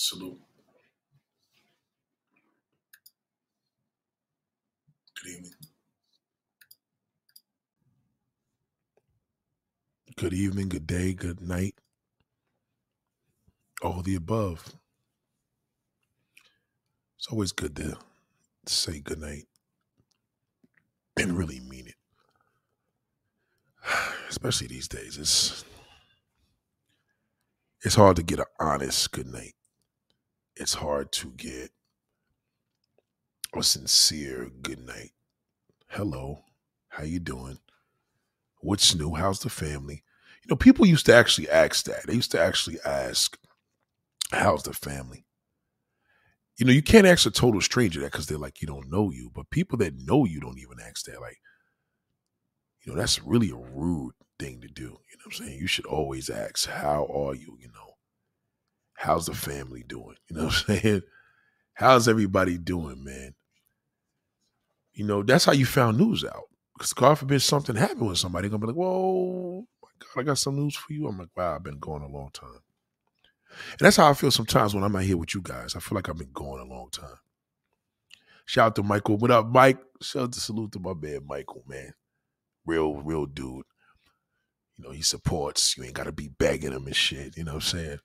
Salute. Good evening. Good evening, good day, good night. All the above. It's always good to say good night and really mean it. Especially these days. It's it's hard to get an honest good night. It's hard to get a sincere good night. Hello. How you doing? What's new? How's the family? You know, people used to actually ask that. They used to actually ask, How's the family? You know, you can't ask a total stranger that because they're like, you don't know you. But people that know you don't even ask that. Like, you know, that's really a rude thing to do. You know what I'm saying? You should always ask, How are you? You know, how's the family doing? You know what I'm saying? How's everybody doing, man? You know, that's how you found news out. Because God forbid something happened with somebody, gonna be like, Whoa, my God, I got some news for you. I'm like, wow, I've been going a long time. And that's how I feel sometimes when I'm out here with you guys. I feel like I've been going a long time. Shout out to Michael. What up, Mike? Shout out to salute to my man, Michael, man. Real, real dude. You know, he supports. You ain't gotta be begging him and shit. You know what I'm saying?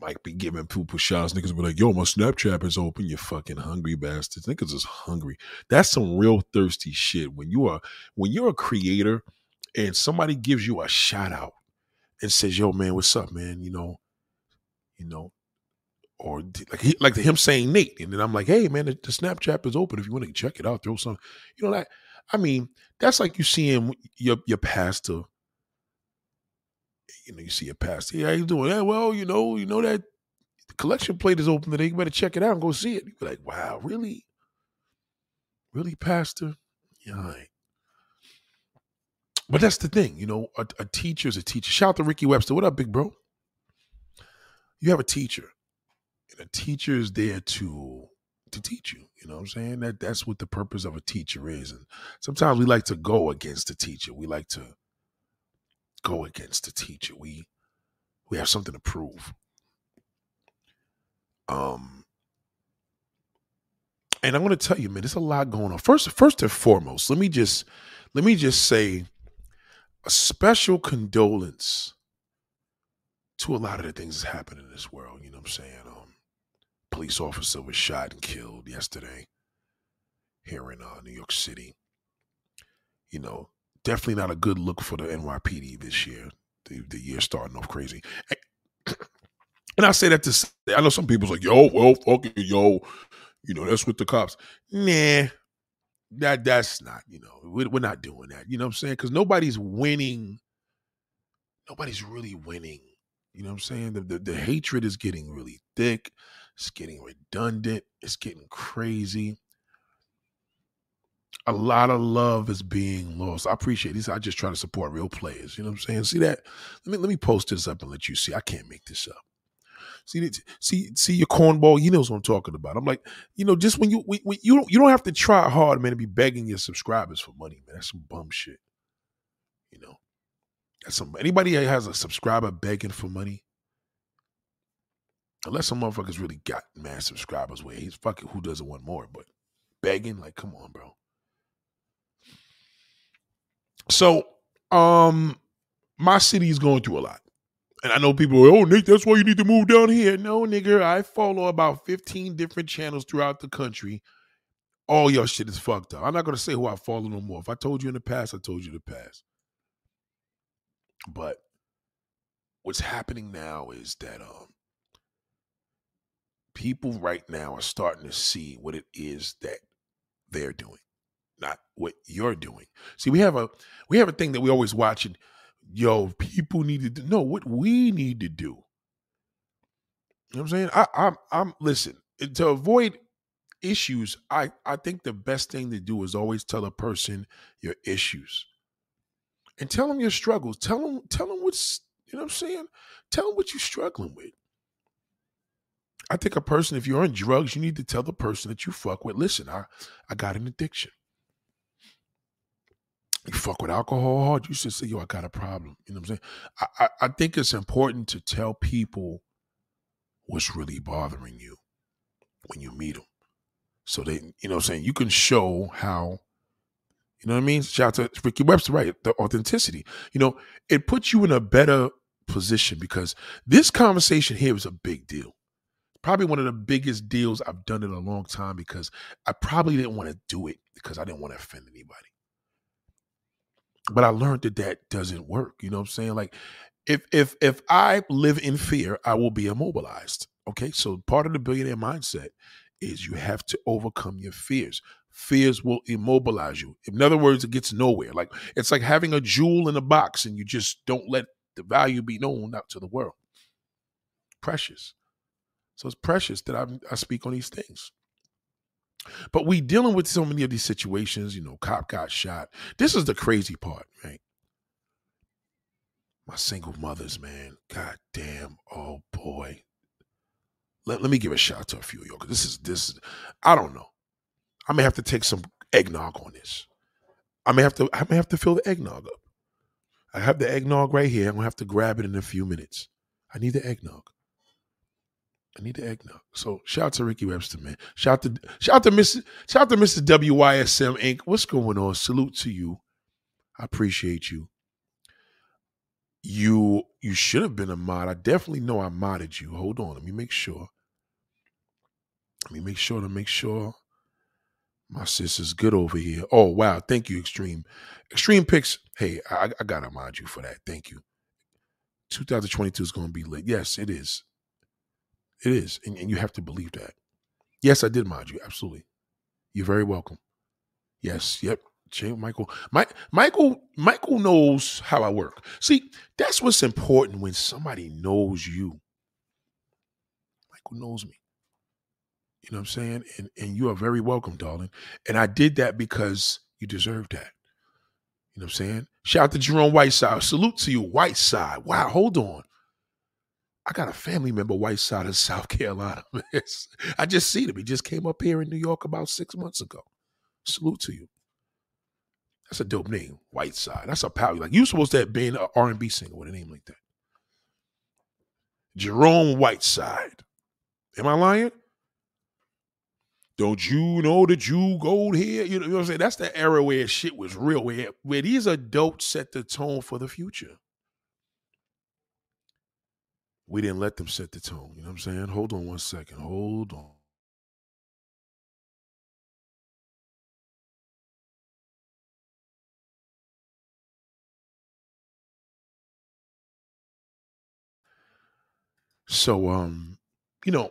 Mike be giving people shots. Niggas be like, yo, my Snapchat is open, you fucking hungry bastards. Niggas is hungry. That's some real thirsty shit. When you are when you're a creator and somebody gives you a shout out and says, yo, man, what's up, man? You know, you know, or like he, like him saying Nate, and then I'm like, hey man, the, the Snapchat is open if you want to check it out, throw some, you know, like I mean, that's like you seeing your your pastor. You know, you see a pastor. Hey, how you doing? Yeah, well, you know, you know that the collection plate is open today. You better check it out and go see it. You be like, wow, really, really, pastor? Yeah, right. But that's the thing, you know, a, a teacher is a teacher. Shout out to Ricky Webster. What up, big bro? You have a teacher, and a teacher is there to to teach you. You know what I'm saying? That that's what the purpose of a teacher is. And sometimes we like to go against the teacher. We like to go against the teacher. We we have something to prove. Um and I'm gonna tell you, man, there's a lot going on. First, first and foremost, let me just let me just say a special condolence to a lot of the things that's happening in this world. You know what I'm saying? Um, police officer was shot and killed yesterday here in uh, New York City. You know, definitely not a good look for the NYPD this year. The, the year starting off crazy. And I say that to say, I know some people's like, yo, well, fuck it, yo, you know, that's with the cops. Nah, that that's not, you know, we're, we're not doing that. You know what I'm saying? Because nobody's winning. Nobody's really winning. You know what I'm saying? The, the, the hatred is getting really thick. It's getting redundant. It's getting crazy. A lot of love is being lost. I appreciate this. I just try to support real players. You know what I'm saying? See that? Let me let me post this up and let you see. I can't make this up. See, see, see your cornball. You know what I'm talking about. I'm like, you know, just when you when, when you don't you don't have to try hard, man, to be begging your subscribers for money, man. That's some bum shit. You know, that's some anybody that has a subscriber begging for money. Unless some motherfuckers really got mad subscribers, where he's fucking who doesn't want more, but begging, like, come on, bro. So, um, my city is going through a lot. And I know people, oh, Nick, that's why you need to move down here. No, nigga, I follow about 15 different channels throughout the country. All your shit is fucked up. I'm not going to say who I follow no more. If I told you in the past, I told you in the past. But what's happening now is that um people right now are starting to see what it is that they're doing, not what you're doing. See, we have a we have a thing that we always watching yo, people need to know what we need to do. You know what I'm saying? I, I'm, I'm, listen, to avoid issues, I, I think the best thing to do is always tell a person your issues and tell them your struggles. Tell them, tell them what's, you know what I'm saying? Tell them what you're struggling with. I think a person, if you're on drugs, you need to tell the person that you fuck with, listen, I, I got an addiction you fuck with alcohol hard, you should say, yo, I got a problem. You know what I'm saying? I, I, I think it's important to tell people what's really bothering you when you meet them. So they, you know, what I'm saying you can show how, you know what I mean. Shout out to Ricky Webster, right? The authenticity. You know, it puts you in a better position because this conversation here is a big deal. Probably one of the biggest deals I've done in a long time because I probably didn't want to do it because I didn't want to offend anybody. But I learned that that doesn't work. You know what I'm saying? Like, if if if I live in fear, I will be immobilized. Okay, so part of the billionaire mindset is you have to overcome your fears. Fears will immobilize you. In other words, it gets nowhere. Like it's like having a jewel in a box and you just don't let the value be known out to the world. Precious. So it's precious that I, I speak on these things. But we dealing with so many of these situations, you know, cop got shot. This is the crazy part, right? My single mothers, man. God damn. Oh boy. Let, let me give a shout out to a few of y'all. Cause this is this I don't know. I may have to take some eggnog on this. I may have to I may have to fill the eggnog up. I have the eggnog right here. I'm gonna have to grab it in a few minutes. I need the eggnog. I need the eggnog. So shout out to Ricky Webster, man. Shout out to shout out to Mr. Shout out to Mr. WYSM Inc. What's going on? Salute to you. I appreciate you. You you should have been a mod. I definitely know I modded you. Hold on. Let me make sure. Let me make sure to make sure my sister's good over here. Oh wow, thank you, Extreme. Extreme picks. Hey, I, I gotta mod you for that. Thank you. 2022 is gonna be lit. Yes, it is. It is, and, and you have to believe that. Yes, I did mod you. Absolutely. You're very welcome. Yes. Yep. Michael, Mike, Michael, Michael knows how I work. See, that's what's important when somebody knows you. Michael knows me. You know what I'm saying? And and you are very welcome, darling. And I did that because you deserve that. You know what I'm saying? Shout out to Jerome Whiteside. Salute to you, Whiteside. Wow, hold on. I got a family member Whiteside of South Carolina. I just seen him. He just came up here in New York about six months ago. Salute to you. That's a dope name, Whiteside. That's a power. Like you supposed to have been an R&B singer with a name like that. Jerome Whiteside. Am I lying? Don't you know that you go here? You know, what I'm saying? That's the era where shit was real, where, where these adults set the tone for the future. We didn't let them set the tone. You know what I'm saying? Hold on one second. Hold on. So, um, you know,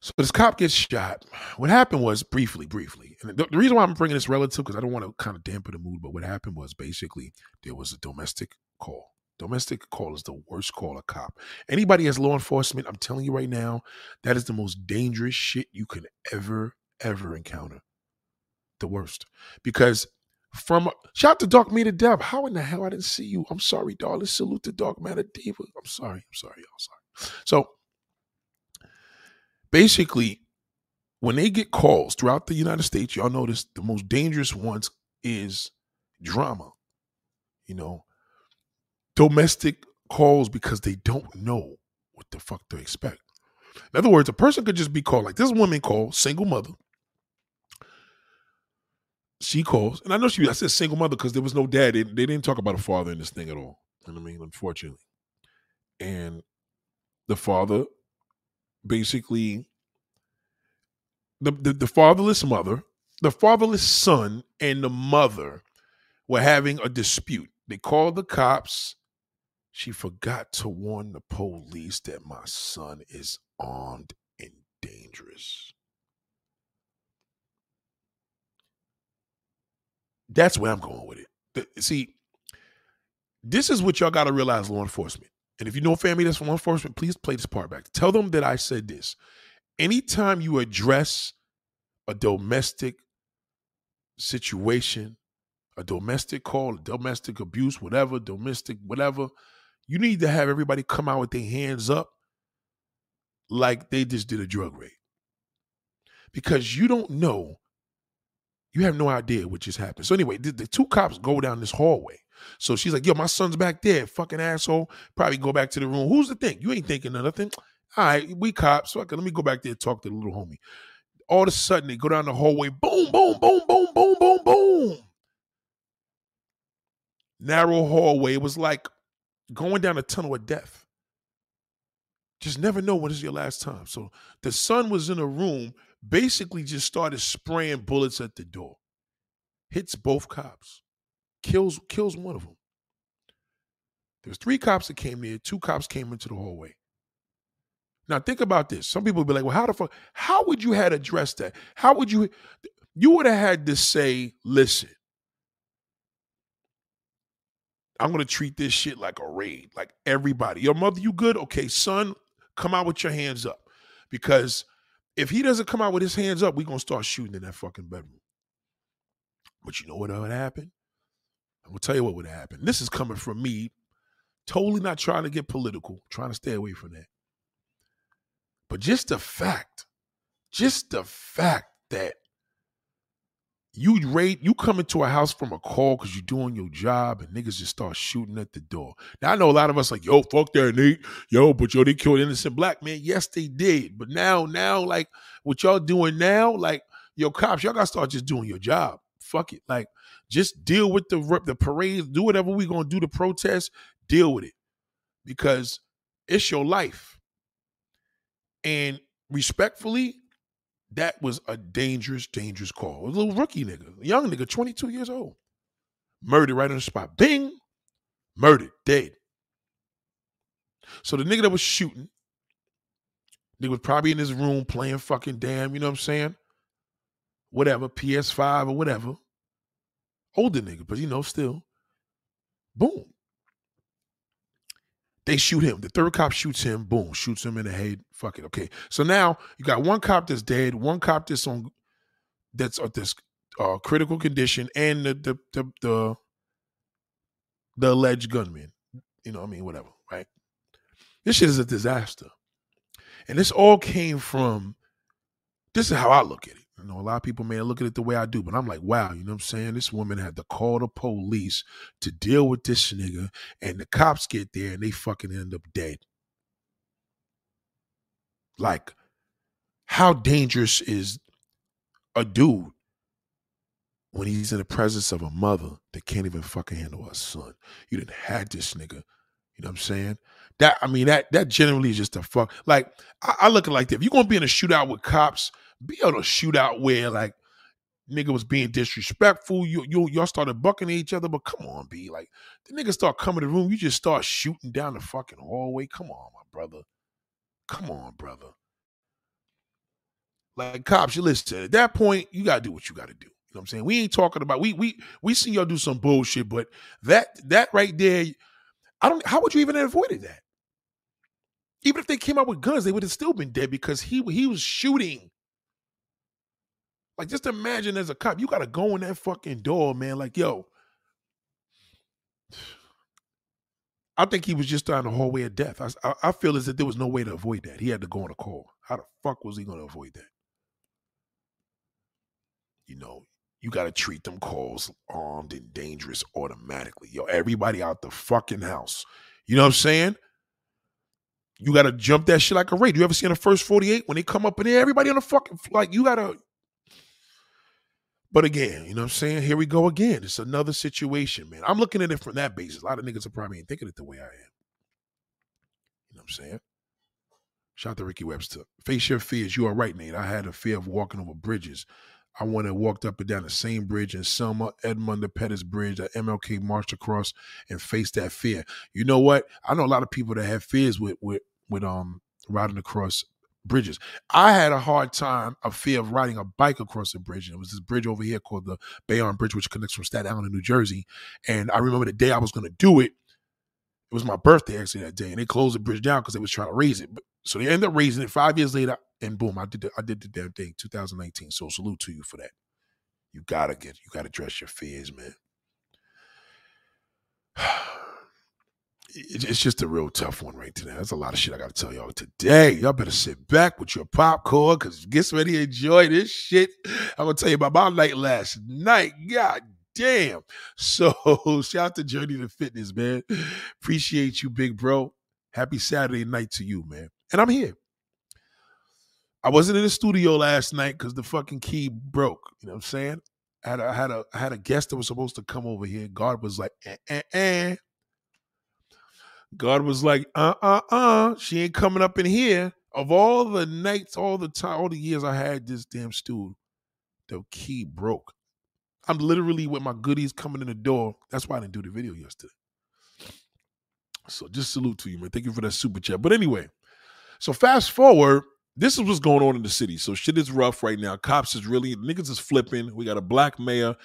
so this cop gets shot. What happened was briefly, briefly, and the, the reason why I'm bringing this relative because I don't want to kind of dampen the mood. But what happened was basically there was a domestic call. Domestic call is the worst call a cop. Anybody as law enforcement, I'm telling you right now, that is the most dangerous shit you can ever, ever encounter. The worst. Because from shout out to Dark Matter Dev. How in the hell I didn't see you? I'm sorry, darling. Salute to Dark Matter Diva. I'm sorry. I'm sorry. I'm sorry. So basically, when they get calls throughout the United States, y'all notice the most dangerous ones is drama. You know, domestic calls because they don't know what the fuck to expect. In other words, a person could just be called like this woman called single mother. She calls, and I know she. I said single mother because there was no dad. They, they didn't talk about a father in this thing at all. You know what I mean? Unfortunately, and the father basically the, the, the fatherless mother, the fatherless son, and the mother were having a dispute. They called the cops. She forgot to warn the police that my son is armed and dangerous. That's where I'm going with it. See, this is what y'all got to realize, law enforcement. And if you know family that's from law enforcement, please play this part back. Tell them that I said this. Anytime you address a domestic situation, a domestic call, domestic abuse, whatever, domestic, whatever, you need to have everybody come out with their hands up like they just did a drug raid. Because you don't know, you have no idea what just happened. So, anyway, the, the two cops go down this hallway. So she's like, yo, my son's back there, fucking asshole. Probably go back to the room. Who's the thing? You ain't thinking of nothing. All right, we cops. Fuck it. Let me go back there and talk to the little homie. All of a sudden, they go down the hallway. Boom, boom, boom, boom, boom, boom, boom. Narrow hallway. It was like going down a tunnel of death. Just never know when is your last time. So the son was in a room, basically just started spraying bullets at the door. Hits both cops. Kills kills one of them. There's three cops that came there. Two cops came into the hallway. Now think about this. Some people be like, "Well, how the fuck? How would you have addressed that? How would you? You would have had to say, listen, I'm gonna treat this shit like a raid, like everybody. Your mother, you good? Okay, son, come out with your hands up, because if he doesn't come out with his hands up, we gonna start shooting in that fucking bedroom. But you know what would happen? I'm gonna tell you what would happen. This is coming from me, totally not trying to get political, trying to stay away from that. But just the fact, just the fact that you rate you come into a house from a call because you're doing your job and niggas just start shooting at the door. Now I know a lot of us like, yo, fuck that, Nate. Yo, but yo, they killed innocent black man. Yes, they did. But now, now, like what y'all doing now, like yo, cops, y'all gotta start just doing your job. Fuck it. Like, just deal with the the parades, do whatever we gonna do to protest, deal with it. Because it's your life. And respectfully, that was a dangerous, dangerous call. A little rookie nigga, young nigga, 22 years old. Murdered right on the spot. Bing! Murdered, dead. So the nigga that was shooting, nigga was probably in his room playing fucking damn, you know what I'm saying? Whatever, PS5 or whatever. Older nigga, but you know, still. Boom. They shoot him. The third cop shoots him. Boom, shoots him in the head. Fuck it. Okay. So now you got one cop that's dead, one cop that's on that's at this uh, critical condition, and the the the the, the alleged gunman. You know, I mean, whatever, right? This shit is a disaster, and this all came from. This is how I look at it. I know a lot of people may look at it the way I do, but I'm like, wow, you know what I'm saying? This woman had to call the police to deal with this nigga, and the cops get there and they fucking end up dead. Like, how dangerous is a dude when he's in the presence of a mother that can't even fucking handle her son? You didn't had this nigga. You know what I'm saying? That I mean, that that generally is just a fuck. Like, I, I look at like that. If you're gonna be in a shootout with cops, be able to shoot out where like nigga was being disrespectful. You you y'all started bucking at each other, but come on, be like the nigga start coming to the room. You just start shooting down the fucking hallway. Come on, my brother. Come on, brother. Like cops, you listen. At that point, you gotta do what you gotta do. You know what I'm saying? We ain't talking about we we we see y'all do some bullshit, but that that right there, I don't. How would you even have avoided that? Even if they came out with guns, they would have still been dead because he he was shooting like, just imagine as a cop, you got to go in that fucking door, man. Like, yo, I think he was just down the hallway of death. I, I, feel as if there was no way to avoid that. He had to go on a call. How the fuck was he going to avoid that? You know, you got to treat them calls armed and dangerous automatically. Yo, everybody out the fucking house. You know what I'm saying? You got to jump that shit like a raid. You ever seen the first 48 when they come up in there? Everybody on the fucking, like, you got to, but again, you know what I'm saying? Here we go again. It's another situation, man. I'm looking at it from that basis. A lot of niggas are probably ain't thinking it the way I am. You know what I'm saying? Shout out to Ricky Webster. Face your fears. You are right, Nate. I had a fear of walking over bridges. I went and walked up and down the same bridge in Selma, Edmund the Pettus Bridge that MLK marched across and faced that fear. You know what? I know a lot of people that have fears with with with um riding across bridges. I had a hard time, a fear of riding a bike across the bridge. And it was this bridge over here called the Bayonne Bridge, which connects from Staten Island to New Jersey. And I remember the day I was going to do it. It was my birthday actually that day, and they closed the bridge down because they was trying to raise it. So they ended up raising it five years later, and boom, I did the, I did the damn thing, 2019. So salute to you for that. You gotta get, you gotta dress your fears, man. it's just a real tough one right today. That's a lot of shit I got to tell y'all today. Y'all better sit back with your popcorn because get ready to enjoy this shit. I'm gonna tell you about my night last night. God damn. So shout out to Journey to Fitness, man. Appreciate you, big bro. Happy Saturday night to you, man. And I'm here. I wasn't in the studio last night because the fucking key broke. You know what I'm saying? I had a, I had a I had a guest that was supposed to come over here. God was like, eh, eh, eh. God was like, uh, uh, uh, she ain't coming up in here. Of all the nights, all the time, all the years I had this damn stool, the key broke. I'm literally with my goodies coming in the door. That's why I didn't do the video yesterday. So just salute to you, man. Thank you for that super chat. But anyway, so fast forward, this is what's going on in the city. So shit is rough right now. Cops is really niggas is flipping. We got a black mayor.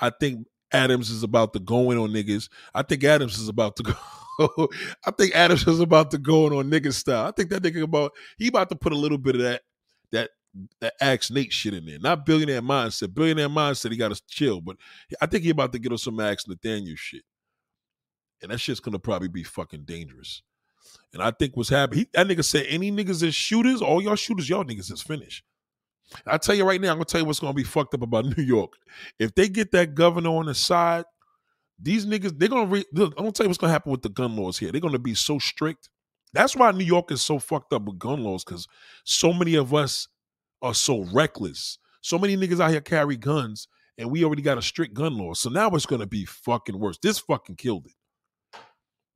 I think Adams is about to go in on niggas. I think Adams is about to go. I think Adams is about to go in on nigga style. I think that nigga about he about to put a little bit of that that that Axe Nate shit in there. Not billionaire mindset. Billionaire mindset, he got to chill. But I think he about to get on some Axe Nathaniel shit. And that shit's gonna probably be fucking dangerous. And I think what's happening, that nigga said any niggas is shooters, all y'all shooters, y'all niggas is finished. I tell you right now, I'm gonna tell you what's gonna be fucked up about New York. If they get that governor on the side, these niggas, they're gonna re- I'm gonna tell you what's gonna happen with the gun laws here. They're gonna be so strict. That's why New York is so fucked up with gun laws, because so many of us are so reckless. So many niggas out here carry guns, and we already got a strict gun law. So now it's gonna be fucking worse. This fucking killed it.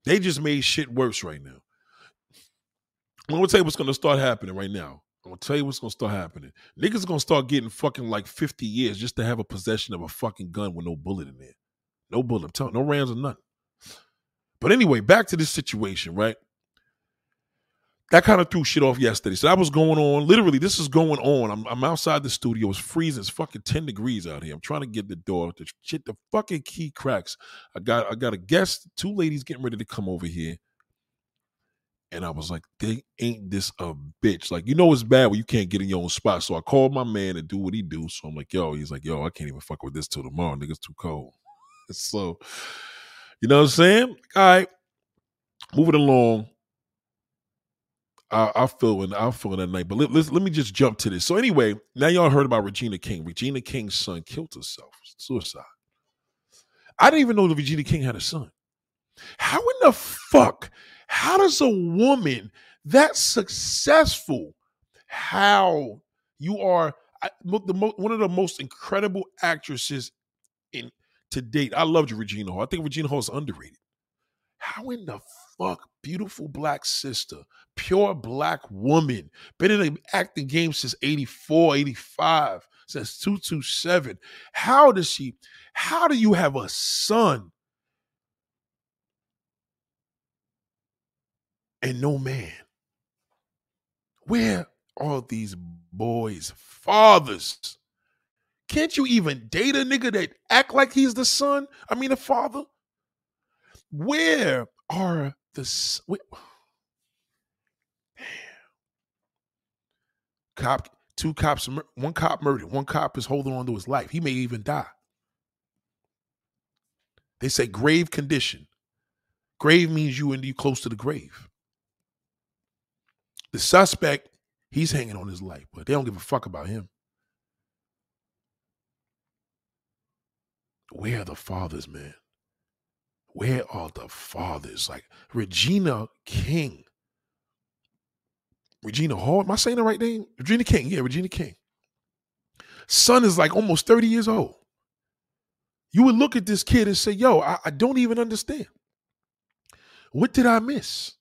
They just made shit worse right now. I'm gonna tell you what's gonna start happening right now. I'm gonna tell you what's gonna start happening. Niggas gonna start getting fucking like 50 years just to have a possession of a fucking gun with no bullet in there. No bullet. I'm telling no rounds or nothing. But anyway, back to this situation, right? That kind of threw shit off yesterday. So that was going on. Literally, this is going on. I'm, I'm outside the studio. It's freezing. It's fucking 10 degrees out here. I'm trying to get the door. The shit, the fucking key cracks. I got I got a guest, two ladies getting ready to come over here. And I was like, they ain't this a bitch. Like, you know it's bad when you can't get in your own spot. So I called my man to do what he do. So I'm like, yo, he's like, yo, I can't even fuck with this till tomorrow. Nigga's too cold. so, you know what I'm saying? All right. Moving along. I, I feel I feel that night. But let, let, let me just jump to this. So anyway, now y'all heard about Regina King. Regina King's son killed herself. Suicide. I didn't even know that Regina King had a son. How in the fuck how does a woman that successful, how you are the one of the most incredible actresses in to date? I loved Regina Hall. I think Regina Hall is underrated. How in the fuck, beautiful black sister, pure black woman, been in the acting game since 84, 85, since 227. How does she, how do you have a son and no man. Where are these boys' fathers? Can't you even date a nigga that act like he's the son? I mean, the father. Where are the where, cop? Two cops. One cop murdered. One cop is holding on to his life. He may even die. They say grave condition. Grave means you and you close to the grave. The suspect, he's hanging on his life, but they don't give a fuck about him. Where are the fathers, man? Where are the fathers? Like Regina King. Regina Hall, am I saying the right name? Regina King, yeah, Regina King. Son is like almost 30 years old. You would look at this kid and say, yo, I, I don't even understand. What did I miss?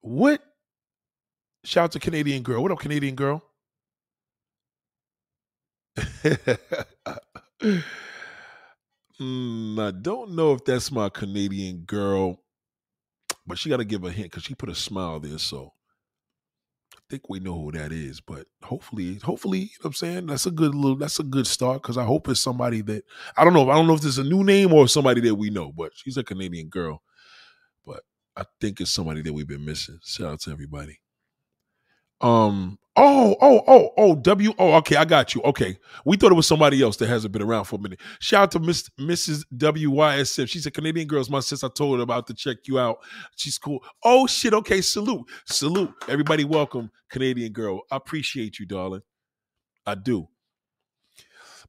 What Shout out to Canadian Girl. What up, Canadian Girl? mm, I don't know if that's my Canadian girl, but she got to give a hint because she put a smile there. So I think we know who that is. But hopefully, hopefully, you know what I'm saying that's a good little, that's a good start because I hope it's somebody that I don't know. I don't know if this is a new name or somebody that we know, but she's a Canadian girl. But I think it's somebody that we've been missing. Shout out to everybody. Um. Oh, oh, oh, oh, W. Oh, okay, I got you. Okay, we thought it was somebody else that hasn't been around for a minute. Shout out to Miss Mrs. WYSF. She's a Canadian girl. My sister. I told her about to check you out. She's cool. Oh shit. Okay, salute, salute. Everybody, welcome, Canadian girl. I appreciate you, darling. I do.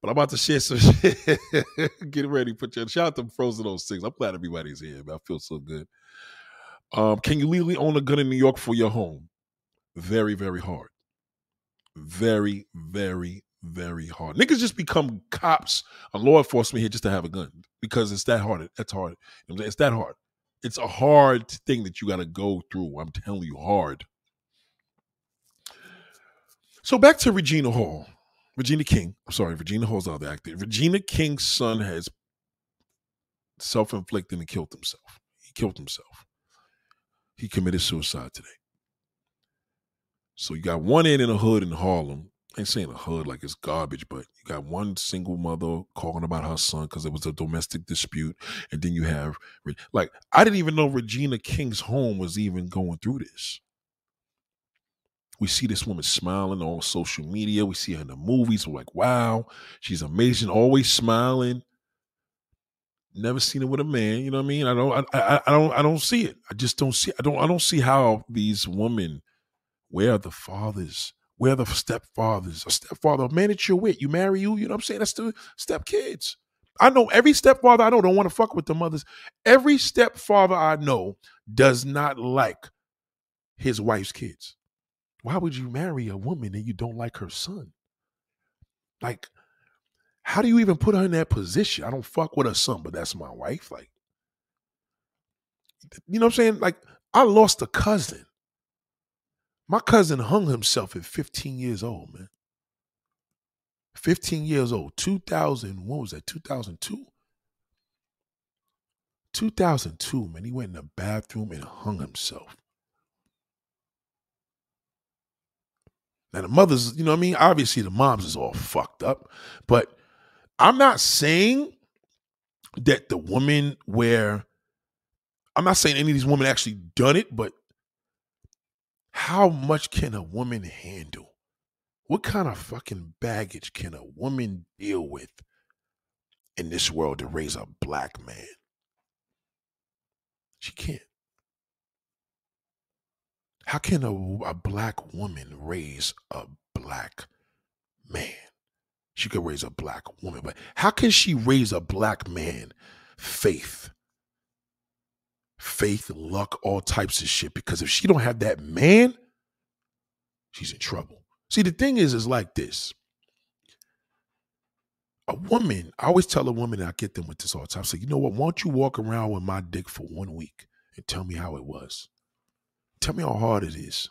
But I'm about to share some shit. Get ready. Put your shout out to Frozen 06. I'm glad everybody's here, man. I feel so good. Um, can you legally own a gun in New York for your home? Very, very hard. Very, very, very hard. Niggas just become cops and law enforcement here just to have a gun because it's that hard. That's hard. It's that hard. It's a hard thing that you got to go through. I'm telling you, hard. So back to Regina Hall. Regina King. I'm sorry, Regina Hall's the other actor. Regina King's son has self-inflicted and killed himself. He killed himself. He committed suicide today. So you got one in in a hood in Harlem. I ain't saying a hood like it's garbage, but you got one single mother calling about her son because it was a domestic dispute, and then you have like I didn't even know Regina King's home was even going through this. We see this woman smiling on social media. We see her in the movies. We're like, wow, she's amazing, always smiling. Never seen her with a man. You know what I mean? I don't. I, I, I don't. I don't see it. I just don't see. I don't. I don't see how these women. Where are the fathers? Where are the stepfathers? A stepfather, a man that you're with, you marry you. You know what I'm saying? That's the stepkids. I know every stepfather I know don't want to fuck with the mothers. Every stepfather I know does not like his wife's kids. Why would you marry a woman and you don't like her son? Like, how do you even put her in that position? I don't fuck with her son, but that's my wife. Like, you know what I'm saying? Like, I lost a cousin. My cousin hung himself at 15 years old, man. 15 years old, 2000, what was that, 2002? 2002, man. He went in the bathroom and hung himself. Now the mothers, you know what I mean? Obviously the moms is all fucked up, but I'm not saying that the woman where I'm not saying any of these women actually done it, but how much can a woman handle? What kind of fucking baggage can a woman deal with in this world to raise a black man? She can't. How can a, a black woman raise a black man? She could raise a black woman, but how can she raise a black man? Faith. Faith, luck, all types of shit. Because if she don't have that man, she's in trouble. See, the thing is, is like this. A woman, I always tell a woman, I get them with this all the time. I say, you know what? Why don't you walk around with my dick for one week and tell me how it was? Tell me how hard it is.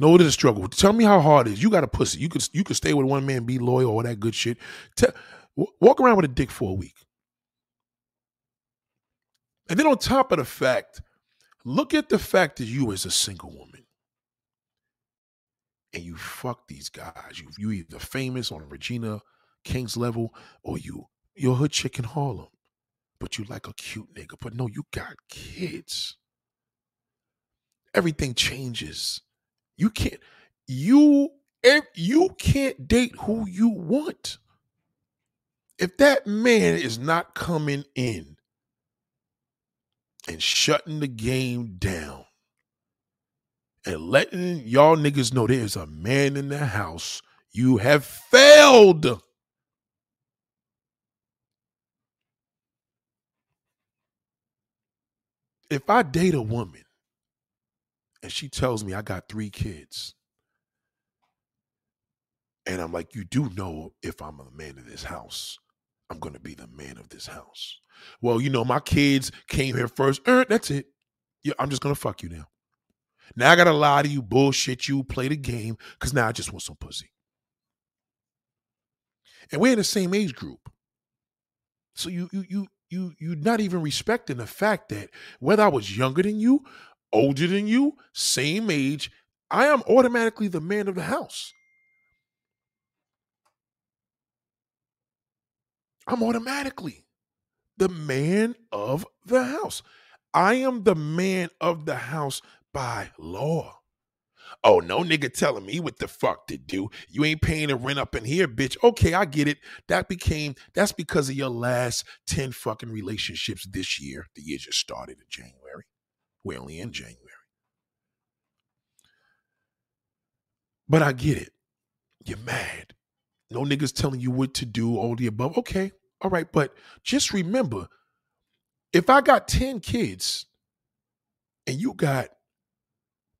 No, it is a struggle. Tell me how hard it is. You got a pussy. You could you could stay with one man, be loyal, all that good shit. Tell, walk around with a dick for a week. And then on top of the fact, look at the fact that you as a single woman and you fuck these guys. You you either famous on Regina King's level or you you're hood chick in Harlem, but you like a cute nigga. But no, you got kids everything changes. You can't you you can't date who you want. If that man is not coming in and shutting the game down and letting y'all niggas know there's a man in the house, you have failed. If I date a woman and she tells me I got three kids. And I'm like, you do know if I'm a man in this house, I'm going to be the man of this house. Well, you know, my kids came here first. Er, that's it. Yeah, I'm just going to fuck you now. Now I got to lie to you, bullshit you, play the game, because now I just want some pussy. And we're in the same age group. So you you you you you're not even respecting the fact that whether I was younger than you older than you, same age, I am automatically the man of the house. I'm automatically the man of the house. I am the man of the house by law. Oh, no nigga telling me what the fuck to do. You ain't paying the rent up in here, bitch. Okay, I get it. That became, that's because of your last 10 fucking relationships this year. The year just started in January. We're only in January. But I get it. You're mad. No niggas telling you what to do, all the above. Okay, all right, but just remember if I got 10 kids and you got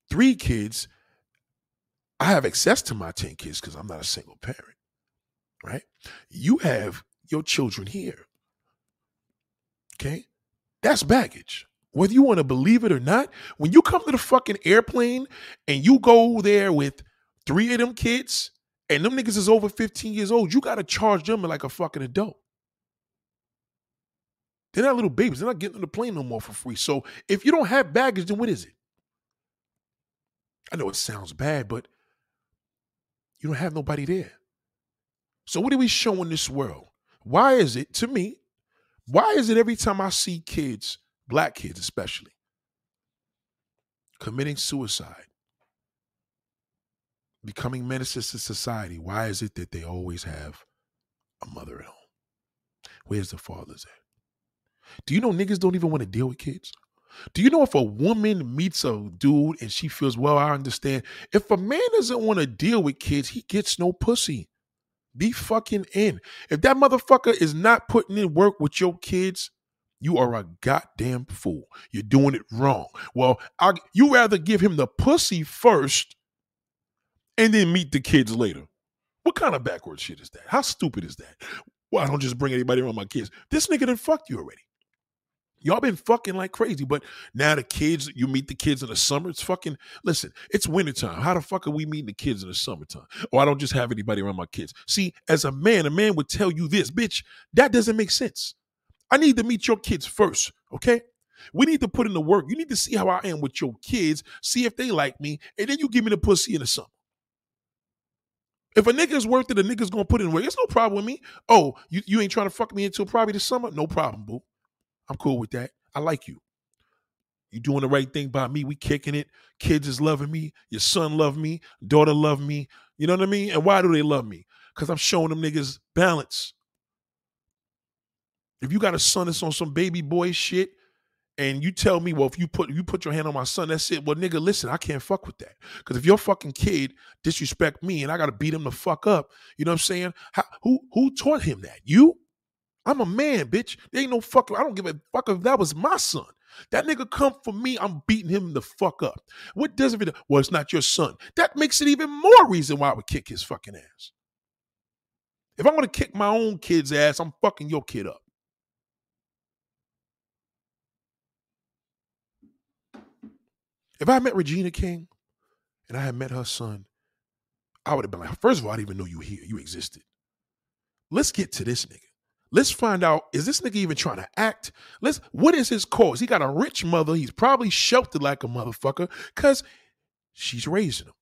three kids, I have access to my 10 kids because I'm not a single parent, right? You have your children here. Okay? That's baggage. Whether you want to believe it or not, when you come to the fucking airplane and you go there with three of them kids and them niggas is over 15 years old, you got to charge them like a fucking adult. They're not little babies. They're not getting on the plane no more for free. So if you don't have baggage, then what is it? I know it sounds bad, but you don't have nobody there. So what are we showing this world? Why is it, to me, why is it every time I see kids, black kids especially, committing suicide, becoming menaces to society, why is it that they always have a mother at home? Where's the fathers at? Do you know niggas don't even want to deal with kids? Do you know if a woman meets a dude and she feels, well, I understand. If a man doesn't want to deal with kids, he gets no pussy. Be fucking in. If that motherfucker is not putting in work with your kids, you are a goddamn fool. You're doing it wrong. Well, I, you rather give him the pussy first and then meet the kids later. What kind of backward shit is that? How stupid is that? Well, I don't just bring anybody around my kids. This nigga done fucked you already. Y'all been fucking like crazy, but now the kids, you meet the kids in the summer. It's fucking, listen, it's wintertime. How the fuck are we meeting the kids in the summertime? Or I don't just have anybody around my kids. See, as a man, a man would tell you this, bitch, that doesn't make sense. I need to meet your kids first, okay? We need to put in the work. You need to see how I am with your kids, see if they like me, and then you give me the pussy in the summer. If a nigga's worth it, a nigga's gonna put in work. It's no problem with me. Oh, you, you ain't trying to fuck me until probably the summer? No problem, boo. I'm cool with that. I like you. You doing the right thing by me. We kicking it. Kids is loving me. Your son love me. Daughter love me. You know what I mean? And why do they love me? Because I'm showing them niggas balance. If you got a son that's on some baby boy shit, and you tell me, well, if you put you put your hand on my son, that's it. Well, nigga, listen, I can't fuck with that. Because if your fucking kid disrespect me and I gotta beat him the fuck up, you know what I'm saying? How, who who taught him that? You? I'm a man, bitch. There ain't no fuck. I don't give a fuck if that was my son. That nigga come for me, I'm beating him the fuck up. What does it? Well, it's not your son. That makes it even more reason why I would kick his fucking ass. If I'm gonna kick my own kid's ass, I'm fucking your kid up. If I met Regina King and I had met her son, I would have been like, first of all, I didn't even know you here. You existed. Let's get to this nigga. Let's find out is this nigga even trying to act? Let's what is his cause? He got a rich mother. He's probably sheltered like a motherfucker because she's raising him.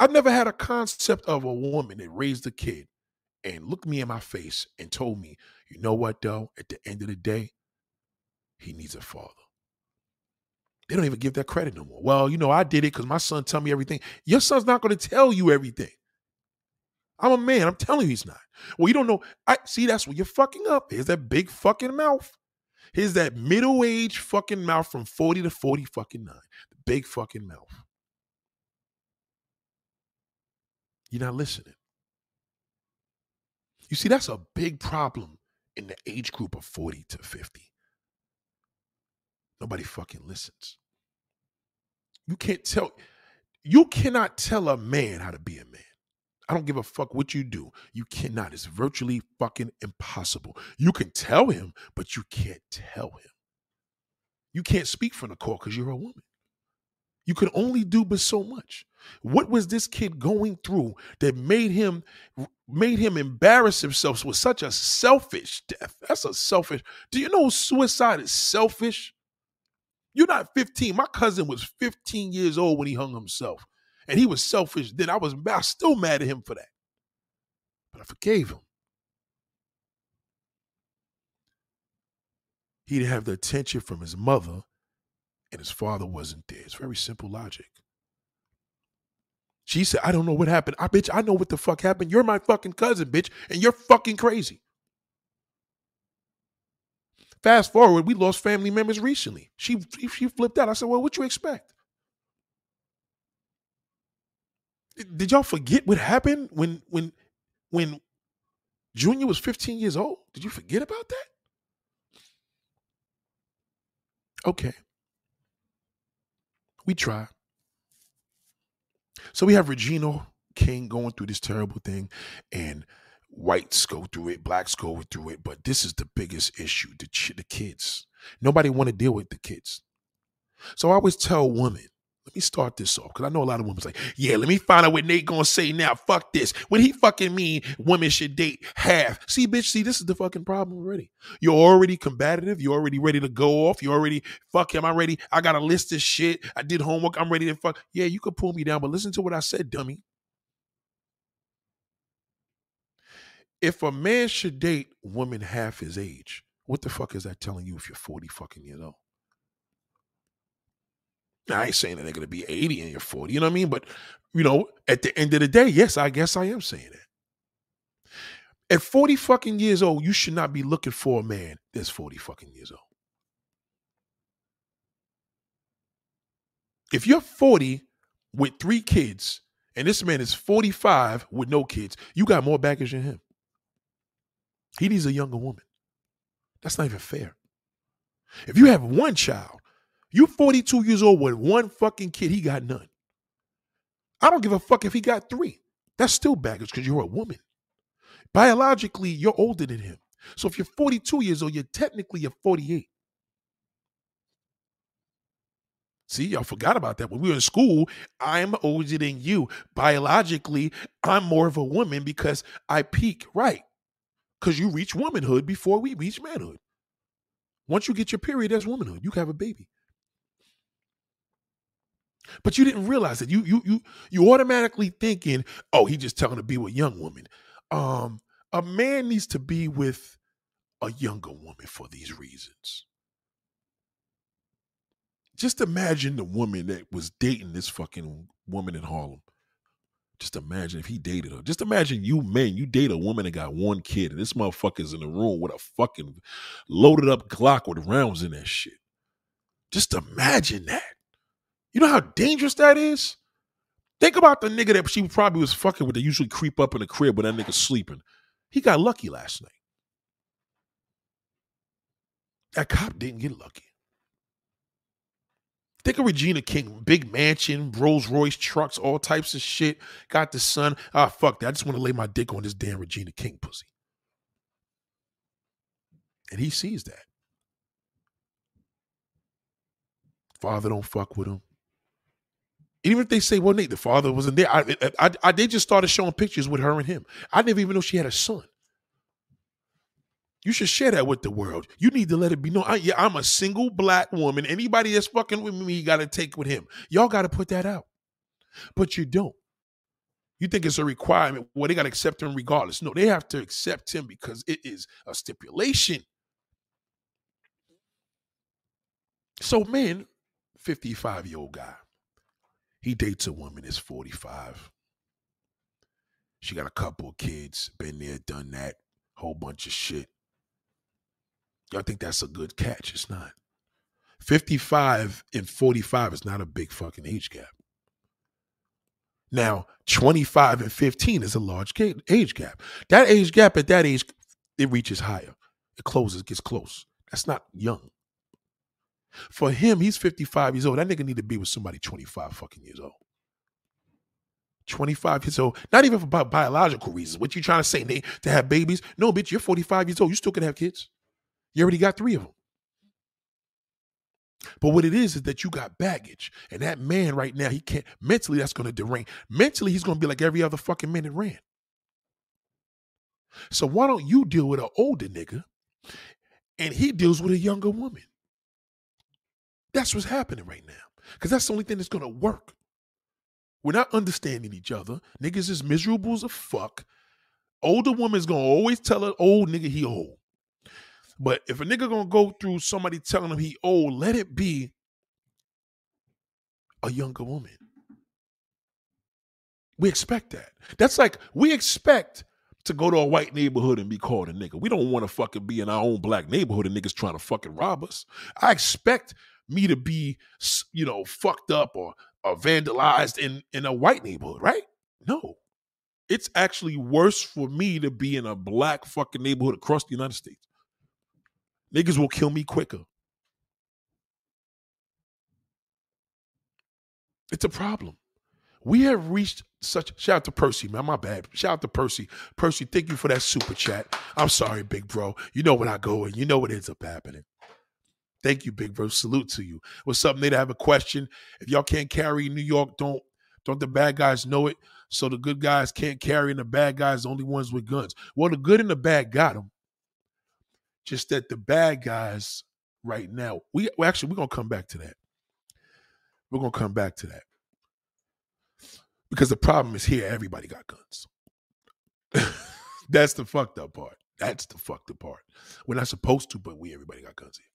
I've never had a concept of a woman that raised a kid and looked me in my face and told me, you know what, though? At the end of the day, he needs a father. They don't even give that credit no more. Well, you know, I did it because my son told me everything. Your son's not going to tell you everything. I'm a man. I'm telling you he's not. Well, you don't know. I see that's where you're fucking up. Here's that big fucking mouth. Here's that middle-aged fucking mouth from 40 to 40 fucking nine. The big fucking mouth. You're not listening. You see, that's a big problem in the age group of 40 to 50. Nobody fucking listens. You can't tell, you cannot tell a man how to be a man. I don't give a fuck what you do. You cannot. It's virtually fucking impossible. You can tell him, but you can't tell him. You can't speak for Nicole because you're a woman. You can only do but so much. What was this kid going through that made him made him embarrass himself with such a selfish death? That's a selfish. Do you know suicide is selfish? You're not 15. My cousin was 15 years old when he hung himself and he was selfish then, I was, I was still mad at him for that. But I forgave him. He didn't have the attention from his mother, and his father wasn't there. It's very simple logic. She said, I don't know what happened. I bitch, I know what the fuck happened. You're my fucking cousin, bitch, and you're fucking crazy. Fast forward, we lost family members recently. She she flipped out. I said, Well, what you expect? Did y'all forget what happened when when when Junior was 15 years old? Did you forget about that? Okay. We try. So we have Regina King going through this terrible thing, and whites go through it, blacks go through it, but this is the biggest issue: the the kids. Nobody want to deal with the kids. So I always tell women, let me start this off because I know a lot of women like, yeah, let me find out what Nate gonna say now. Fuck this. When he fucking mean women should date half. See, bitch, see, this is the fucking problem already. You're already combative. You're already ready to go off. You're already, fuck him. I'm ready. I got a list of shit. I did homework. I'm ready to fuck. Yeah, you could pull me down, but listen to what I said, dummy. If a man should date women half his age, what the fuck is that telling you if you're 40 fucking years old? Now, I ain't saying that they're to be 80 and you're 40, you know what I mean? But, you know, at the end of the day, yes, I guess I am saying that. At 40 fucking years old, you should not be looking for a man that's 40 fucking years old. If you're 40 with three kids and this man is 45 with no kids, you got more baggage than him. He needs a younger woman. That's not even fair. If you have one child you're 42 years old with one fucking kid, he got none. I don't give a fuck if he got three. That's still baggage because you're a woman. Biologically, you're older than him. So if you're 42 years old, you're technically you're 48. See, y'all forgot about that. When we were in school, I'm older than you. Biologically, I'm more of a woman because I peak right. Because you reach womanhood before we reach manhood. Once you get your period, that's womanhood. You have a baby. But you didn't realize that you you you you automatically thinking, oh, he just telling to be with young women. Um, a man needs to be with a younger woman for these reasons. Just imagine the woman that was dating this fucking woman in Harlem. Just imagine if he dated her. Just imagine you men, you date a woman that got one kid, and this motherfucker's in the room with a fucking loaded up Glock with rounds in that shit. Just imagine that. You know how dangerous that is? Think about the nigga that she probably was fucking with that usually creep up in the crib when that nigga sleeping. He got lucky last night. That cop didn't get lucky. Think of Regina King, big mansion, Rolls Royce trucks, all types of shit. Got the son. Ah, fuck that. I just want to lay my dick on this damn Regina King pussy. And he sees that. Father don't fuck with him even if they say, well, Nate, the father wasn't there, I, I, I, they just started showing pictures with her and him. I didn't even know she had a son. You should share that with the world. You need to let it be known. I, yeah, I'm a single black woman. Anybody that's fucking with me, got to take with him. Y'all got to put that out. But you don't. You think it's a requirement. Well, they got to accept him regardless. No, they have to accept him because it is a stipulation. So, man, 55 year old guy he dates a woman that's 45. She got a couple of kids, been there, done that, whole bunch of shit. Y'all think that's a good catch? It's not. 55 and 45 is not a big fucking age gap. Now, 25 and 15 is a large age gap. That age gap at that age, it reaches higher. It closes, gets close. That's not young. For him, he's 55 years old. That nigga need to be with somebody 25 fucking years old. 25 years old. Not even for bi- biological reasons. What you trying to say, Nate? To have babies? No, bitch, you're 45 years old. You still can have kids. You already got three of them. But what it is is that you got baggage. And that man right now, he can't mentally, that's gonna derange. Mentally, he's gonna be like every other fucking man that ran. So why don't you deal with an older nigga and he deals with a younger woman? That's what's happening right now. Because that's the only thing that's going to work. We're not understanding each other. Niggas is miserable as a fuck. Older woman's going to always tell an old nigga he old. But if a nigga to go through somebody telling him he old, let it be a younger woman. We expect that. That's like we expect to go to a white neighborhood and be called a nigga. We don't want to fucking be in our own black neighborhood and niggas trying to fucking rob us. I expect me to be, you know, fucked up or, or vandalized in in a white neighborhood, right? No. It's actually worse for me to be in a black fucking neighborhood across the United States. Niggas will kill me quicker. It's a problem. We have reached such shout out to Percy, man. My bad. Shout out to Percy. Percy, thank you for that super chat. I'm sorry, big bro. You know when I go and you know what ends up happening. Thank you, big bro. Salute to you. What's up, Nate? I have a question. If y'all can't carry New York, don't don't the bad guys know it? So the good guys can't carry, and the bad guys the only ones with guns. Well, the good and the bad got them. Just that the bad guys right now, we well, actually we're gonna come back to that. We're gonna come back to that. Because the problem is here, everybody got guns. That's the fucked up part. That's the fucked up part. We're not supposed to, but we everybody got guns here.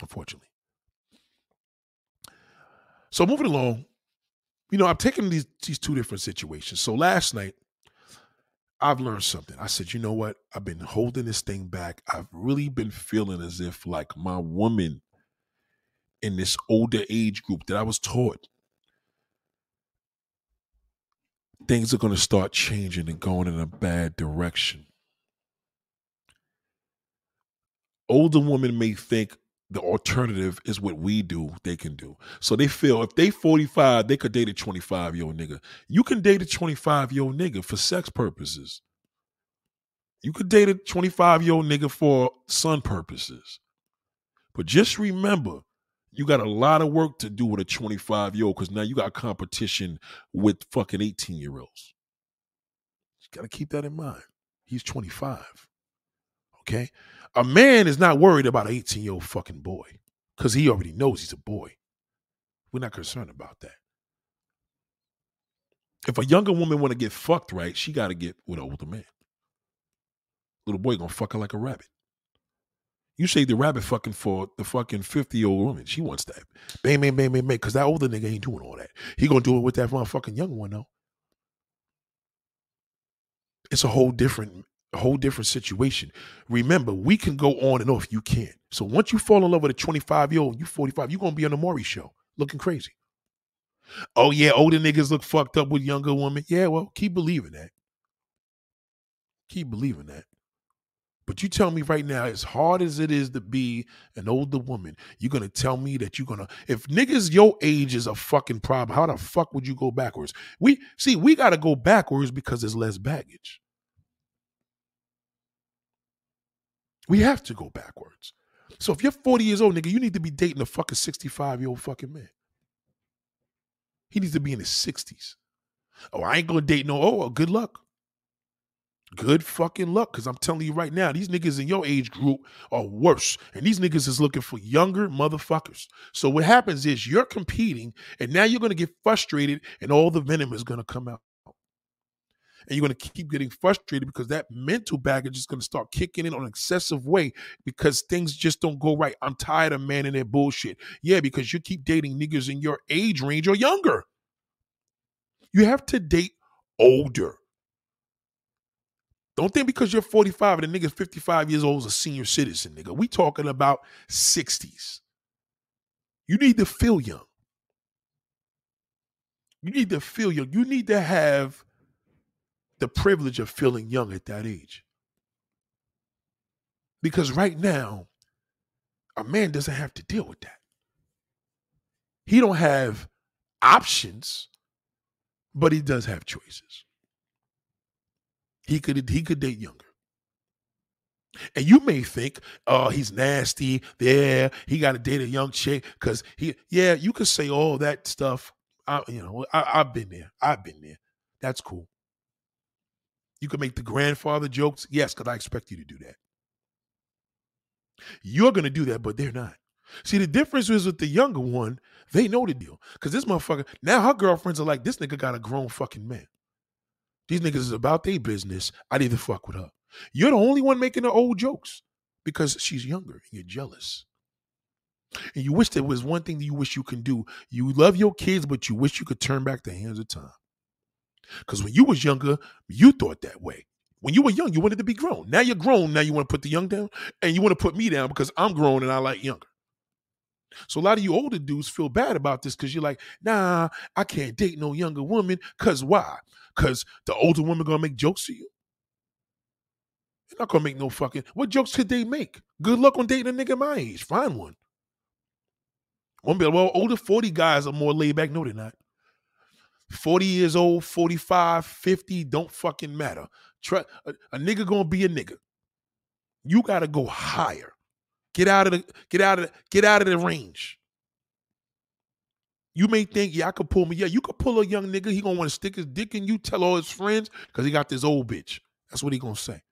Unfortunately. So moving along, you know, I'm taking these these two different situations. So last night, I've learned something. I said, you know what? I've been holding this thing back. I've really been feeling as if like my woman in this older age group that I was taught things are going to start changing and going in a bad direction. Older women may think the alternative is what we do, they can do. So they feel if they 45, they could date a 25 year old nigga. You can date a 25 year old nigga for sex purposes. You could date a 25 year old nigga for son purposes. But just remember, you got a lot of work to do with a 25 year old because now you got competition with fucking 18 year olds. You got to keep that in mind. He's 25. Okay? A man is not worried about an 18 year old fucking boy because he already knows he's a boy. We're not concerned about that. If a younger woman want to get fucked right, she got to get with an older man. Little boy gonna fuck her like a rabbit. You say the rabbit fucking for the fucking 50 year old woman. She wants that. Bang, bang, bang, bang, bang. Because that older nigga ain't doing all that. He gonna do it with that motherfucking young one, though. It's a whole different, a whole different situation. Remember, we can go on and off. You can't. So once you fall in love with a 25 year old, you 45, you're gonna be on the Maury show looking crazy. Oh yeah, older niggas look fucked up with younger women. Yeah, well, keep believing that. Keep believing that. But you tell me right now, as hard as it is to be an older woman, you're gonna tell me that you're gonna if niggas your age is a fucking problem, how the fuck would you go backwards? We see we gotta go backwards because there's less baggage. We have to go backwards. So if you're 40 years old, nigga, you need to be dating a fucking 65 year old fucking man. He needs to be in his 60s. Oh, I ain't gonna date no. Oh, well, good luck good fucking luck. Cause I'm telling you right now, these niggas in your age group are worse. And these niggas is looking for younger motherfuckers. So what happens is you're competing and now you're gonna get frustrated and all the venom is gonna come out. And you're gonna keep getting frustrated because that mental baggage is gonna start kicking in on an excessive way because things just don't go right. I'm tired of man and their bullshit. Yeah, because you keep dating niggas in your age range or younger. You have to date older. Don't think because you're 45 and the nigga's 55 years old is a senior citizen, nigga. We talking about 60s. You need to feel young. You need to feel young. You need to have the privilege of feeling young at that age. Because right now, a man doesn't have to deal with that. He don't have options, but he does have choices. He could he could date younger. And you may think, oh, he's nasty. Yeah, he got to date a young chick because he. Yeah, you could say all that stuff. I, you know, I, I've been there. I've been there. That's cool. You can make the grandfather jokes. Yes, because I expect you to do that. You're gonna do that, but they're not. See, the difference is with the younger one, they know the deal. Because this motherfucker, now her girlfriends are like, this nigga got a grown fucking man. These niggas is about their business. I need to fuck with her. You're the only one making the old jokes because she's younger and you're jealous. And you wish there was one thing that you wish you can do. You love your kids, but you wish you could turn back the hands of time. Because when you was younger, you thought that way. When you were young, you wanted to be grown. Now you're grown. Now you want to put the young down, and you want to put me down because I'm grown and I like younger. So a lot of you older dudes feel bad about this because you're like, nah, I can't date no younger woman. Cause why? Cause the older woman gonna make jokes to you. They're not gonna make no fucking. What jokes could they make? Good luck on dating a nigga my age. Find one. One be like, well, older 40 guys are more laid back. No, they're not. 40 years old, 45, 50, don't fucking matter. Try, a, a nigga gonna be a nigga. You gotta go higher. Get out of the get out of the, get out of the range. You may think, yeah, I could pull me. Yeah, you could pull a young nigga. He gonna want to stick his dick in you, tell all his friends, because he got this old bitch. That's what he gonna say.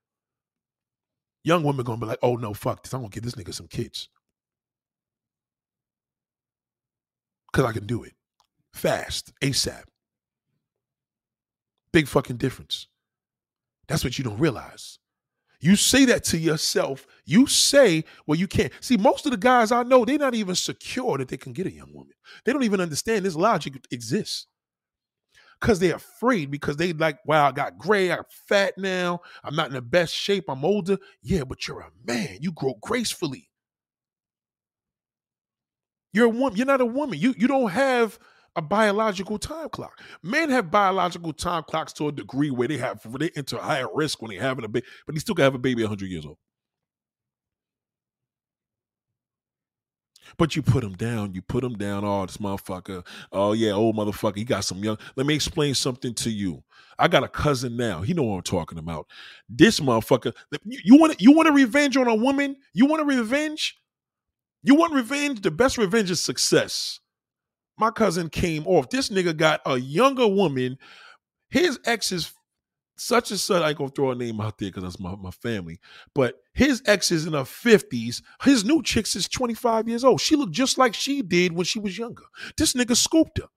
Young women gonna be like, oh no, fuck this. I'm gonna give this nigga some kids. Cause I can do it. Fast, ASAP. Big fucking difference. That's what you don't realize. You say that to yourself. You say, well, you can't. See, most of the guys I know, they're not even secure that they can get a young woman. They don't even understand this logic exists. Because they're afraid, because they like, wow, I got gray, I'm fat now, I'm not in the best shape, I'm older. Yeah, but you're a man. You grow gracefully. You're a woman. You're not a woman. You you don't have a biological time clock. Men have biological time clocks to a degree where they have they enter higher risk when they're having a baby, but they still can have a baby 100 years old. But you put him down. You put him down. Oh, this motherfucker. Oh yeah, old motherfucker. He got some young. Let me explain something to you. I got a cousin now. He know what I'm talking about. This motherfucker. You, want you want a revenge on a woman? You want a revenge? You want revenge? The best revenge is success my cousin came off. This nigga got a younger woman. His ex is such and such. I ain't gonna throw a name out there because that's my, my family. But his ex is in her 50s. His new chick is 25 years old. She looked just like she did when she was younger. This nigga scooped her.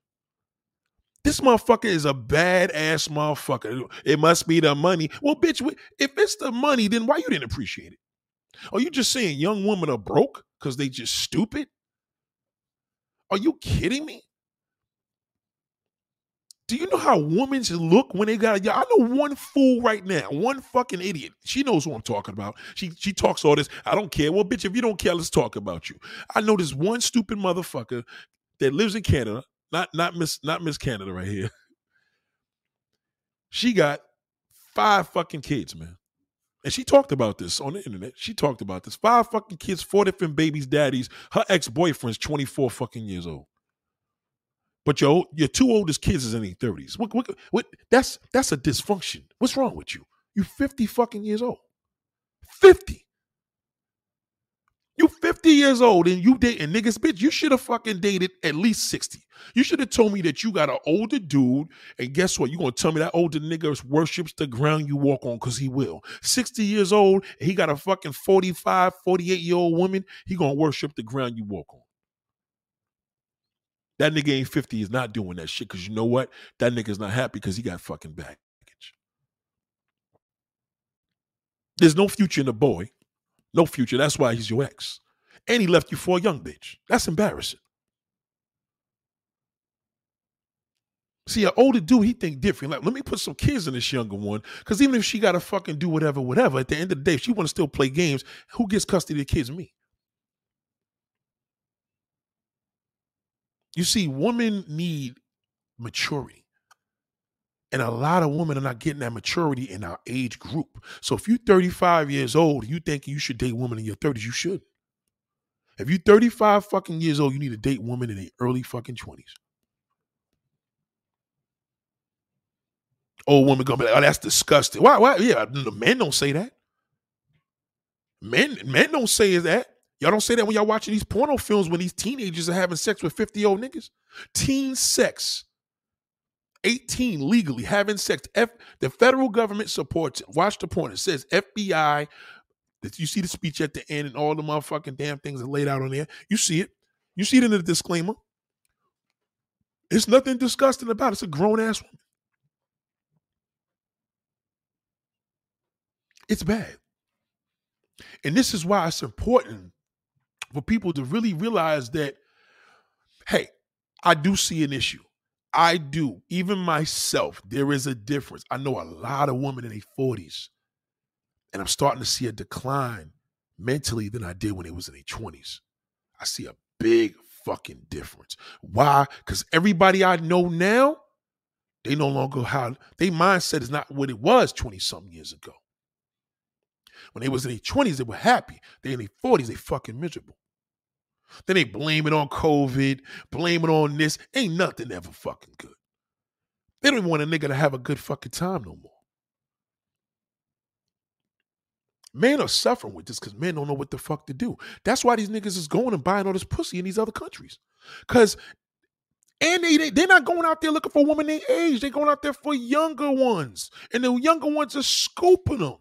This motherfucker is a badass motherfucker. It must be the money. Well, bitch, if it's the money, then why you didn't appreciate it? Are you just saying young women are broke because they just stupid? Are you kidding me? Do you know how women should look when they got a I know one fool right now, one fucking idiot. She knows who I'm talking about. She she talks all this. I don't care. Well, bitch, if you don't care, let's talk about you. I know this one stupid motherfucker that lives in Canada. Not not Miss not Miss Canada right here. She got five fucking kids, man. And she talked about this on the internet. She talked about this. Five fucking kids, four different babies, daddies. Her ex boyfriend's 24 fucking years old. But your your two oldest kids is in their 30s. What, what, what, that's that's a dysfunction. What's wrong with you? You're 50 fucking years old. 50. You 50 years old and you dating niggas, bitch. You should have fucking dated at least 60. You should have told me that you got an older dude, and guess what? you gonna tell me that older nigga worships the ground you walk on, cause he will. 60 years old, he got a fucking 45, 48 year old woman, he gonna worship the ground you walk on. That nigga ain't 50 is not doing that shit, cause you know what? That nigga's not happy because he got fucking baggage. There's no future in a boy. No future. That's why he's your ex. And he left you for a young bitch. That's embarrassing. See, an older dude, he think different. Like, let me put some kids in this younger one. Because even if she got to fucking do whatever, whatever, at the end of the day, if she want to still play games, who gets custody of the kids? Me. You see, women need maturity. And a lot of women are not getting that maturity in our age group. So if you're 35 years old, you think you should date women in your 30s, you should. If you're 35 fucking years old, you need to date women in the early fucking 20s. Old woman gonna be like, oh, that's disgusting. Why? Why? Yeah, the men don't say that. Men, men don't say that. Y'all don't say that when y'all watching these porno films when these teenagers are having sex with 50 old niggas. Teen sex 18 legally having sex. F, the federal government supports it. Watch the point. It says FBI. You see the speech at the end and all the motherfucking damn things are laid out on there. You see it. You see it in the disclaimer. It's nothing disgusting about it. It's a grown ass woman. It's bad. And this is why it's important for people to really realize that, hey, I do see an issue. I do. Even myself, there is a difference. I know a lot of women in their 40s, and I'm starting to see a decline mentally than I did when they was in their 20s. I see a big fucking difference. Why? Because everybody I know now, they no longer how their mindset is not what it was 20 something years ago. When they was in their 20s, they were happy. They in their 40s, they fucking miserable. Then they blame it on COVID, blame it on this. Ain't nothing ever fucking good. They don't want a nigga to have a good fucking time no more. Men are suffering with this because men don't know what the fuck to do. That's why these niggas is going and buying all this pussy in these other countries. Cause and they, they they're not going out there looking for women their age. They're going out there for younger ones. And the younger ones are scooping them.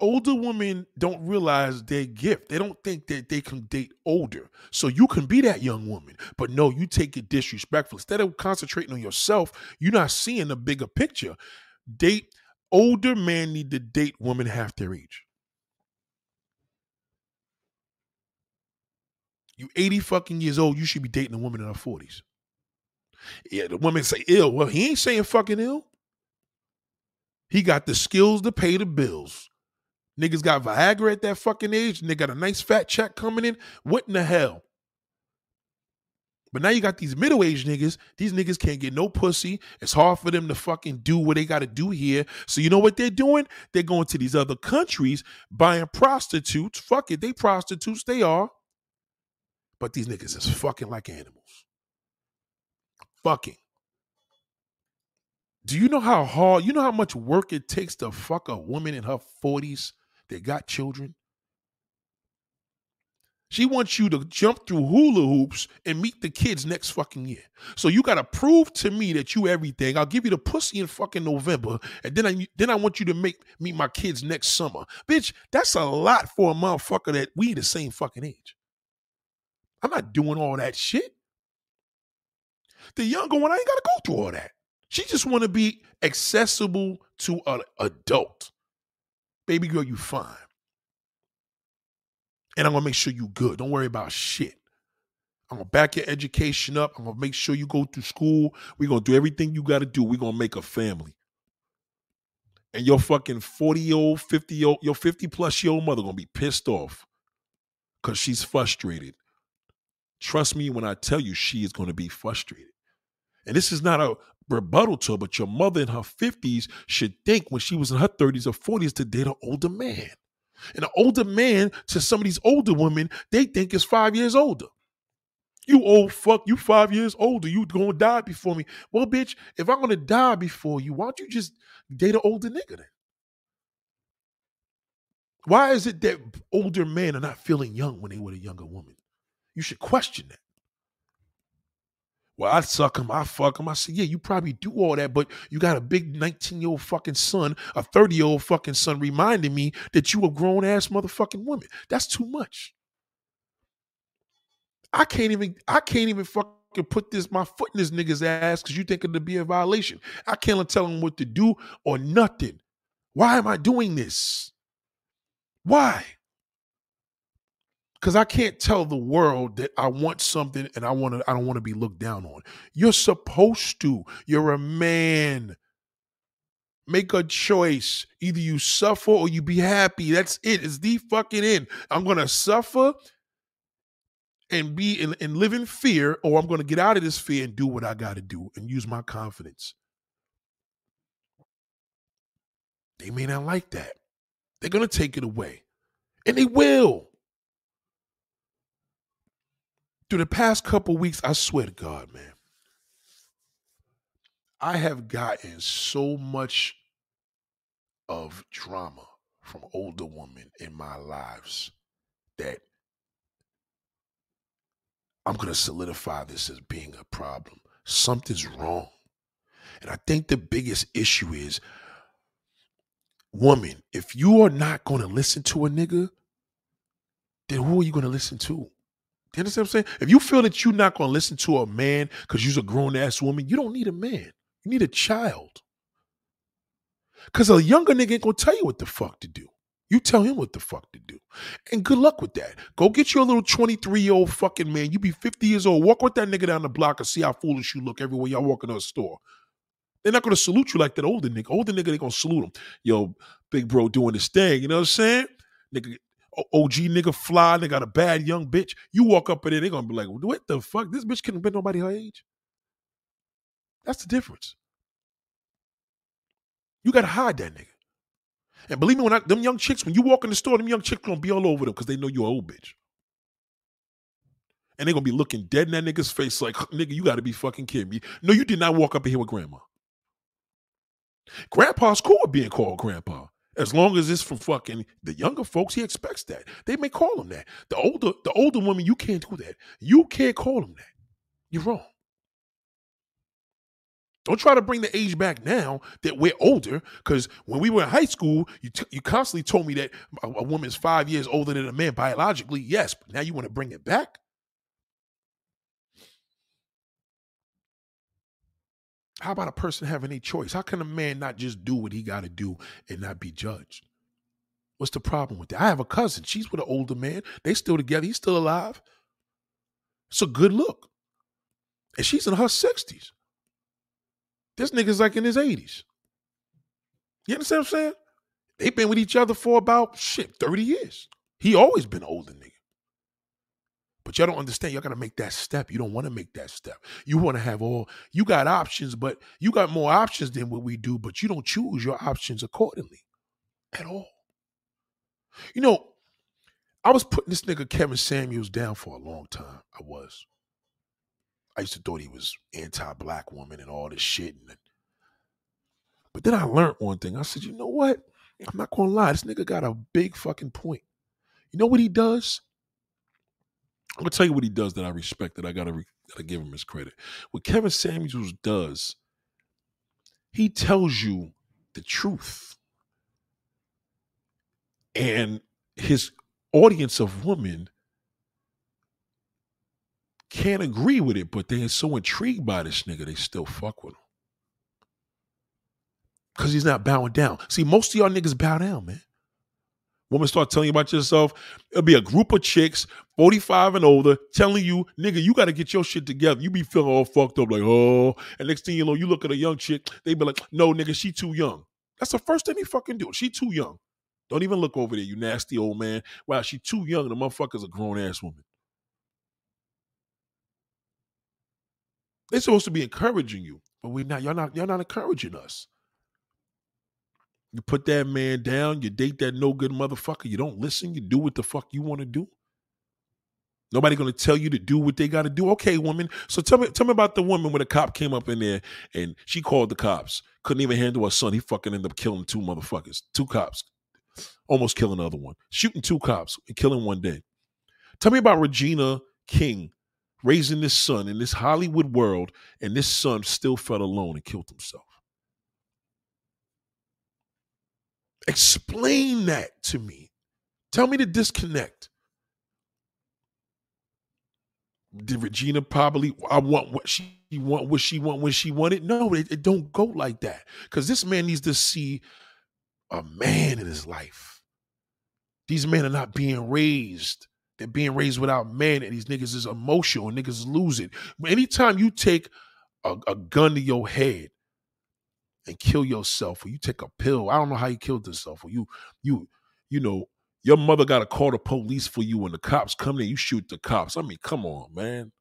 Older women don't realize their gift. They don't think that they can date older. So you can be that young woman, but no, you take it disrespectful. Instead of concentrating on yourself, you're not seeing the bigger picture. Date older men need to date women half their age. You 80 fucking years old, you should be dating a woman in her 40s. Yeah, the women say ill. Well, he ain't saying fucking ill. He got the skills to pay the bills. Niggas got Viagra at that fucking age and they got a nice fat check coming in. What in the hell? But now you got these middle aged niggas. These niggas can't get no pussy. It's hard for them to fucking do what they got to do here. So you know what they're doing? They're going to these other countries buying prostitutes. Fuck it, they prostitutes. They are. But these niggas is fucking like animals. Fucking. Do you know how hard, you know how much work it takes to fuck a woman in her 40s that got children. She wants you to jump through hula hoops and meet the kids next fucking year. So you gotta prove to me that you everything. I'll give you the pussy in fucking November, and then I then I want you to make meet my kids next summer. Bitch, that's a lot for a motherfucker that we the same fucking age. I'm not doing all that shit. The younger one, I ain't gotta go through all that. She just want to be accessible to an adult baby girl, you fine. And I'm gonna make sure you good. Don't worry about shit. I'm gonna back your education up. I'm gonna make sure you go to school. We're gonna do everything you gotta do. We're gonna make a family. And your fucking 40 year old, 50 year old, your 50 plus year old mother gonna be pissed off because she's frustrated. Trust me when I tell you she is gonna be frustrated. And this is not a rebuttal to her, but your mother in her 50s should think when she was in her 30s or 40s to date an older man. And an older man to some of these older women, they think is five years older. You old fuck, you five years older. You gonna die before me. Well, bitch, if I'm gonna die before you, why don't you just date an older nigga then? Why is it that older men are not feeling young when they with a younger woman? You should question that. Well, I suck him, I fuck him. I said, yeah, you probably do all that, but you got a big 19 year old fucking son, a 30 year old fucking son reminding me that you a grown ass motherfucking woman. That's too much. I can't even, I can't even fucking put this, my foot in this nigga's ass because you think it'll be a violation. I can't tell him what to do or nothing. Why am I doing this? Why? Because I can't tell the world that I want something and I want to I don't want to be looked down on. You're supposed to. You're a man. Make a choice. Either you suffer or you be happy. That's it. It's the fucking end. I'm gonna suffer and be in, and live in fear, or I'm gonna get out of this fear and do what I gotta do and use my confidence. They may not like that. They're gonna take it away. And they will through the past couple weeks, I swear to God, man, I have gotten so much of drama from older women in my lives that I'm going to solidify this as being a problem. Something's wrong. And I think the biggest issue is woman, if you are not going to listen to a nigga, then who are you going to listen to? You understand what I'm saying? If you feel that you're not gonna listen to a man because you're a grown ass woman, you don't need a man. You need a child. Cause a younger nigga ain't gonna tell you what the fuck to do. You tell him what the fuck to do. And good luck with that. Go get your little 23 year old fucking man. You be 50 years old. Walk with that nigga down the block and see how foolish you look everywhere y'all walk into a store. They're not gonna salute you like that older nigga. Older nigga, they gonna salute him. Yo, Big bro doing his thing. You know what I'm saying? Nigga, OG nigga fly, they got a bad young bitch. You walk up in there, they gonna be like, what the fuck? This bitch couldn't been nobody her age. That's the difference. You gotta hide that nigga. And believe me, when I, them young chicks, when you walk in the store, them young chicks gonna be all over them because they know you're an old bitch. And they're gonna be looking dead in that nigga's face like, nigga, you gotta be fucking kidding me. No, you did not walk up in here with grandma. Grandpa's cool with being called grandpa. As long as it's from fucking the younger folks, he expects that. They may call him that. The older, the older woman, you can't do that. You can't call him that. You're wrong. Don't try to bring the age back now that we're older. Because when we were in high school, you t- you constantly told me that a, a woman's five years older than a man biologically. Yes, but now you want to bring it back. How about a person having a choice? How can a man not just do what he got to do and not be judged? What's the problem with that? I have a cousin. She's with an older man. They still together. He's still alive. It's a good look. And she's in her 60s. This nigga's like in his 80s. You understand what I'm saying? They've been with each other for about shit, 30 years. He always been older nigga. But y'all don't understand. Y'all gotta make that step. You don't want to make that step. You want to have all. You got options, but you got more options than what we do. But you don't choose your options accordingly, at all. You know, I was putting this nigga Kevin Samuels down for a long time. I was. I used to thought he was anti-black woman and all this shit. And, but then I learned one thing. I said, you know what? I'm not gonna lie. This nigga got a big fucking point. You know what he does? I'm gonna tell you what he does that I respect. That I gotta re- gotta give him his credit. What Kevin Samuels does, he tells you the truth, and his audience of women can't agree with it, but they're so intrigued by this nigga, they still fuck with him. Cause he's not bowing down. See, most of y'all niggas bow down, man. Women start telling you about yourself. It'll be a group of chicks, 45 and older, telling you, nigga, you got to get your shit together. You be feeling all fucked up, like, oh. And next thing you know, you look at a young chick, they be like, no, nigga, she too young. That's the first thing they fucking do. She too young. Don't even look over there, you nasty old man. Wow, she too young. The motherfucker's a grown ass woman. They're supposed to be encouraging you, but we not. Y'all not. Y'all not encouraging us. You put that man down. You date that no good motherfucker. You don't listen. You do what the fuck you want to do. Nobody gonna tell you to do what they got to do. Okay, woman. So tell me, tell me about the woman when a cop came up in there and she called the cops. Couldn't even handle her son. He fucking ended up killing two motherfuckers, two cops, almost killing another one, shooting two cops and killing one dead. Tell me about Regina King raising this son in this Hollywood world, and this son still felt alone and killed himself. Explain that to me. Tell me to disconnect. Did Regina probably I want what she want what she want when she wanted? No, it, it don't go like that. Because this man needs to see a man in his life. These men are not being raised they're being raised without men, and these niggas is emotional. Niggas lose it. Anytime you take a, a gun to your head and kill yourself, or you take a pill, I don't know how you killed yourself, or you, you, you know, your mother got to call the police for you when the cops come in, you shoot the cops. I mean, come on, man.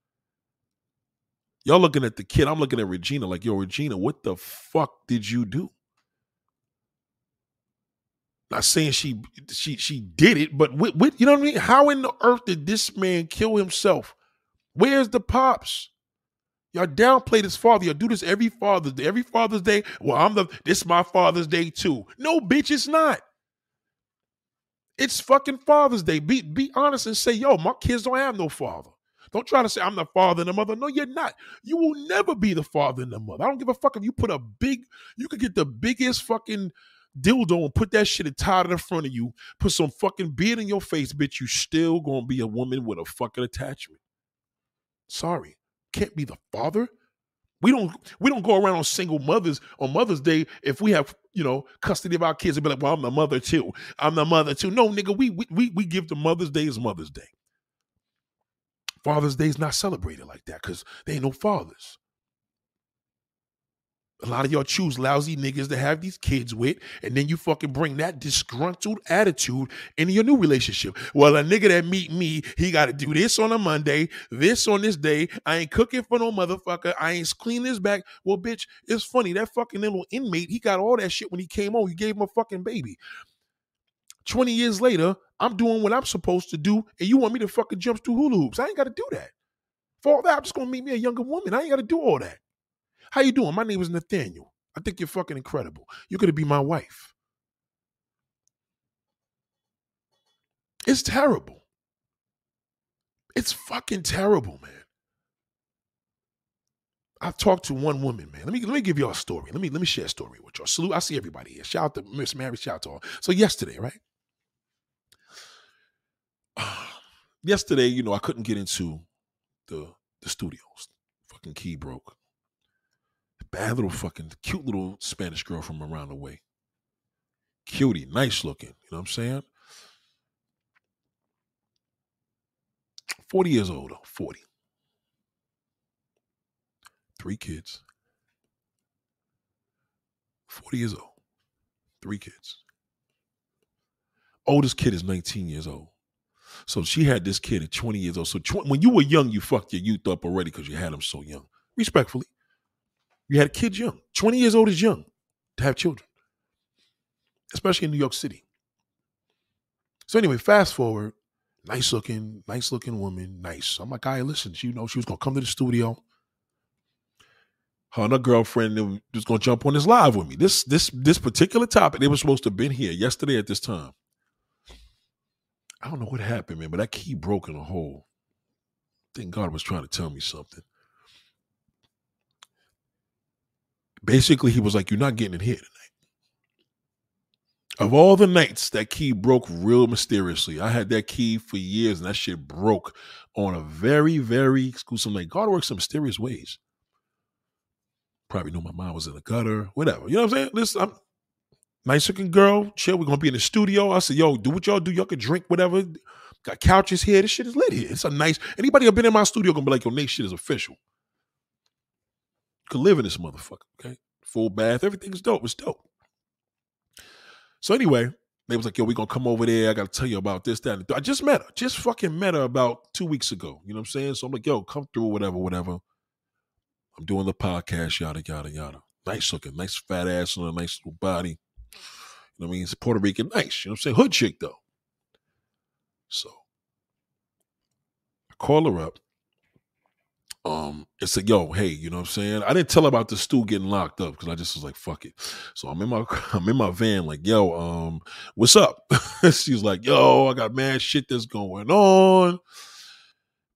Y'all looking at the kid. I'm looking at Regina like, yo, Regina, what the fuck did you do? Not saying she she she did it, but with, with, you know what I mean? How in the earth did this man kill himself? Where's the pops? Y'all downplay this father. Y'all do this every Father's Day. Every Father's Day. Well, I'm the this my Father's Day too. No, bitch, it's not. It's fucking Father's Day. Be be honest and say, yo, my kids don't have no father. Don't try to say I'm the father and the mother. No, you're not. You will never be the father and the mother. I don't give a fuck if you put a big, you could get the biggest fucking dildo and put that shit and tie it in front of you, put some fucking beard in your face, bitch, you still gonna be a woman with a fucking attachment. Sorry. Can't be the father. We don't we don't go around on single mothers on Mother's Day if we have, you know, custody of our kids and be like, well, I'm the mother too. I'm the mother too. No, nigga, we we we give the Mother's Day as Mother's Day. Father's Day is not celebrated like that because there ain't no fathers. A lot of y'all choose lousy niggas to have these kids with, and then you fucking bring that disgruntled attitude into your new relationship. Well, a nigga that meet me, he got to do this on a Monday, this on this day. I ain't cooking for no motherfucker. I ain't cleaning his back. Well, bitch, it's funny that fucking little inmate, he got all that shit when he came home. You gave him a fucking baby. 20 years later, I'm doing what I'm supposed to do, and you want me to fucking jump through hula hoops. I ain't got to do that. For all that, I'm just gonna meet me a younger woman. I ain't got to do all that. How you doing? My name is Nathaniel. I think you're fucking incredible. You're gonna be my wife. It's terrible. It's fucking terrible, man. I've talked to one woman, man. Let me let me give y'all a story. Let me let me share a story with y'all. Salute. I see everybody here. Shout out to Miss Mary. Shout out to all. So yesterday, right? yesterday, you know, I couldn't get into the the studios. Fucking key broke. Bad little fucking cute little Spanish girl from around the way. Cutie, nice looking. You know what I'm saying? 40 years old, 40. Three kids. 40 years old. Three kids. Oldest kid is 19 years old. So she had this kid at 20 years old. So when you were young, you fucked your youth up already because you had them so young. Respectfully. You had kids young. 20 years old is young to have children, especially in New York City. So anyway, fast forward, nice looking, nice looking woman, nice. I'm like, I listen, you know, she was gonna come to the studio. Her and her girlfriend was gonna jump on this live with me. This this this particular topic, they were supposed to have been here yesterday at this time. I don't know what happened, man, but that key broke in a hole. Think God was trying to tell me something. Basically, he was like, You're not getting in here tonight. Of all the nights, that key broke real mysteriously. I had that key for years, and that shit broke on a very, very exclusive night. God works in mysterious ways. Probably knew my mom was in the gutter, whatever. You know what I'm saying? Listen, I'm nice looking girl, chill. We're gonna be in the studio. I said, yo, do what y'all do. Y'all can drink whatever. Got couches here. This shit is lit here. It's a nice. Anybody have been in my studio gonna be like, yo, Nate shit is official could live in this motherfucker. Okay, full bath, everything's dope. It's dope. So anyway, they was like, "Yo, we gonna come over there. I gotta tell you about this, that." I just met her, just fucking met her about two weeks ago. You know what I'm saying? So I'm like, "Yo, come through, whatever, whatever." I'm doing the podcast, yada yada yada. Nice looking, nice fat ass and a nice little body. You know what I mean? It's Puerto Rican, nice. You know what I'm saying? Hood chick though. So I call her up um it said yo hey you know what i'm saying? I didn't tell about the stool getting locked up because i just was like fuck it. So i'm in my i'm in my van like yo um what's up? She's like yo i got mad shit that's going on.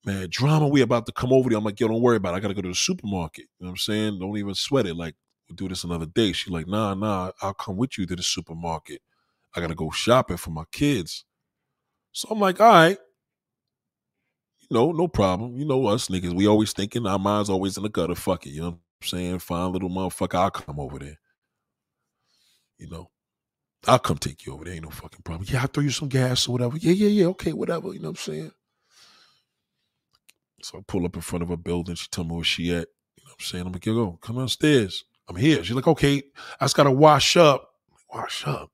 Man drama. We about to come over there. I'm like yo don't worry about it. I gotta go to the supermarket. You know what i'm saying? Don't even sweat it. Like we'll do this another day. She's like nah nah. I'll come with you to the supermarket. I gotta go shopping for my kids. So i'm like all right no, no problem. You know us niggas, we always thinking our minds always in the gutter. Fuck it, you know what I'm saying? Fine little motherfucker, I'll come over there. You know, I'll come take you over there. Ain't no fucking problem. Yeah, I'll throw you some gas or whatever. Yeah, yeah, yeah. Okay, whatever. You know what I'm saying? So I pull up in front of a building. She tell me where she at. You know what I'm saying? I'm like, yo, come downstairs. I'm here. She's like, okay, I just gotta wash up. Wash up.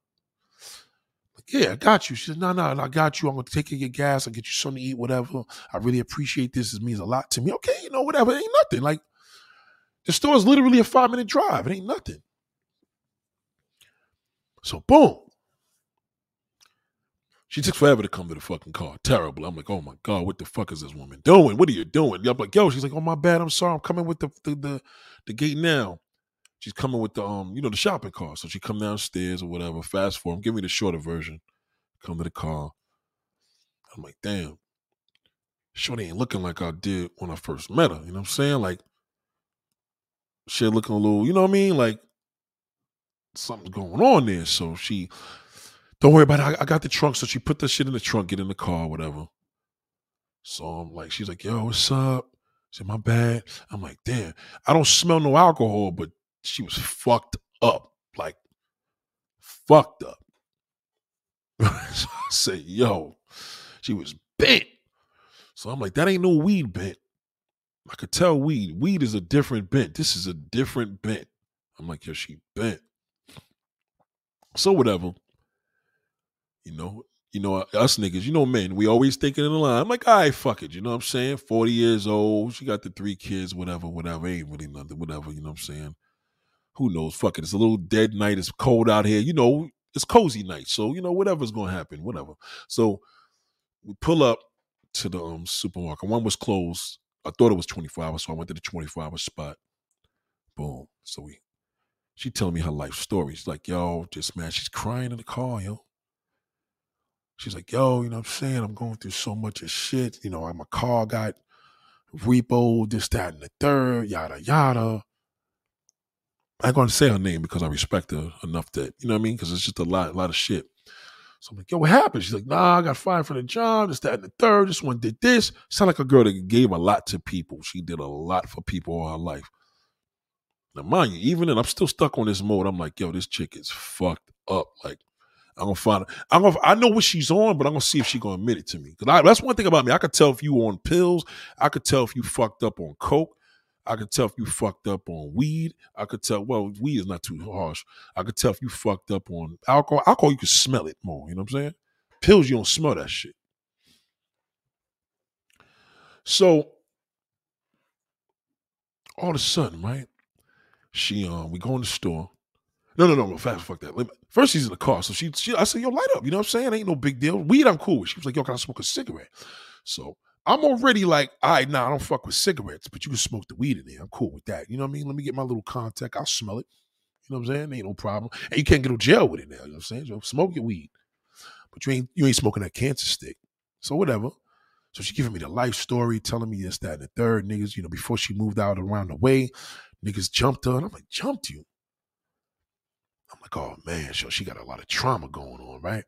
Yeah, I got you. She said, No, no, I got you. I'm gonna take care of your gas. I'll get you something to eat, whatever. I really appreciate this. It means a lot to me. Okay, you know, whatever. It ain't nothing. Like the store is literally a five minute drive. It ain't nothing. So boom. She took forever to come to the fucking car. Terrible. I'm like, oh my God, what the fuck is this woman doing? What are you doing? I'm like, yo, she's like, oh my bad, I'm sorry. I'm coming with the the the, the gate now. She's coming with the um, you know, the shopping cart. So she come downstairs or whatever. Fast forward, give me the shorter version. Come to the car. I'm like, damn, Shorty ain't looking like I did when I first met her. You know what I'm saying? Like, she looking a little, you know what I mean? Like, something's going on there. So she, don't worry about it. I, I got the trunk. So she put the shit in the trunk, get in the car, whatever. So I'm like, she's like, yo, what's up? She said, my bad. I'm like, damn, I don't smell no alcohol, but she was fucked up, like fucked up. so I say, yo, she was bent. So I'm like, that ain't no weed bent. I could tell weed. Weed is a different bent. This is a different bent. I'm like, yo, she bent. So whatever. You know, you know, us niggas, you know, men, we always thinking in the line. I'm like, all right, fuck it. You know what I'm saying? 40 years old. She got the three kids, whatever, whatever. Ain't really nothing, whatever. You know what I'm saying? Who knows? Fuck it. It's a little dead night. It's cold out here. You know, it's cozy night. So, you know, whatever's going to happen, whatever. So we pull up to the um, supermarket. One was closed. I thought it was 24 hours, so I went to the 24 hour spot. Boom. So we, she telling me her life story. She's like, yo, just man, she's crying in the car, yo. She's like, yo, you know what I'm saying? I'm going through so much of shit. You know, my car got repo, this, that, and the third, yada, yada. I to say her name because I respect her enough that, you know what I mean? Because it's just a lot, a lot of shit. So I'm like, yo, what happened? She's like, nah, I got fired from the job, this, that, and the third. This one did this. Sound like a girl that gave a lot to people. She did a lot for people all her life. Now, mind you, even then, I'm still stuck on this mode. I'm like, yo, this chick is fucked up. Like, I'm gonna find. I'm gonna. I know what she's on, but I'm gonna see if she's gonna admit it to me. Because that's one thing about me. I could tell if you on pills. I could tell if you fucked up on coke. I could tell if you fucked up on weed. I could tell. Well, weed is not too harsh. I could tell if you fucked up on alcohol. Alcohol, you can smell it more. You know what I'm saying? Pills, you don't smell that shit. So all of a sudden, right? She um, we go in the store. No, no, no, no. Fast, fuck that. First, she's in the car. So she, she, I said, yo, light up. You know what I'm saying? Ain't no big deal. Weed, I'm cool with. She was like, yo, can I smoke a cigarette? So I'm already like, all right, nah, I don't fuck with cigarettes, but you can smoke the weed in there. I'm cool with that. You know what I mean? Let me get my little contact. I'll smell it. You know what I'm saying? Ain't no problem. And you can't get to jail with it now. You know what I'm saying? So smoke your weed. But you ain't you ain't smoking that cancer stick. So whatever. So she giving me the life story, telling me this, that, and the third. Niggas, you know, before she moved out around the way, niggas jumped her. And I'm like, jumped you? I'm like, oh man, so she got a lot of trauma going on, right?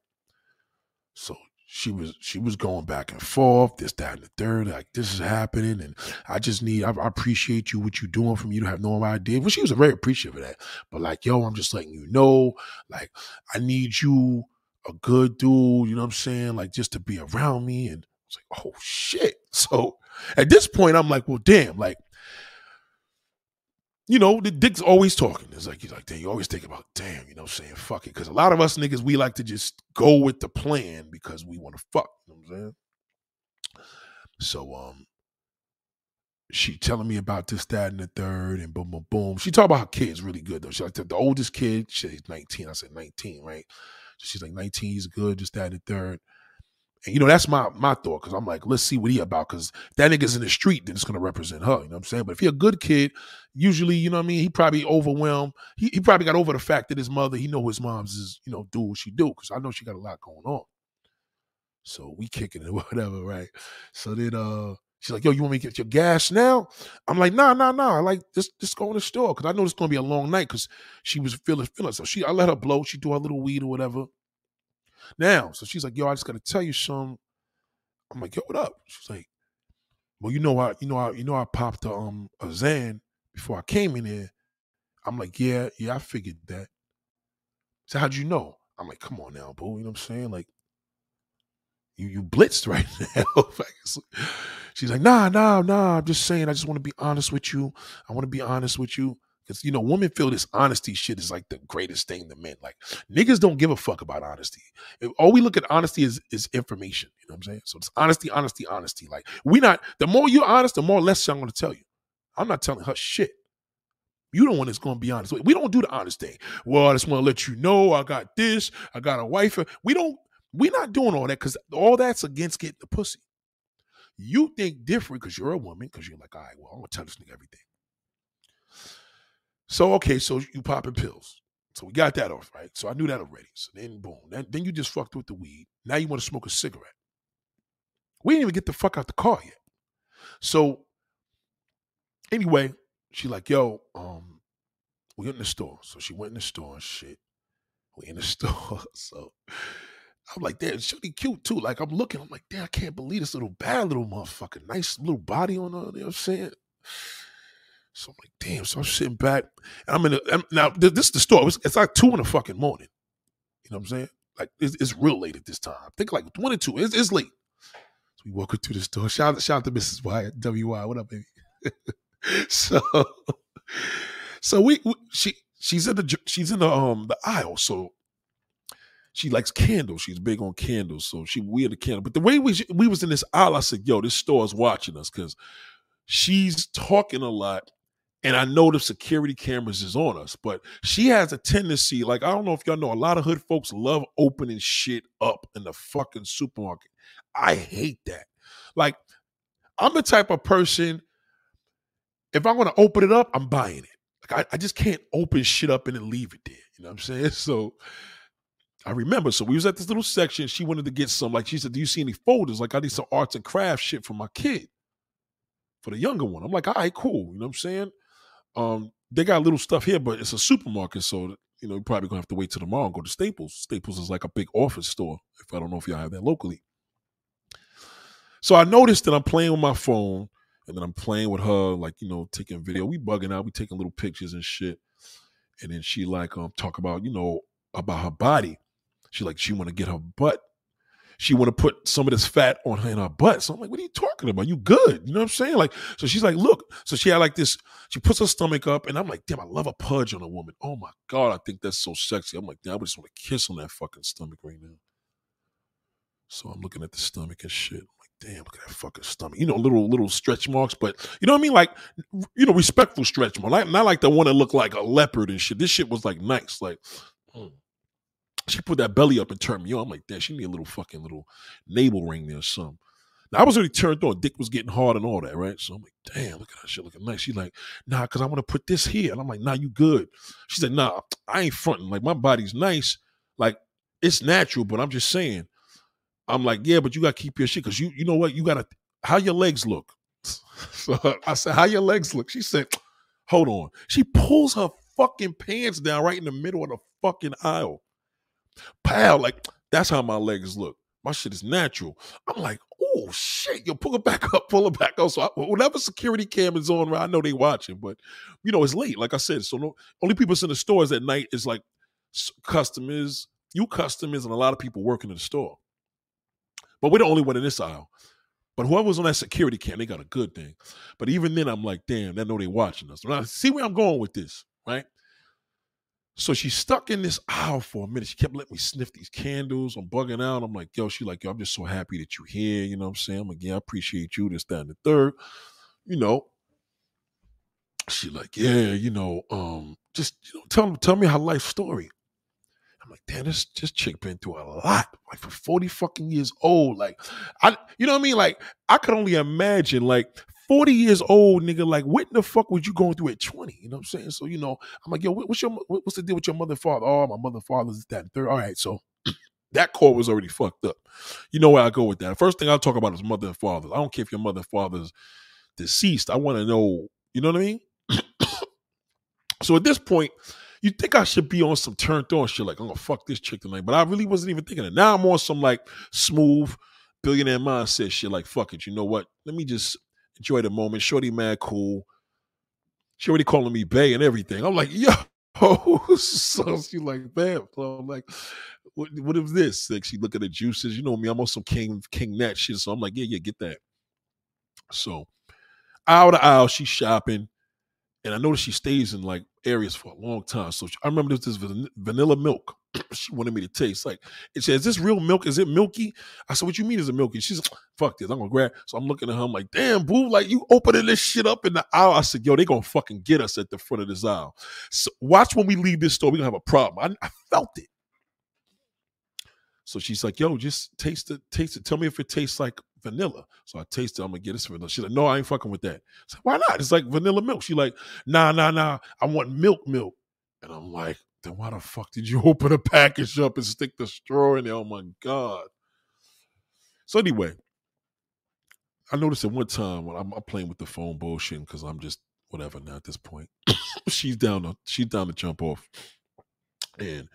So she was she was going back and forth, this, that, and the third. Like this is happening, and I just need. I, I appreciate you what you doing for me. You have no idea. Well, she was very appreciative of that. But like, yo, I'm just letting you know, like, I need you, a good dude. You know what I'm saying? Like, just to be around me. And it's like, oh shit. So at this point, I'm like, well, damn, like you know, the dick's always talking. It's like, he's like, damn, you always think about, damn, you know, what saying fuck it. Because a lot of us niggas, we like to just go with the plan because we want to fuck. You know what I'm saying? So, um, she telling me about this, that, and the third, and boom, boom, boom. She talk about her kids really good though. She like the, the oldest kid, she's 19. I said 19, right? She's like 19, he's good, just that, and the third. And you know, that's my my thought because I'm like, let's see what he about because that nigga's in the street, then it's gonna represent her. You know what I'm saying? But if you're a good kid, usually, you know what I mean, he probably overwhelmed. He, he probably got over the fact that his mother, he know his mom's is, you know, do what she do, because I know she got a lot going on. So we kicking it, whatever, right? So then uh she's like, yo, you want me to get your gas now? I'm like, nah, nah, nah. I like just just go in the store because I know it's gonna be a long night because she was feeling feeling. So she I let her blow, she do her little weed or whatever. Now, so she's like, yo, I just gotta tell you something. I'm like, yo, what up? She's like, well, you know I, you know I, you know I popped a, um a Zan before I came in here. I'm like, yeah, yeah, I figured that. So how'd you know? I'm like, come on now, boo. You know what I'm saying? Like, you you blitzed right now. She's like, nah, nah, nah. I'm just saying. I just want to be honest with you. I want to be honest with you. Because, you know, women feel this honesty shit is like the greatest thing to men. Like, niggas don't give a fuck about honesty. If, all we look at honesty is, is information. You know what I'm saying? So it's honesty, honesty, honesty. Like, we not, the more you're honest, the more less I'm going to tell you. I'm not telling her shit. You don't want that's going to be honest. We don't do the honest thing. Well, I just want to let you know I got this. I got a wife. Uh, we don't, we're not doing all that because all that's against getting the pussy. You think different because you're a woman because you're like, all right, well, I'm to tell this nigga everything. So okay, so you popping pills. So we got that off, right? So I knew that already. So then boom. Then, then you just fucked with the weed. Now you want to smoke a cigarette. We didn't even get the fuck out the car yet. So anyway, she like, yo, um, we in the store. So she went in the store and shit. We in the store. So I'm like, damn, she'll be cute too. Like I'm looking, I'm like, damn, I can't believe this little bad little motherfucker. Nice little body on her, you know what I'm saying? So I'm like, damn. So I'm sitting back, and I'm in the I'm, now. This is the store. It's, like two in the fucking morning. You know what I'm saying? Like it's, it's real late at this time. I think like 22. It's, it's late. So we walk into the store. Shout out, shout out to Mrs. Wyatt, WY. What up, baby? so, so we, we, she she's in the she's in the um the aisle, so she likes candles. She's big on candles, so she we had a candle. But the way we we was in this aisle, I said, "Yo, this store is watching us because she's talking a lot." And I know the security cameras is on us, but she has a tendency, like I don't know if y'all know, a lot of hood folks love opening shit up in the fucking supermarket. I hate that. Like, I'm the type of person, if I'm gonna open it up, I'm buying it. Like I, I just can't open shit up and then leave it there. You know what I'm saying? So I remember. So we was at this little section. She wanted to get some, like she said, Do you see any folders? Like I need some arts and crafts shit for my kid. For the younger one. I'm like, all right, cool. You know what I'm saying? Um, they got little stuff here, but it's a supermarket, so you know, you're probably gonna have to wait till tomorrow and go to Staples. Staples is like a big office store. If I don't know if y'all have that locally. So I noticed that I'm playing with my phone and then I'm playing with her, like, you know, taking video. We bugging out, we taking little pictures and shit. And then she like um talk about, you know, about her body. She like she want to get her butt. She want to put some of this fat on her in her butt. So I'm like, what are you talking about? You good? You know what I'm saying? Like, so she's like, look. So she had like this. She puts her stomach up, and I'm like, damn, I love a pudge on a woman. Oh my god, I think that's so sexy. I'm like, damn, I just want to kiss on that fucking stomach right now. So I'm looking at the stomach and shit. I'm like, damn, look at that fucking stomach. You know, little little stretch marks, but you know what I mean? Like, you know, respectful stretch marks. Like, not like the one that looked like a leopard and shit. This shit was like nice. Like, mm she put that belly up and turned me on. I'm like, damn, she need a little fucking little navel ring there or something. Now I was already turned on. Dick was getting hard and all that, right? So I'm like, damn, look at that shit looking nice. She's like, nah, cause I want to put this here. And I'm like, nah, you good. She said, nah, I ain't fronting. Like my body's nice. Like it's natural, but I'm just saying. I'm like, yeah, but you gotta keep your shit. Cause you, you know what? You gotta how your legs look. So I said, how your legs look? She said, hold on. She pulls her fucking pants down right in the middle of the fucking aisle. Pow, like that's how my legs look. My shit is natural. I'm like, oh shit, yo, pull it back up, pull it back up. So I, whenever security cam is on, I know they watching, but you know it's late. Like I said, so no, only people in the stores at night is like customers, you customers, and a lot of people working in the store. But we're the only one in this aisle. But whoever's on that security cam, they got a good thing. But even then, I'm like, damn, they know they watching us. Now, see where I'm going with this, right? So she's stuck in this aisle for a minute. She kept letting me sniff these candles. I'm bugging out. I'm like, yo, she like, yo, I'm just so happy that you're here. You know what I'm saying? I'm like, yeah, I appreciate you, this, that, and the third. You know. She like, yeah, you know, um, just you know, tell tell me her life story. I'm like, damn, this this chick been through a lot. Like for 40 fucking years old. Like, I you know what I mean? Like, I could only imagine like 40 years old, nigga, like what the fuck was you going through at 20? You know what I'm saying? So, you know, I'm like, yo, what's your what's the deal with your mother father? Oh, my mother father's that and third. All right, so that core was already fucked up. You know where I go with that. First thing I'll talk about is mother and father. I don't care if your mother and father's deceased. I want to know, you know what I mean? so at this point, you think I should be on some turned on shit, like I'm gonna fuck this chick tonight, but I really wasn't even thinking it. Now I'm on some like smooth billionaire mindset shit, like fuck it. You know what? Let me just enjoy the moment. Shorty mad cool. She already calling me bae and everything. I'm like, yo. so she like, bam. So I'm like, what, what is this? Like she look at the juices. You know me, I'm some king king nat shit. So I'm like, yeah, yeah, get that. So aisle to aisle, she's shopping. And I noticed she stays in like areas for a long time. So I remember there's this vanilla milk. she wanted me to taste. Like it says, "Is this real milk? Is it milky?" I said, "What you mean is it milky?" She's like, "Fuck this, I'm gonna grab." So I'm looking at her. I'm like, "Damn, boo! Like you opening this shit up in the aisle." I said, "Yo, they gonna fucking get us at the front of this aisle." So watch when we leave this store, we gonna have a problem. I, I felt it. So she's like, "Yo, just taste it. Taste it. Tell me if it tastes like vanilla." So I taste it. I'm gonna get this vanilla. She's like, "No, I ain't fucking with that." "Why not? It's like vanilla milk." She like, "Nah, nah, nah. I want milk, milk." And I'm like, then why the fuck did you open a package up and stick the straw in there? Oh my God. So anyway, I noticed at one time when I'm, I'm playing with the phone bullshit because I'm just whatever now at this point. she's down to she's down to jump off. And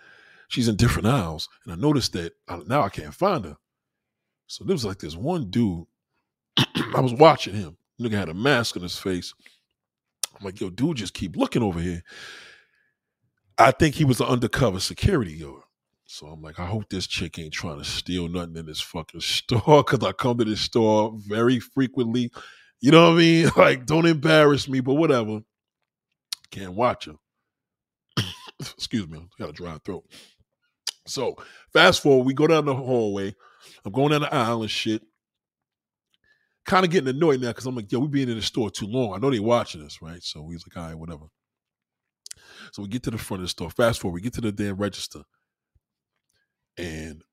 she's in different aisles. And I noticed that I, now I can't find her. So there was like this one dude. I was watching him. Nigga had a mask on his face. I'm like, yo, dude, just keep looking over here. I think he was an undercover security guard. So I'm like, I hope this chick ain't trying to steal nothing in this fucking store because I come to this store very frequently. You know what I mean? Like, don't embarrass me, but whatever. Can't watch her. Excuse me, I got a dry throat. So fast forward, we go down the hallway. I'm going down the aisle and shit. Kind of getting annoyed now because I'm like, yo, we been in the store too long. I know they watching us, right? So he's like, all right, whatever. So we get to the front of the store. Fast forward, we get to the damn register. And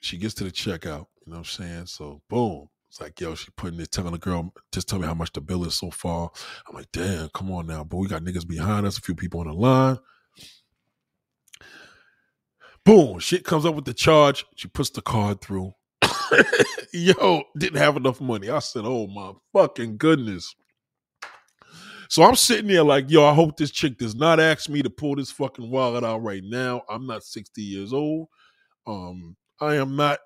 she gets to the checkout, you know what I'm saying? So boom. It's like, yo, she putting it, telling the girl, just tell me how much the bill is so far. I'm like, damn, come on now, but we got niggas behind us, a few people on the line. Boom, shit comes up with the charge. She puts the card through. yo, didn't have enough money. I said, oh my fucking goodness. So I'm sitting there like, yo, I hope this chick does not ask me to pull this fucking wallet out right now. I'm not 60 years old. Um, I am not,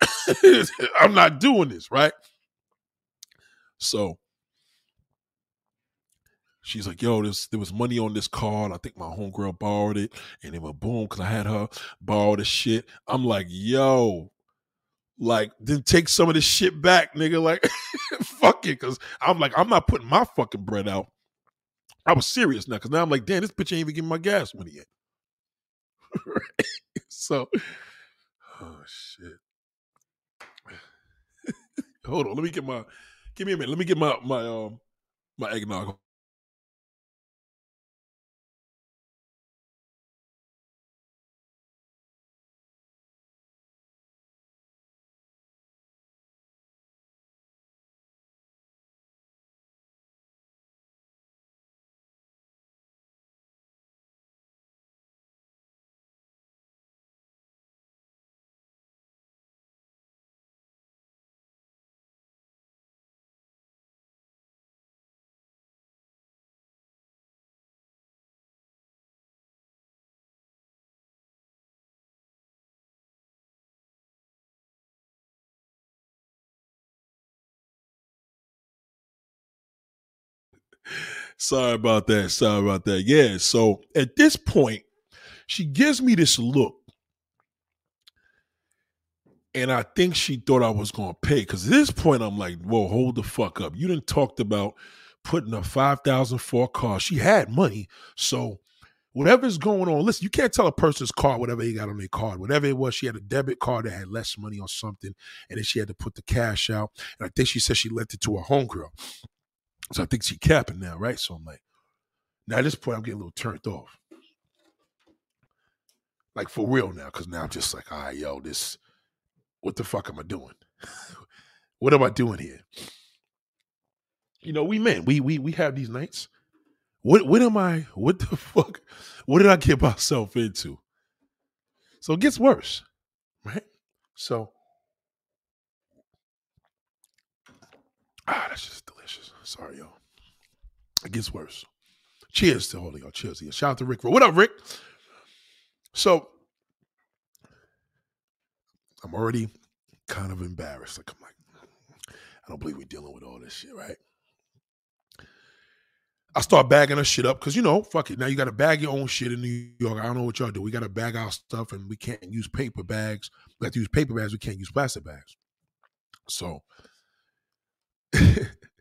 I'm not doing this, right? So she's like, yo, this there was money on this card. I think my homegirl borrowed it. And it went boom, because I had her borrow the shit. I'm like, yo, like, then take some of this shit back, nigga. Like, fuck it. Cause I'm like, I'm not putting my fucking bread out. I was serious now, because now I'm like, damn, this bitch ain't even giving my gas money yet. so, oh shit. Hold on, let me get my Give me a minute. Let me get my my um my eggnog. Sorry about that. Sorry about that. Yeah. So at this point, she gives me this look. And I think she thought I was going to pay. Because at this point, I'm like, whoa, hold the fuck up. You didn't talked about putting a 5000 for a car. She had money. So whatever's going on, listen, you can't tell a person's card, whatever they got on their card, whatever it was. She had a debit card that had less money or something. And then she had to put the cash out. And I think she said she lent it to her homegirl. So I think she capping now, right? So I'm like, now at this point, I'm getting a little turned off. Like for real now, because now I'm just like, all right, yo, this, what the fuck am I doing? what am I doing here? You know, we men, we we we have these nights. What what am I? What the fuck? What did I get myself into? So it gets worse, right? So ah, that's just. Sorry, y'all. It gets worse. Cheers to all of y'all. Cheers to you. Shout out to Rick. What up, Rick? So I'm already kind of embarrassed. Like I'm like, I don't believe we're dealing with all this shit, right? I start bagging her shit up because you know, fuck it. Now you got to bag your own shit in New York. I don't know what y'all do. We got to bag our stuff, and we can't use paper bags. We have to use paper bags. We can't use plastic bags. So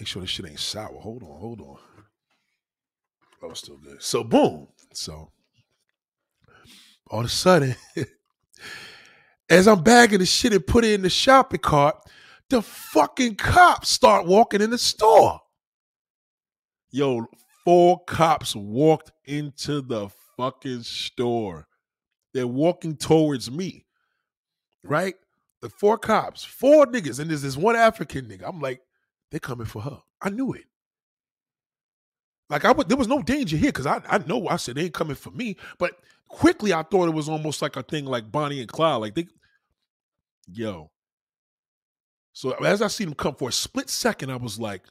make sure this shit ain't sour. Hold on, hold on. Oh, still good. So boom. So all of a sudden, as I'm bagging the shit and put it in the shopping cart, the fucking cops start walking in the store. Yo, four cops walked into the fucking store. They're walking towards me. Right? The four cops, four niggas, and there's this one African nigga. I'm like, they're coming for her. I knew it. Like I would, there was no danger here because I, I know I said they ain't coming for me. But quickly, I thought it was almost like a thing like Bonnie and Clyde. Like they, yo. So as I see them come for a split second, I was like,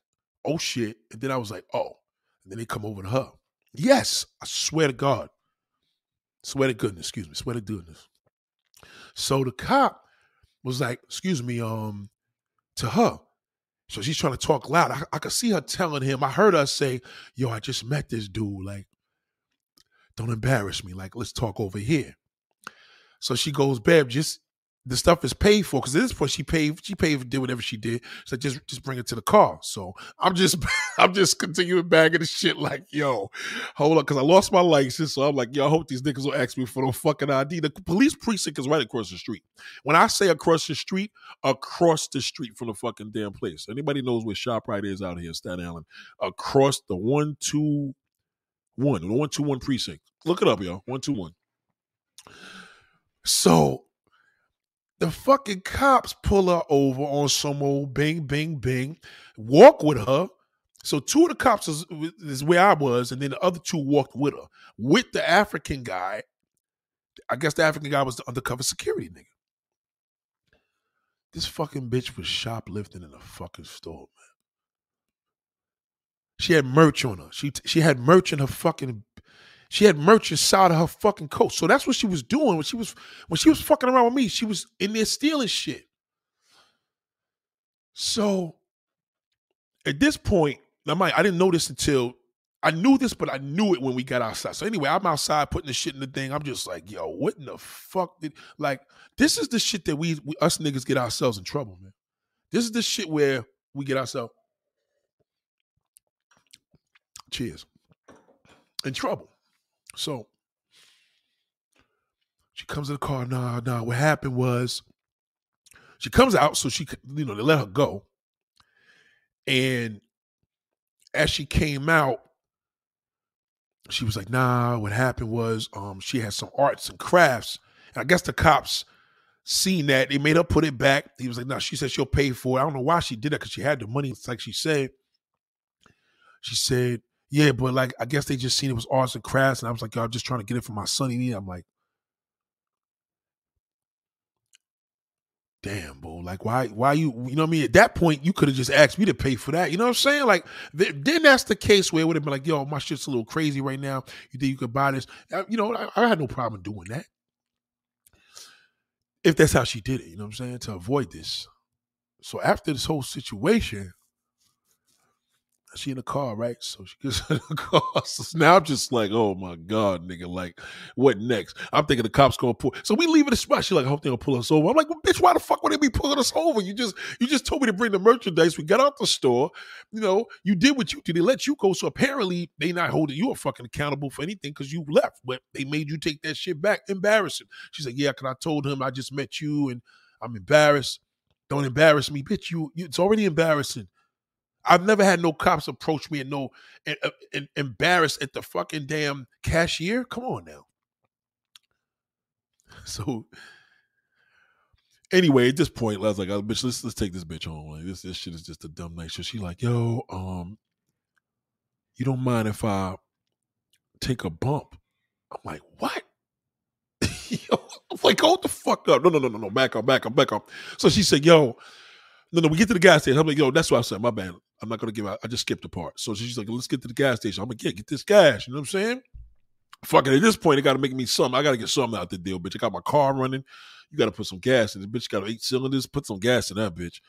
oh shit. And then I was like, oh. And then they come over to her. Yes, I swear to God. Swear to goodness, excuse me, swear to goodness. So the cop was like, excuse me, um, to her. So she's trying to talk loud. I, I could see her telling him. I heard her say, Yo, I just met this dude. Like, don't embarrass me. Like, let's talk over here. So she goes, Babe, just the stuff is paid for because at this point she paid she paid did whatever she did. So just just bring it to the car. So i'm just i'm just continuing bagging the shit like yo hold up because i lost my license. So i'm like yo i hope these niggas will ask me for no fucking id the police precinct is right across the street. When i say across the street across the street from the fucking damn place. Anybody knows where shoprite is out here in staten island? Across the one two one the one two one precinct. Look it up yo. One two one. So the fucking cops pull her over on some old bing, bing, bing, walk with her. So two of the cops is, is where I was, and then the other two walked with her, with the African guy. I guess the African guy was the undercover security nigga. This fucking bitch was shoplifting in a fucking store, man. She had merch on her. She she had merch in her fucking she had merch inside of her fucking coat. So that's what she was doing when she was when she was fucking around with me. She was in there stealing shit. So at this point, I might I didn't know this until I knew this, but I knew it when we got outside. So anyway, I'm outside putting the shit in the thing. I'm just like, yo, what in the fuck did like this is the shit that we, we us niggas get ourselves in trouble, man. This is the shit where we get ourselves cheers in trouble. So she comes to the car. Nah, nah. What happened was she comes out, so she you know they let her go, and as she came out, she was like, "Nah." What happened was um she had some arts and crafts, and I guess the cops seen that they made her put it back. He was like. Nah. She said she'll pay for it. I don't know why she did that because she had the money. It's like she said. She said yeah, but like I guess they just seen it was arts and crafts, and I was like, yo, I'm just trying to get it for my son. And I'm like, damn, bro. Like, why, why you, you know what I mean? At that point, you could have just asked me to pay for that. You know what I'm saying? Like, th- then that's the case where it would have been like, yo, my shit's a little crazy right now. You think you could buy this? You know, I, I had no problem doing that. If that's how she did it, you know what I'm saying? To avoid this. So after this whole situation, she in the car, right? So she gets in the car. So now I'm just like, oh my God, nigga, like, what next? I'm thinking the cops gonna pull. So we leaving the spot. She like, I hope they gonna pull us over. I'm like, well, bitch, why the fuck would they be pulling us over? You just you just told me to bring the merchandise. We got out the store. You know, you did what you did. They let you go. So apparently they not holding you fucking accountable for anything because you left. But they made you take that shit back. Embarrassing. She's like, yeah, because I told him I just met you and I'm embarrassed. Don't embarrass me, bitch. You, you it's already embarrassing. I've never had no cops approach me and no and, uh, and embarrassed at the fucking damn cashier. Come on now. So anyway, at this point, I was like, oh, bitch, let's let's take this bitch home. Like this this shit is just a dumb night. So she like, yo, um, you don't mind if I take a bump? I'm like, what? I'm like, hold the fuck up. No, no, no, no, no. Back up, back up, back up. So she said, yo, no, no, we get to the gas station. I'm like, yo, that's what I said. My bad. I'm not gonna give out. I just skipped a part. So she's like, let's get to the gas station. I'm like, yeah, get this gas. You know what I'm saying? Fucking at this point, it gotta make me something. I gotta get something out the deal, bitch. I got my car running. You gotta put some gas in this bitch. Got eight cylinders. Put some gas in that bitch.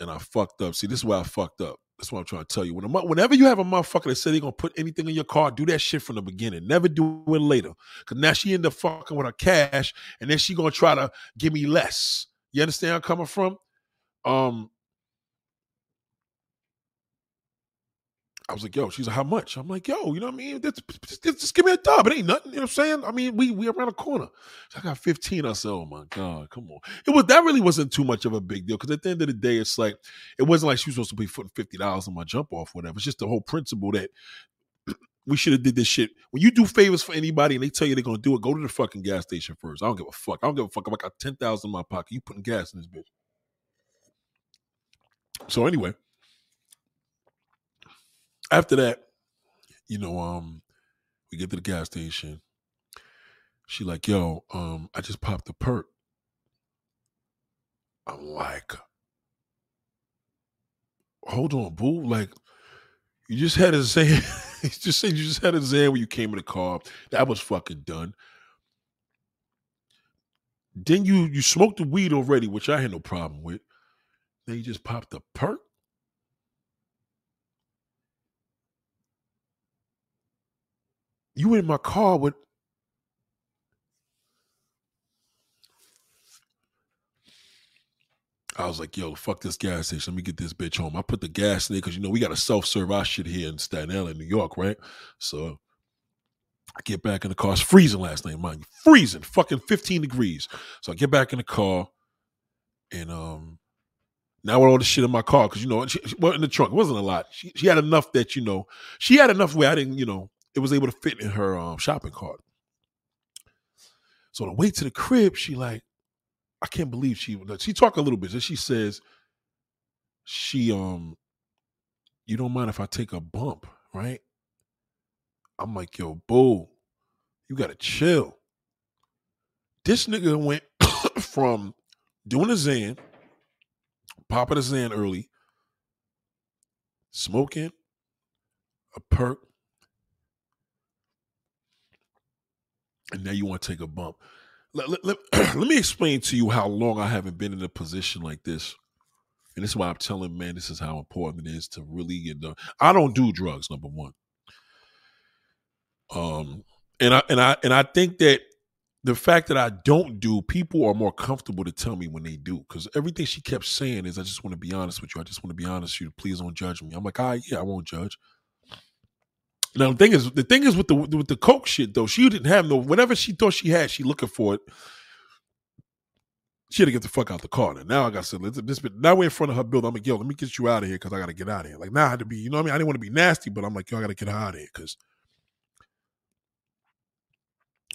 And I fucked up. See, this is why I fucked up. That's what I'm trying to tell you. When a, whenever you have a motherfucker that said they gonna put anything in your car, do that shit from the beginning. Never do it later. Cause now she end up fucking with her cash, and then she gonna try to give me less. You understand where I'm coming from? Um, I was like, yo, she's like, how much? I'm like, yo, you know what I mean? Just, just, give me a dub. It ain't nothing. You know what I'm saying? I mean, we we around the corner. So I got 15. I said, oh my God, come on. It was that really wasn't too much of a big deal. Cause at the end of the day, it's like, it wasn't like she was supposed to be putting $50 on my jump off, whatever. It's just the whole principle that we should have did this shit. When you do favors for anybody and they tell you they're gonna do it, go to the fucking gas station first. I don't give a fuck. I don't give a fuck. I got 10,000 in my pocket. You putting gas in this bitch. So anyway, after that, you know, um, we get to the gas station. She like, yo, um, I just popped a perk. I'm like, hold on, boo. Like, you just had a Zan. you just said you just had a Zan when you came in the car. That was fucking done. Then you you smoked the weed already, which I had no problem with. Then you just popped a perk. You in my car with I was like, yo, fuck this gas station. Let me get this bitch home. I put the gas in there because you know we got to self-serve our shit here in Staten Island, New York, right? So I get back in the car. It's freezing last night, mind you. Freezing, fucking 15 degrees. So I get back in the car and um now with all the shit in my car, because you know, she, she, well, in the trunk, it wasn't a lot. She, she had enough that, you know, she had enough where I didn't, you know, it was able to fit in her um, shopping cart. So on the way to the crib, she like, I can't believe she she talked a little bit. And she says, she um, you don't mind if I take a bump, right? I'm like, yo, boo, you gotta chill. This nigga went from doing a Zan, popping a Zan early, smoking, a perk, and now you want to take a bump. Let, let, let, let, me explain to you how long I haven't been in a position like this. And this is why I'm telling man, this is how important it is to really get done. I don't do drugs, number one. Um, and I and I and I think that the fact that I don't do, people are more comfortable to tell me when they do. Because everything she kept saying is, I just want to be honest with you. I just want to be honest with you. Please don't judge me. I'm like, ah, yeah, I won't judge. Now the thing is, the thing is with the with the coke shit though, she didn't have no. Whatever she thought she had, she looking for it. She had to get the fuck out the car. And now I got to this. Now we're in front of her building. I'm like, yo, let me get you out of here because I got to get out of here. Like now I had to be, you know what I mean? I didn't want to be nasty, but I'm like, yo, I got to get out of here because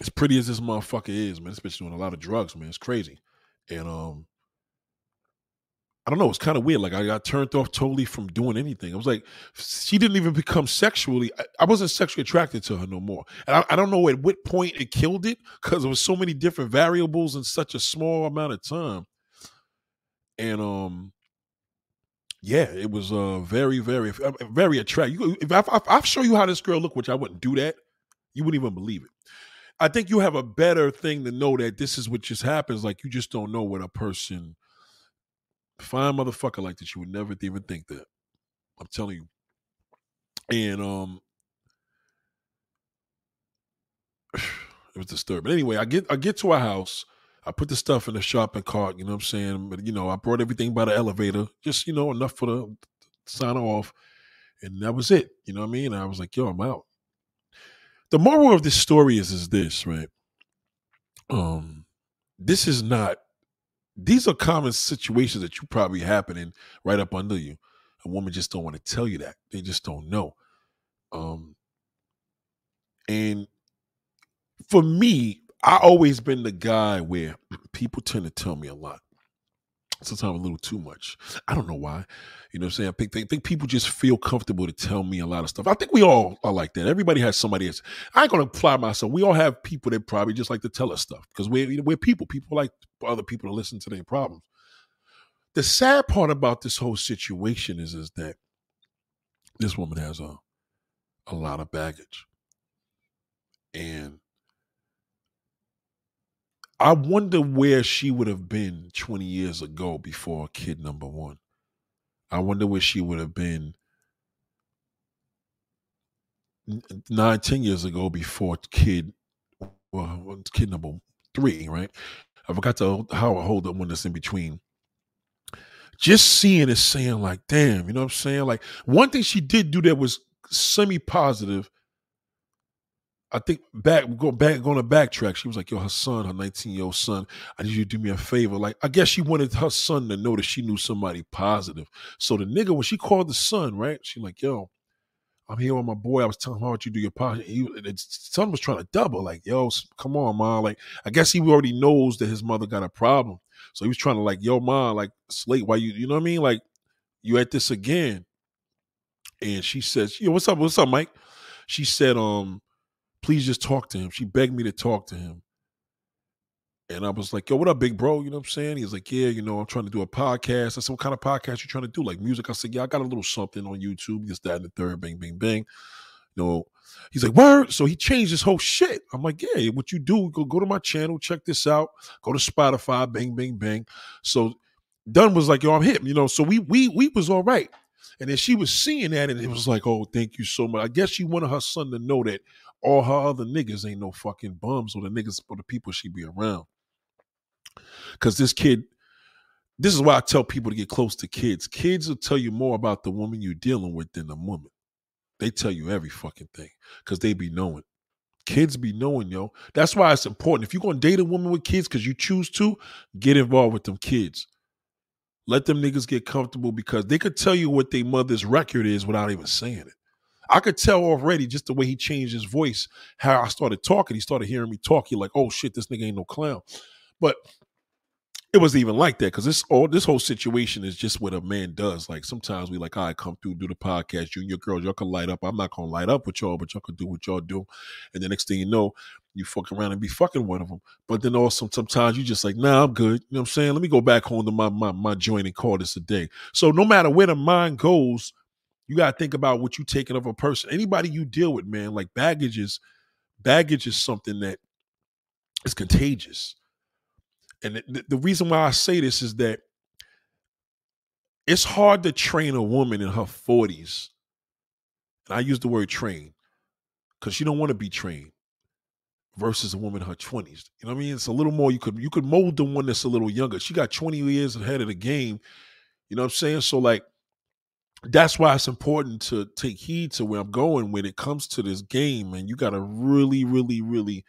as pretty as this motherfucker is, man, this bitch doing a lot of drugs, man. It's crazy. And um, I don't know. It's kind of weird. Like I got turned off totally from doing anything. I was like, she didn't even become sexually. I, I wasn't sexually attracted to her no more. And I, I don't know at what point it killed it because there was so many different variables in such a small amount of time. And um, yeah, it was uh very, very, uh, very attractive. If I, if I show you how this girl looked, which I wouldn't do that, you wouldn't even believe it. I think you have a better thing to know that this is what just happens. Like you just don't know what a person, fine motherfucker like that, you would never even think that. I'm telling you. And um, it was disturbing. Anyway, I get I get to our house. I put the stuff in the shopping cart. You know what I'm saying? But you know, I brought everything by the elevator, just you know enough for the sign off, and that was it. You know what I mean? I was like, yo, I'm out the moral of this story is is this, right? Um, this is not. These are common situations that you probably happening right up under you. A woman just don't want to tell you that. They just don't know. Um, and for me, I always been the guy where people tend to tell me a lot sometimes a little too much. I don't know why. You know what I'm saying? I think, think, think, people just feel comfortable to tell me a lot of stuff. I think we all are like that. Everybody has somebody else. I ain't gonna apply myself. We all have people that probably just like to tell us stuff because we're we're people. People like other people to listen to their problems. The sad part about this whole situation is is that this woman has a a lot of baggage. And I wonder where she would have been 20 years ago before kid number one. I wonder where she would have been nine, ten years ago before kid, well, kid number three, right? I forgot to how I hold up when that's in between. Just seeing it saying like, damn, you know what I'm saying? Like one thing she did do that was semi-positive I think back go back going to backtrack. She was like, "Yo, her son, her 19 year old son, I need you to do me a favor." Like, I guess she wanted her son to know that she knew somebody positive. So the nigga, when she called the son, right? She like, "Yo, I'm here with my boy. I was telling him how you do your podcast." He, son was trying to double, like, "Yo, come on, mom." Like, I guess he already knows that his mother got a problem, so he was trying to like, "Yo, mom, like, Slate, why you, you know what I mean? Like, you at this again?" And she says, "Yo, what's up? What's up, Mike?" She said, "Um." please just talk to him. She begged me to talk to him. And I was like, yo, what up, big bro? You know what I'm saying? He's like, yeah, you know, I'm trying to do a podcast. I said, what kind of podcast you trying to do? Like music? I said, yeah, I got a little something on YouTube, this, that, and the third, bang, bang, bang. You know, he's like, word. So he changed his whole shit. I'm like, yeah, what you do, go, go to my channel, check this out, go to Spotify, bang, bang, bang. So Dunn was like, yo, I'm hip, you know. So we we we was all right. And then she was seeing that and it was like, oh, thank you so much. I guess she wanted her son to know that all her other niggas ain't no fucking bums or the niggas or the people she be around. Cause this kid, this is why I tell people to get close to kids. Kids will tell you more about the woman you're dealing with than the woman. They tell you every fucking thing because they be knowing. Kids be knowing, yo. That's why it's important. If you're gonna date a woman with kids because you choose to, get involved with them kids. Let them niggas get comfortable because they could tell you what their mother's record is without even saying it. I could tell already just the way he changed his voice, how I started talking. He started hearing me talk. He like, oh shit, this nigga ain't no clown. But it wasn't even like that because this all this whole situation is just what a man does. Like sometimes we like, I come through, do the podcast. You and your girls, y'all can light up. I'm not gonna light up with y'all, but y'all can do what y'all do. And the next thing you know, you fuck around and be fucking one of them. But then also sometimes you just like, nah, I'm good. You know what I'm saying? Let me go back home to my my my joint and call this a day. So no matter where the mind goes, you gotta think about what you taking of a person. Anybody you deal with, man, like baggage is baggage is something that is contagious and the, the reason why I say this is that it's hard to train a woman in her 40s. And I use the word train because she don't want to be trained versus a woman in her 20s. You know what I mean? It's a little more you could you could mold the one that's a little younger. She got 20 years ahead of the game. You know what I'm saying? So like that's why it's important to take heed to where I'm going when it comes to this game. And you gotta really, really, really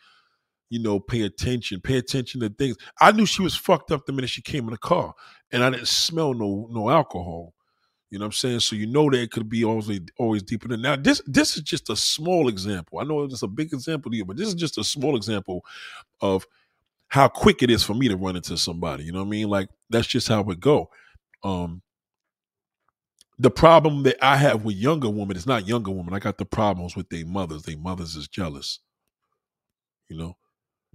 you know, pay attention, pay attention to things. I knew she was fucked up the minute she came in the car, and I didn't smell no no alcohol. You know what I'm saying? So you know that it could be always always deeper than now. This this is just a small example. I know it's a big example to you, but this is just a small example of how quick it is for me to run into somebody. You know what I mean? Like that's just how it go. Um the problem that I have with younger women is not younger women. I got the problems with their mothers. Their mothers is jealous. You know,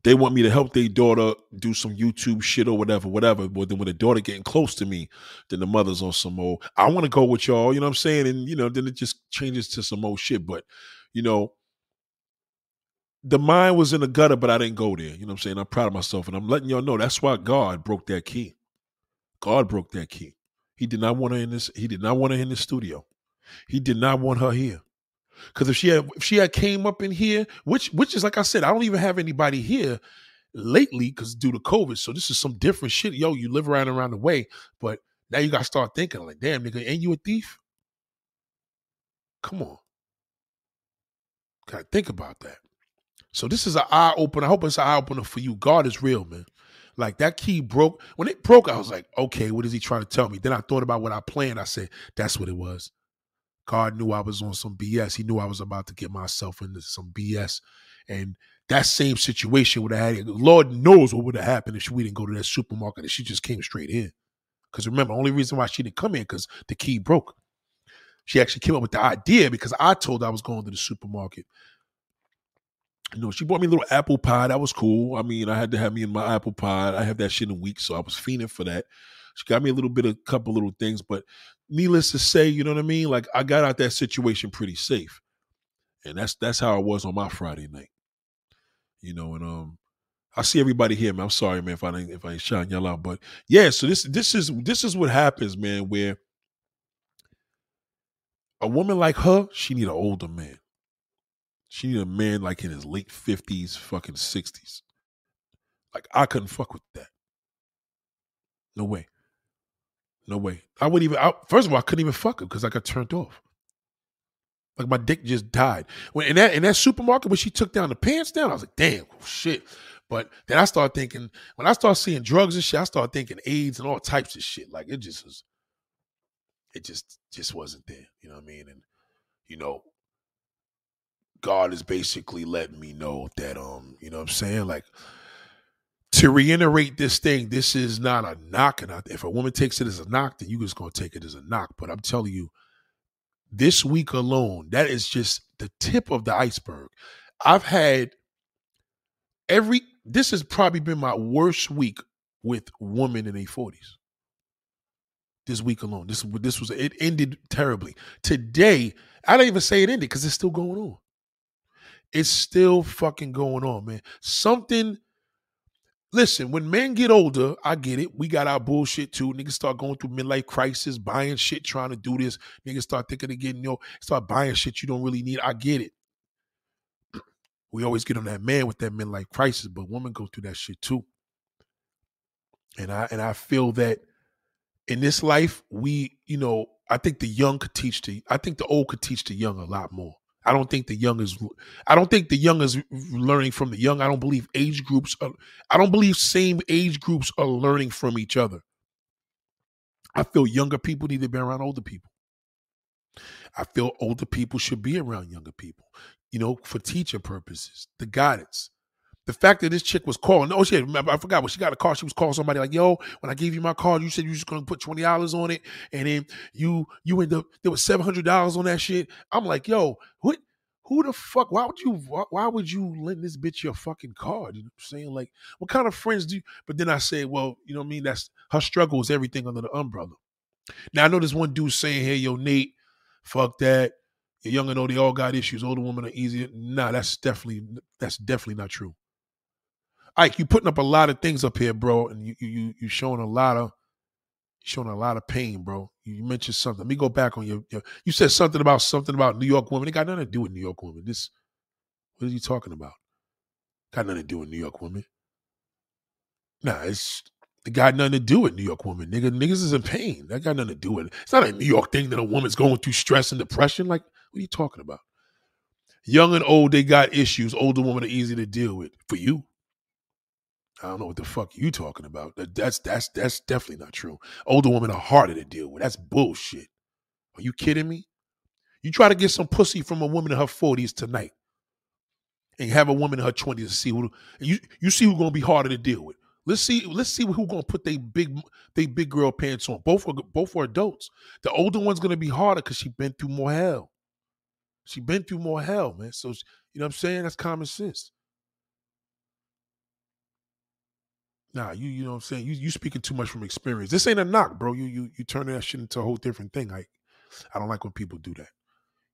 they want me to help their daughter do some YouTube shit or whatever, whatever. But then when the daughter getting close to me, then the mother's on some old, I want to go with y'all, you know what I'm saying? And, you know, then it just changes to some old shit. But, you know, the mind was in the gutter, but I didn't go there. You know what I'm saying? I'm proud of myself. And I'm letting y'all know that's why God broke that key. God broke that key. He did not want her in this, he did not want her in the studio. He did not want her here. Because if she had if she had came up in here, which which is like I said, I don't even have anybody here lately because due to COVID. So this is some different shit. Yo, you live around around the way, but now you gotta start thinking like, damn nigga, ain't you a thief? Come on. Gotta think about that. So this is an eye opener. I hope it's an eye opener for you. God is real, man. Like that key broke. When it broke, I was like, okay, what is he trying to tell me? Then I thought about what I planned. I said, that's what it was. God knew I was on some BS. He knew I was about to get myself into some BS. And that same situation would have had, Lord knows what would have happened if we didn't go to that supermarket and she just came straight in. Because remember, the only reason why she didn't come in because the key broke. She actually came up with the idea because I told her I was going to the supermarket. You know, she bought me a little apple pie. That was cool. I mean, I had to have me in my apple pie. I have that shit in a week, so I was fiending for that. She got me a little bit of a couple little things, but needless to say, you know what I mean? Like I got out that situation pretty safe. And that's that's how it was on my Friday night. You know, and um I see everybody here, man. I'm sorry, man, if I didn't if I ain't shouting y'all out. But yeah, so this this is this is what happens, man, where a woman like her, she need an older man. She need a man like in his late 50s, fucking 60s. Like I couldn't fuck with that. No way. No way. I wouldn't even. I, first of all, I couldn't even fuck her because I got turned off. Like my dick just died. When in that in that supermarket when she took down the pants down, I was like, damn, oh, shit. But then I started thinking, when I started seeing drugs and shit, I started thinking AIDS and all types of shit. Like it just was, it just just wasn't there. You know what I mean? And you know, God is basically letting me know that um, you know what I'm saying? Like to reiterate this thing, this is not a knock. And if a woman takes it as a knock, then you're just gonna take it as a knock. But I'm telling you, this week alone, that is just the tip of the iceberg. I've had every this has probably been my worst week with women in their 40s. This week alone. This this was it ended terribly. Today, I don't even say it ended because it's still going on. It's still fucking going on, man. Something Listen, when men get older, I get it. We got our bullshit too. Niggas start going through midlife crisis, buying shit, trying to do this. Niggas start thinking getting, you know, start buying shit you don't really need. I get it. We always get on that man with that midlife crisis, but women go through that shit too. And I and I feel that in this life, we, you know, I think the young could teach the I think the old could teach the young a lot more. I don't think the young is I don't think the young is learning from the young. I don't believe age groups are, I don't believe same age groups are learning from each other. I feel younger people need to be around older people. I feel older people should be around younger people, you know, for teaching purposes, the guidance. The fact that this chick was calling, oh shit, I forgot when she got a car, she was calling somebody like, yo, when I gave you my card, you said you was gonna put $20 on it, and then you you end up there was $700 on that shit. I'm like, yo, what who the fuck? Why would you? Why, would you lend this bitch your fucking card? You know I'm saying? Like, what kind of friends do you? But then I say, well, you know what I mean? That's her struggle is everything under the umbrella. Now I know there's one dude saying, hey, yo, Nate, fuck that. You're young and old, they all got issues. Older women are easier. Nah, that's definitely that's definitely not true. Ike, you putting up a lot of things up here, bro, and you you you showing a lot of showing a lot of pain, bro. You mentioned something. Let me go back on your, your, You said something about something about New York women. It got nothing to do with New York women. This, what are you talking about? Got nothing to do with New York women. Nah, it's it got nothing to do with New York women. Nigga, niggas is in pain. That got nothing to do with it. It's not a New York thing that a woman's going through stress and depression. Like, what are you talking about? Young and old, they got issues. Older women are easy to deal with. For you, I don't know what the fuck you talking about. That's that's that's definitely not true. Older women are harder to deal with. That's bullshit. Are you kidding me? You try to get some pussy from a woman in her forties tonight, and have a woman in her twenties to see who you you see who's gonna be harder to deal with. Let's see let's see who's gonna put they big they big girl pants on. Both are both are adults. The older one's gonna be harder because she been through more hell. She been through more hell, man. So you know what I'm saying? That's common sense. Nah, you you know what I'm saying? You you speaking too much from experience. This ain't a knock, bro. You you you turning that shit into a whole different thing. Like I don't like when people do that.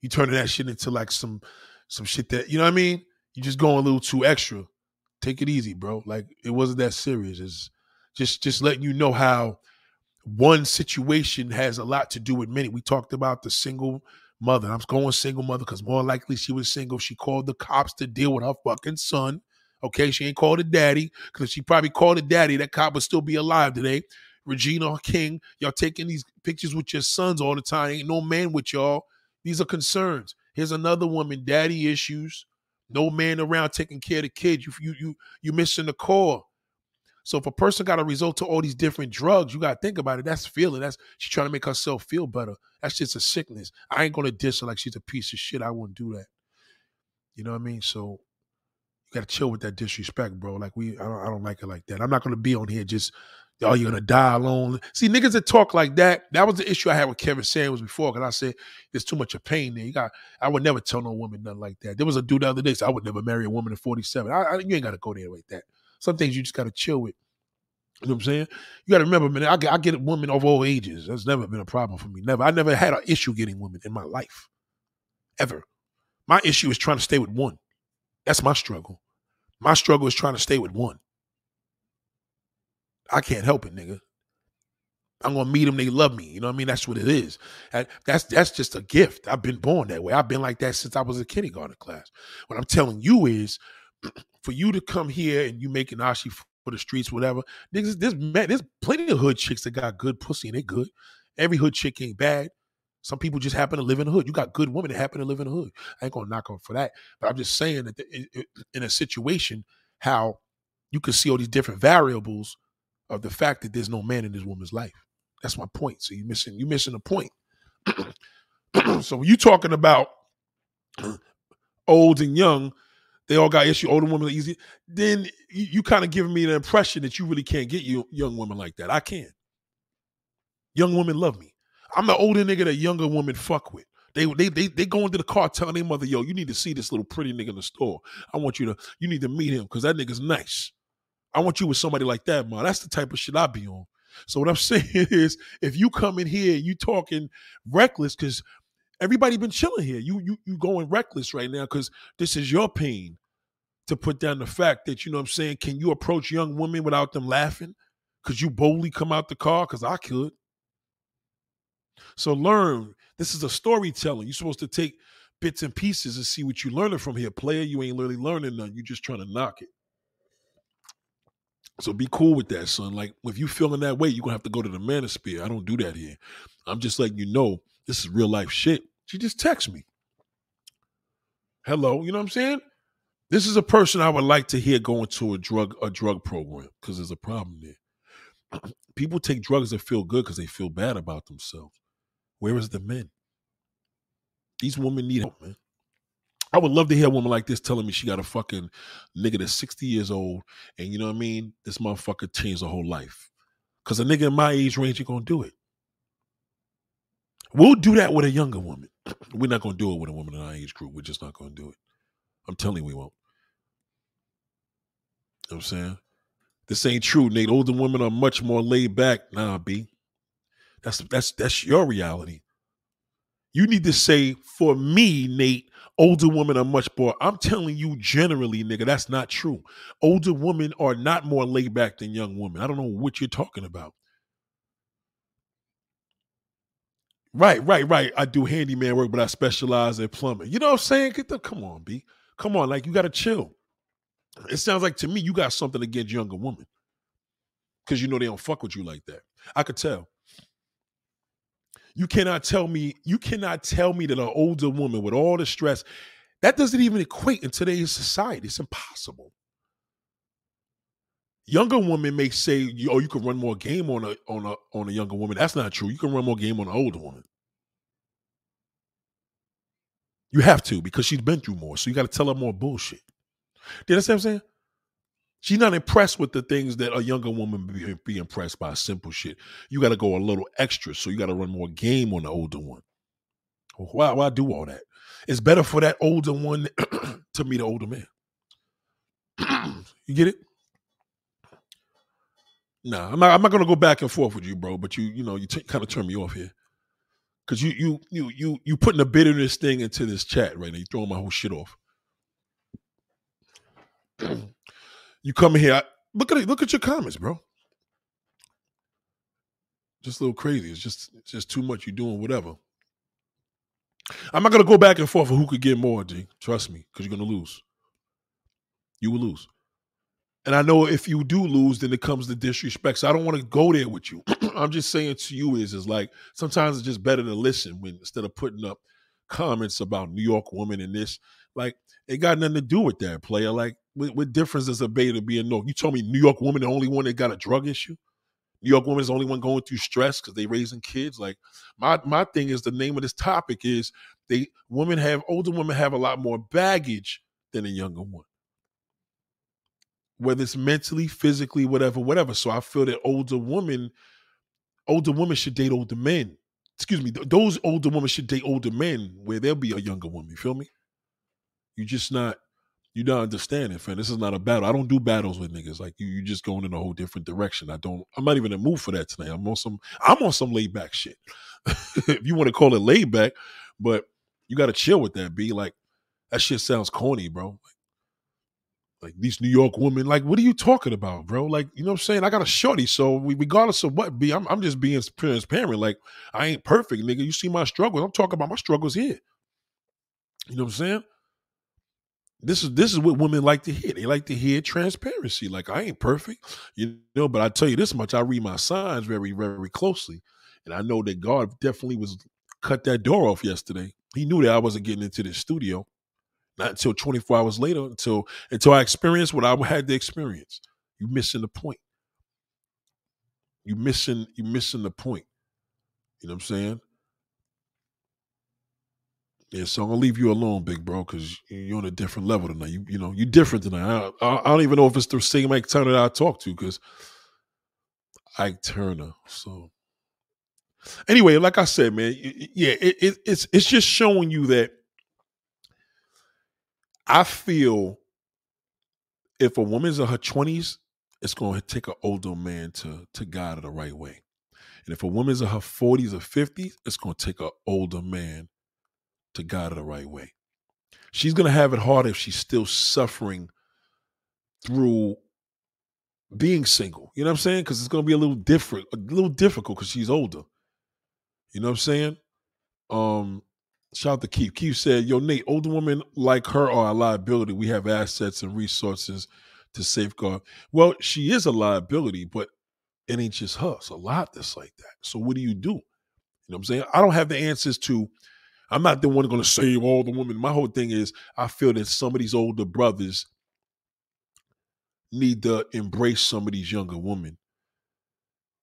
You turning that shit into like some some shit that you know what I mean? You just going a little too extra. Take it easy, bro. Like it wasn't that serious. It's just just letting you know how one situation has a lot to do with many. We talked about the single mother. I'm going single mother because more likely she was single. She called the cops to deal with her fucking son. Okay, she ain't called a daddy because she probably called a daddy. That cop would still be alive today. Regina King, y'all taking these pictures with your sons all the time. Ain't no man with y'all. These are concerns. Here's another woman, daddy issues. No man around taking care of the kids. You you you you missing the core. So if a person got a result to all these different drugs, you gotta think about it. That's feeling. That's she's trying to make herself feel better. That's just a sickness. I ain't gonna diss her like she's a piece of shit. I wouldn't do that. You know what I mean? So gotta chill with that disrespect, bro. Like we, I don't, I don't like it like that. I'm not gonna be on here just, oh, you're gonna die alone. See, niggas that talk like that, that was the issue I had with Kevin Samuels before, because I said there's too much of pain there. You got, I would never tell no woman nothing like that. There was a dude the other day, so I would never marry a woman at 47. I, I, you ain't gotta go there like that. Some things you just gotta chill with. You know what I'm saying? You got to remember, man. I I get women of all ages. That's never been a problem for me. Never. I never had an issue getting women in my life, ever. My issue is trying to stay with one. That's my struggle. My struggle is trying to stay with one. I can't help it, nigga. I'm gonna meet them. They love me. You know what I mean? That's what it is. That's that's just a gift. I've been born that way. I've been like that since I was a kindergarten class. What I'm telling you is, for you to come here and you making ashi for the streets, whatever. Niggas, there's man, there's plenty of hood chicks that got good pussy and they good. Every hood chick ain't bad. Some people just happen to live in the hood. You got good women that happen to live in the hood. I ain't gonna knock on for that, but I'm just saying that in a situation, how you can see all these different variables of the fact that there's no man in this woman's life. That's my point. So you missing you missing the point. so when you talking about old and young, they all got issue. Older women are easy. Then you, you kind of giving me the impression that you really can't get you young women like that. I can. Young women love me. I'm the older nigga that younger women fuck with. They they they they go into the car telling their mother, yo, you need to see this little pretty nigga in the store. I want you to you need to meet him because that nigga's nice. I want you with somebody like that, man. That's the type of shit I be on. So what I'm saying is, if you come in here, you talking reckless because everybody been chilling here. You you you going reckless right now because this is your pain to put down the fact that you know what I'm saying. Can you approach young women without them laughing? Could you boldly come out the car? Because I could. So learn. This is a storytelling. You're supposed to take bits and pieces and see what you're learning from here. Player, you ain't really learning none. You're just trying to knock it. So be cool with that, son. Like if you feeling that way, you're gonna have to go to the manosphere. I don't do that here. I'm just letting you know this is real life shit. She just text me. Hello, you know what I'm saying? This is a person I would like to hear going to a drug a drug program because there's a problem there. People take drugs that feel good because they feel bad about themselves. Where is the men? These women need help, man. I would love to hear a woman like this telling me she got a fucking nigga that's 60 years old, and you know what I mean? This motherfucker changed her whole life. Cause a nigga in my age range ain't gonna do it. We'll do that with a younger woman. We're not gonna do it with a woman in our age group. We're just not gonna do it. I'm telling you, we won't. You know what I'm saying? This ain't true, Nate. Older women are much more laid back. Nah, B. That's that's that's your reality. You need to say, for me, Nate, older women are much more. I'm telling you generally, nigga, that's not true. Older women are not more laid back than young women. I don't know what you're talking about. Right, right, right. I do handyman work, but I specialize in plumbing. You know what I'm saying? Get the come on, B. Come on, like you gotta chill. It sounds like to me you got something against younger women. Cause you know they don't fuck with you like that. I could tell. You cannot tell me, you cannot tell me that an older woman with all the stress, that doesn't even equate in today's society. It's impossible. Younger women may say, "Oh, you can run more game on a on a on a younger woman." That's not true. You can run more game on an older woman. You have to because she's been through more. So you got to tell her more bullshit. Do you understand what I'm saying? She's not impressed with the things that a younger woman be, be impressed by. Simple shit. You got to go a little extra, so you got to run more game on the older one. Why, why do all that? It's better for that older one to meet an older man. you get it? Nah, I'm not. I'm not gonna go back and forth with you, bro. But you, you know, you t- kind of turn me off here because you, you, you, you, you putting a bitterness thing into this chat right now. You throwing my whole shit off. you come here. I, look at it. Look at your comments, bro. Just a little crazy. It's just it's just too much. You doing whatever. I'm not gonna go back and forth for who could get more, G. Trust me, because you're gonna lose. You will lose. And I know if you do lose, then it comes to disrespect. So I don't want to go there with you. I'm just saying to you is is like sometimes it's just better to listen when instead of putting up comments about New York woman and this. Like it got nothing to do with that player. Like what, what difference does a beta be New York? You told me New York woman the only one that got a drug issue? New York woman is the only one going through stress because they raising kids. Like my my thing is the name of this topic is they women have older women have a lot more baggage than a younger one. Whether it's mentally, physically, whatever, whatever. So I feel that older women, older women should date older men. Excuse me, th- those older women should date older men where there'll be a younger woman. You feel me? You just not you're not understand it, friend. This is not a battle. I don't do battles with niggas. Like you, you just going in a whole different direction. I don't. I'm not even in the mood for that tonight. I'm on some. I'm on some laid back shit. if you want to call it laid back, but you got to chill with that. Be like that shit sounds corny, bro. Like, like these New York women. Like, what are you talking about, bro? Like, you know what I'm saying? I got a shorty, so regardless of what, be I'm, I'm just being transparent. Like, I ain't perfect, nigga. You see my struggles. I'm talking about my struggles here. You know what I'm saying? This is this is what women like to hear. They like to hear transparency. Like I ain't perfect, you know, but I tell you this much: I read my signs very, very closely, and I know that God definitely was cut that door off yesterday. He knew that I wasn't getting into the studio, not until 24 hours later, until until I experienced what I had to experience. You missing the point. You missing you missing the point. You know what I'm saying? Yeah, so I'm gonna leave you alone, big bro, because you're on a different level tonight. You, you know, you're different tonight. I, I, I don't even know if it's the same Ike Turner that I talk to, because Ike Turner. So, anyway, like I said, man, yeah, it, it, it's it's just showing you that I feel if a woman's in her twenties, it's going to take an older man to to guide her the right way, and if a woman's in her forties or fifties, it's going to take an older man to God the right way. She's going to have it hard if she's still suffering through being single. You know what I'm saying? Because it's going to be a little different, a little difficult because she's older. You know what I'm saying? Um, shout out to Keith. Keith said, "Yo, Nate, older women like her are a liability. We have assets and resources to safeguard. Well, she is a liability, but it ain't just her. It's a lot that's like that. So what do you do? You know what I'm saying? I don't have the answers to. I'm not the one going to save all the women. My whole thing is I feel that some of these older brothers need to embrace some of these younger women.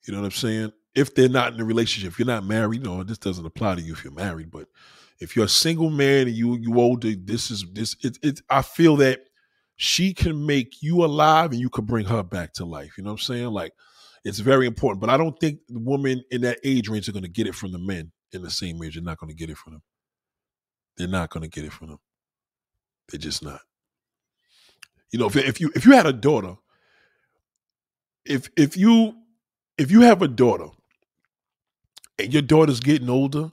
You know what I'm saying? If they're not in a relationship, if you're not married, no, this doesn't apply to you if you're married, but if you're a single man and you you older, this is this it, it I feel that she can make you alive and you can bring her back to life. You know what I'm saying? Like it's very important. But I don't think the women in that age range are going to get it from the men in the same age. They're not going to get it from them. They're not going to get it from them. They're just not. You know, if, if you if you had a daughter, if if you if you have a daughter and your daughter's getting older,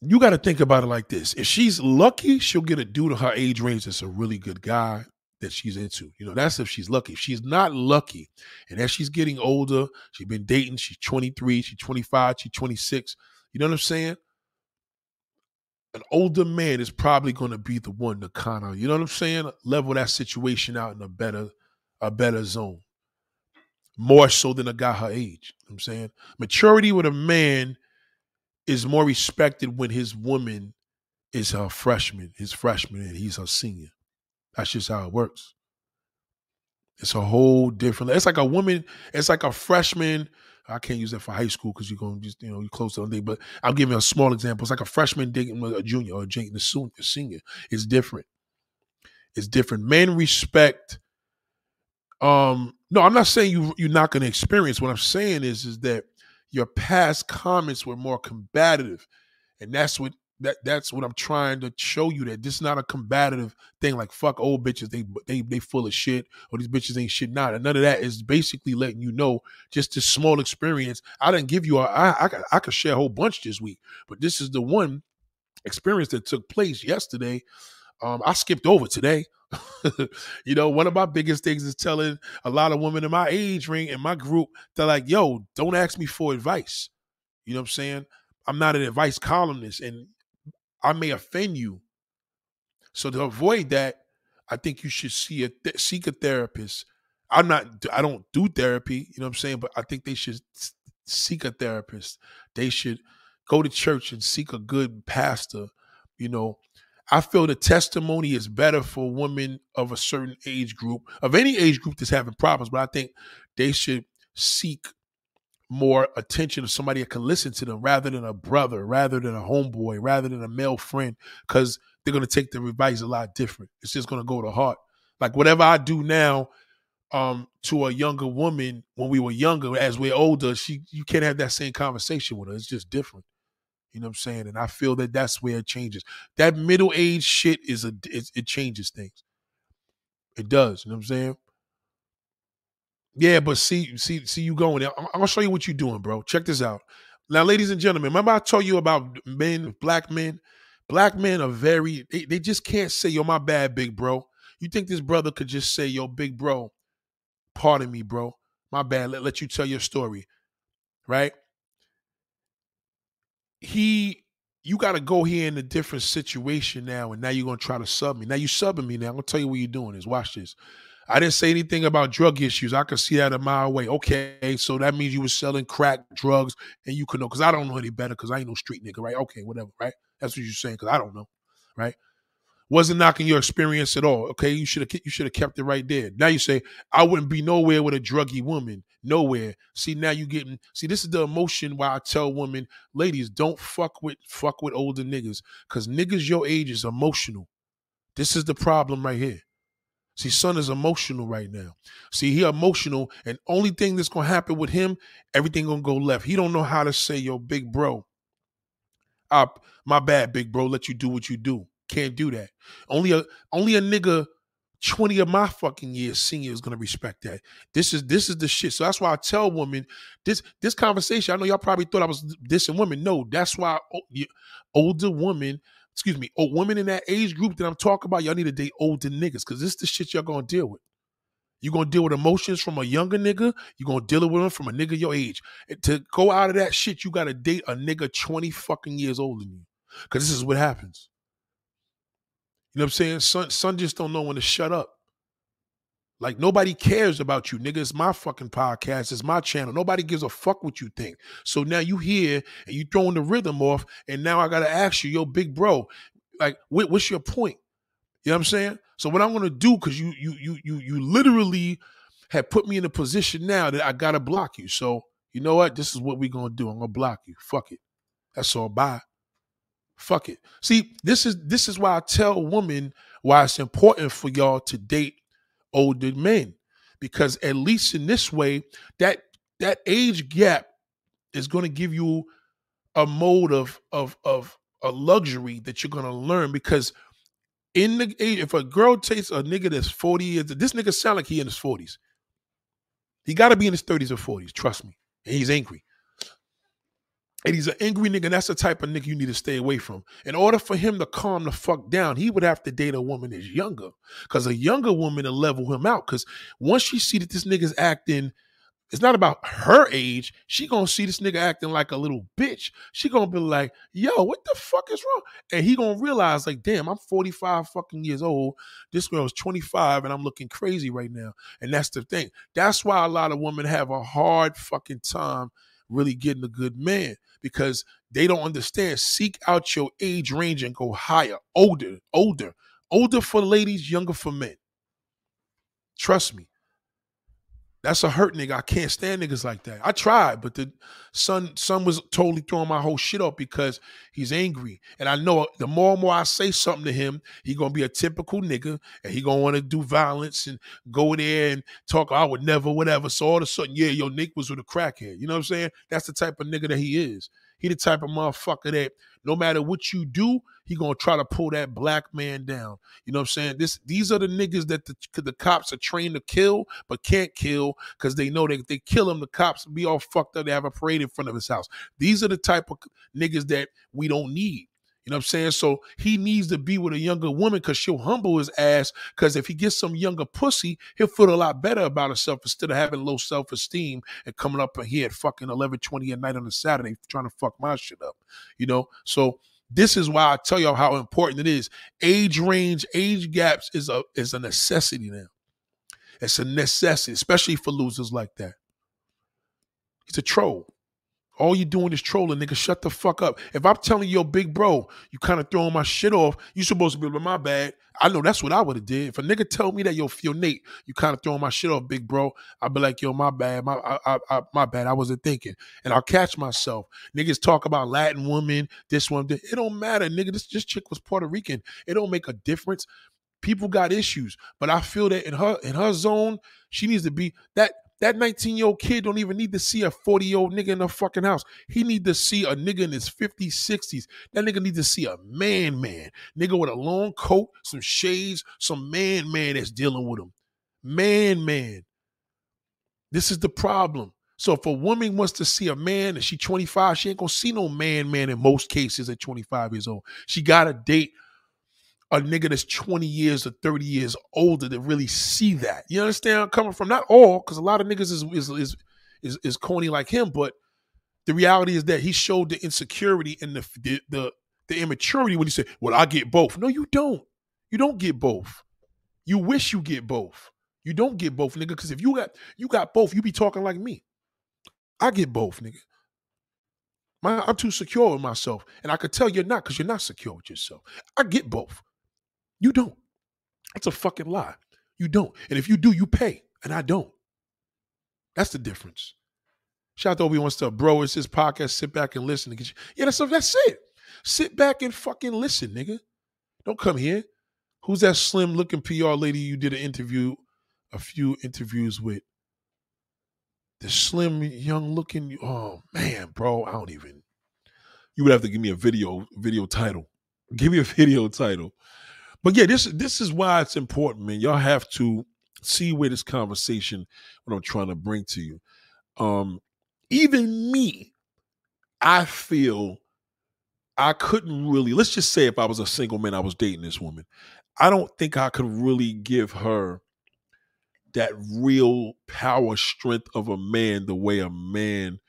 you got to think about it like this. If she's lucky, she'll get a dude of her age range that's a really good guy that she's into. You know, that's if she's lucky. If she's not lucky, and as she's getting older, she's been dating, she's 23, she's 25, she's 26. You know what I'm saying? An older man is probably going to be the one to kind of, you know what I'm saying, level that situation out in a better, a better zone. More so than a guy her age. You know I'm saying maturity with a man is more respected when his woman is her freshman, his freshman, and he's her senior. That's just how it works. It's a whole different. It's like a woman. It's like a freshman. I can't use that for high school because you're going to just you know you're close to the thing. But I'm giving a small example. It's like a freshman dating with a junior or a junior, a senior. It's different. It's different. Men respect. Um, no, I'm not saying you you're not going to experience. What I'm saying is is that your past comments were more combative, and that's what that that's what I'm trying to show you that this is not a combative thing like fuck old bitches they they they full of shit or these bitches ain't shit not and none of that is basically letting you know just this small experience. I didn't give you a, I, I I could share a whole bunch this week but this is the one experience that took place yesterday. Um I skipped over today. You know one of my biggest things is telling a lot of women in my age ring in my group they're like yo don't ask me for advice. You know what I'm saying? I'm not an advice columnist and I may offend you. So to avoid that, I think you should see a th- seek a therapist. I'm not I don't do therapy, you know what I'm saying, but I think they should seek a therapist. They should go to church and seek a good pastor, you know. I feel the testimony is better for women of a certain age group, of any age group that's having problems, but I think they should seek more attention of somebody that can listen to them rather than a brother, rather than a homeboy, rather than a male friend, because they're gonna take the advice a lot different. It's just gonna go to heart. Like whatever I do now, um, to a younger woman when we were younger, as we're older, she you can't have that same conversation with her. It's just different. You know what I'm saying? And I feel that that's where it changes. That middle age shit is a it, it changes things. It does. You know what I'm saying? Yeah, but see, see, see you going. I'm, I'm gonna show you what you're doing, bro. Check this out. Now, ladies and gentlemen, remember I told you about men, black men. Black men are very they, they just can't say, yo, my bad, big bro. You think this brother could just say, yo, big bro, pardon me, bro. My bad. Let, let you tell your story. Right? He you got to go here in a different situation now, and now you're gonna try to sub me. Now you subbing me. Now I'm gonna tell you what you're doing is watch this. I didn't say anything about drug issues. I could see that a mile away. Okay, so that means you were selling crack, drugs, and you could know because I don't know any better because I ain't no street nigga, right? Okay, whatever, right? That's what you're saying because I don't know, right? Wasn't knocking your experience at all. Okay, you should have you should have kept it right there. Now you say I wouldn't be nowhere with a druggy woman. Nowhere. See now you getting see this is the emotion why I tell women, ladies, don't fuck with fuck with older niggas because niggas your age is emotional. This is the problem right here. See, son is emotional right now. See, he emotional, and only thing that's gonna happen with him, everything gonna go left. He don't know how to say, "Yo, big bro, up, my bad, big bro. Let you do what you do. Can't do that. Only a only a nigga." 20 of my fucking years senior is gonna respect that. This is this is the shit. So that's why I tell women this this conversation. I know y'all probably thought I was dissing women. No, that's why older women excuse me, or women in that age group that I'm talking about, y'all need to date older niggas because this is the shit y'all gonna deal with. You're gonna deal with emotions from a younger nigga, you're gonna deal with them from a nigga your age. And to go out of that shit, you gotta date a nigga 20 fucking years older than you. Cause this is what happens. You know what I'm saying? Son, son just don't know when to shut up. Like nobody cares about you, nigga. It's my fucking podcast. It's my channel. Nobody gives a fuck what you think. So now you here and you throwing the rhythm off, and now I gotta ask you, yo, big bro, like, what's your point? You know what I'm saying? So what I'm gonna do, because you you you you you literally have put me in a position now that I gotta block you. So you know what? This is what we're gonna do. I'm gonna block you. Fuck it. That's all. Bye. Fuck it. See, this is this is why I tell women why it's important for y'all to date older men. Because at least in this way that that age gap is going to give you a mode of of of a luxury that you're going to learn. Because in the age if a girl takes a nigga that's 40 years this nigga sound like he in his 40s he got to be in his 30s or 40s trust me. And he's angry and he's an angry nigga, and that's the type of nigga you need to stay away from. In order for him to calm the fuck down, he would have to date a woman that's younger. Cause a younger woman to level him out. Cause once she see that this nigga's acting, it's not about her age. She gonna see this nigga acting like a little bitch. She gonna be like, yo, what the fuck is wrong? And he gonna realize, like, damn, I'm 45 fucking years old. This girl's 25 and I'm looking crazy right now. And that's the thing. That's why a lot of women have a hard fucking time really getting a good man because they don't understand. Seek out your age range and go higher, older, older, older for ladies, younger for men. Trust me. That's a hurt nigga. I can't stand niggas like that. I tried, but the son son was totally throwing my whole shit up because he's angry. And I know the more and more I say something to him, he gonna be a typical nigga and he gonna want to do violence and go there and talk, I would never, whatever. So all of a sudden, yeah, your Nick was with a crackhead. You know what I'm saying? That's the type of nigga that he is. He the type of motherfucker that no matter what you do, he gonna try to pull that black man down. You know what I'm saying? This these are the niggas that the, the cops are trained to kill, but can't kill because they know that if they kill him, the cops be all fucked up. They have a parade in front of his house. These are the type of niggas that we don't need. You know what I'm saying? So he needs to be with a younger woman because she'll humble his ass. Because if he gets some younger pussy, he'll feel a lot better about himself instead of having low self esteem and coming up here at fucking 11 20 at night on a Saturday trying to fuck my shit up. You know? So this is why I tell y'all how important it is. Age range, age gaps is a is a necessity now. It's a necessity, especially for losers like that. He's a troll. All you doing is trolling, nigga. Shut the fuck up. If I'm telling you, big bro, you kind of throwing my shit off, you supposed to be like, my bad. I know that's what I would have did. If a nigga tell me that, yo, feel Nate, you kind of throwing my shit off, big bro, I'd be like, yo, my bad, my, I, I, my bad. I wasn't thinking. And I'll catch myself. Niggas talk about Latin woman, this one, it don't matter, nigga. This, this chick was Puerto Rican. It don't make a difference. People got issues, but I feel that in her in her zone, she needs to be that that 19 year old kid don't even need to see a 40 year old nigga in the fucking house. He need to see a nigga in his 50s, 60s. That nigga need to see a man, man. Nigga with a long coat, some shades, some man, man that's dealing with him. Man, man. This is the problem. So if a woman wants to see a man and she 25, she ain't gonna see no man, man in most cases at 25 years old. She gotta date a nigga that's 20 years or 30 years older to really see that. You understand coming from? Not all, because a lot of niggas is, is is is is corny like him, but the reality is that he showed the insecurity and the the the, the immaturity when he said, Well, I get both. No, you don't. You don't get both. You wish you get both. You don't get both, nigga. Because if you got you got both, you be talking like me. I get both, nigga. My, I'm too secure with myself. And I could tell you're not because you're not secure with yourself. I get both. You don't. That's a fucking lie. You don't. And if you do, you pay. And I don't. That's the difference. Shout out to Obi-Wan stuff. Bro, it's his podcast. Sit back and listen. Yeah, that's, that's it. Sit back and fucking listen, nigga. Don't come here. Who's that slim looking PR lady you did an interview, a few interviews with? The slim, young looking, oh man, bro, I don't even. You would have to give me a video, video title. Give me a video title. But yeah, this this is why it's important, man. Y'all have to see where this conversation, what I'm trying to bring to you. Um, even me, I feel I couldn't really, let's just say if I was a single man, I was dating this woman. I don't think I could really give her that real power strength of a man the way a man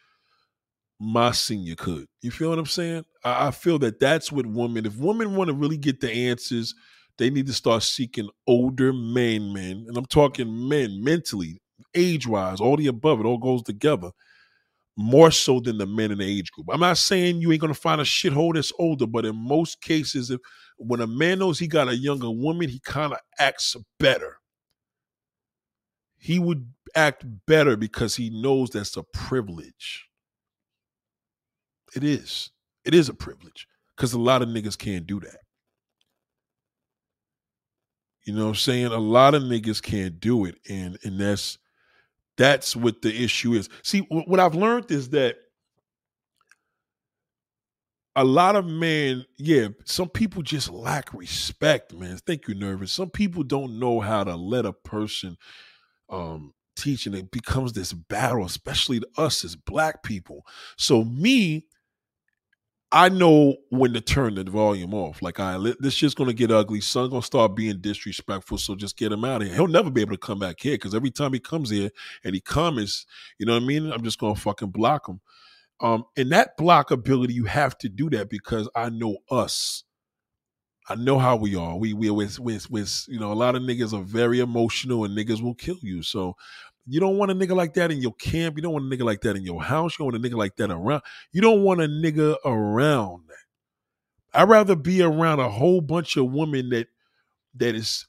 my senior could. You feel what I'm saying? I, I feel that that's what women, if women want to really get the answers They need to start seeking older men, men, and I'm talking men mentally, age wise, all the above. It all goes together more so than the men in the age group. I'm not saying you ain't gonna find a shithole that's older, but in most cases, if when a man knows he got a younger woman, he kind of acts better. He would act better because he knows that's a privilege. It is. It is a privilege because a lot of niggas can't do that. You know what I'm saying? A lot of niggas can't do it. And and that's that's what the issue is. See, what I've learned is that a lot of men, yeah, some people just lack respect, man. Thank you, nervous. Some people don't know how to let a person um teach, and it becomes this battle, especially to us as black people. So me, I know when to turn the volume off. Like, I right, this shit's gonna get ugly. Son gonna start being disrespectful, so just get him out of here. He'll never be able to come back here because every time he comes here and he comments, you know what I mean. I'm just gonna fucking block him. Um, and that block ability, you have to do that because I know us. I know how we are. We we with with with you know a lot of niggas are very emotional and niggas will kill you. So you don't want a nigga like that in your camp. You don't want a nigga like that in your house. You don't want a nigga like that around. You don't want a nigga around that. I'd rather be around a whole bunch of women that that is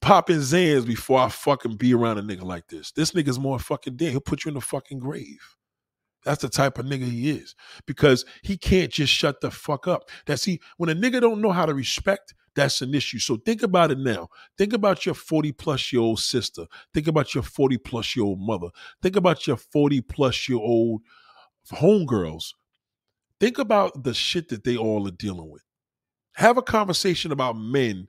popping Zans before I fucking be around a nigga like this. This nigga's more fucking dead. He'll put you in the fucking grave. That's the type of nigga he is because he can't just shut the fuck up. That see, when a nigga don't know how to respect, that's an issue. So think about it now. Think about your 40 plus year old sister. Think about your 40 plus year old mother. Think about your 40 plus year old homegirls. Think about the shit that they all are dealing with. Have a conversation about men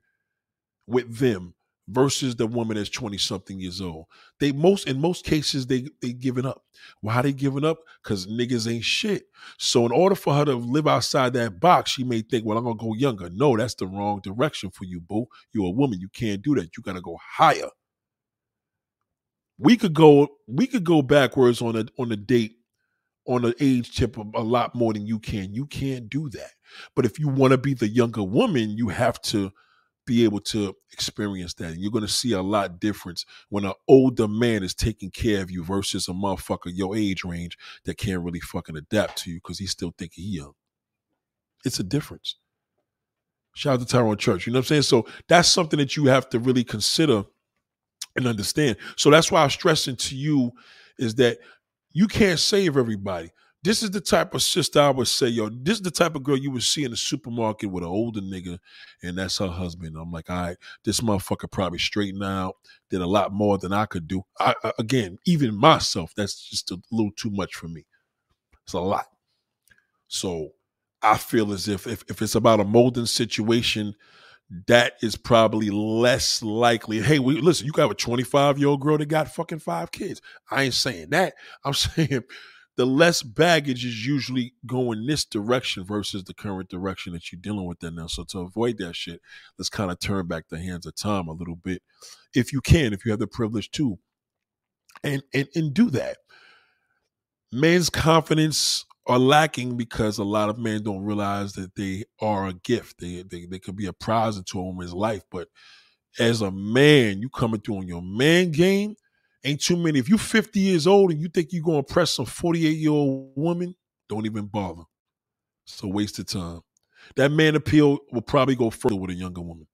with them versus the woman that's 20 something years old. They most in most cases they they giving up. Why they giving up? Cuz niggas ain't shit. So in order for her to live outside that box, she may think, "Well, I'm to go younger." No, that's the wrong direction for you, boo. You're a woman, you can't do that. You got to go higher. We could go we could go backwards on a on a date on an age tip a lot more than you can. You can't do that. But if you want to be the younger woman, you have to be able to experience that. And you're going to see a lot difference when an older man is taking care of you versus a motherfucker your age range that can't really fucking adapt to you because he's still thinking he young. It's a difference. Shout out to Tyrone Church. You know what I'm saying? So that's something that you have to really consider and understand. So that's why I'm stressing to you is that you can't save everybody. This is the type of sister I would say, yo, this is the type of girl you would see in the supermarket with an older nigga, and that's her husband. I'm like, all right, this motherfucker probably straightened out, did a lot more than I could do. I, again, even myself, that's just a little too much for me. It's a lot. So I feel as if if, if it's about a molding situation, that is probably less likely. Hey, we listen, you got a 25 year old girl that got fucking five kids. I ain't saying that. I'm saying the less baggage is usually going this direction versus the current direction that you're dealing with that now. So to avoid that shit, let's kind of turn back the hands of time a little bit, if you can, if you have the privilege to, and and and do that. Men's confidence are lacking because a lot of men don't realize that they are a gift. They they they could be a prize into a woman's life, but as a man, you coming through on your man game Ain't too many. If you're 50 years old and you think you're gonna impress some 48 year old woman, don't even bother. It's a waste of time. That man appeal will probably go further with a younger woman.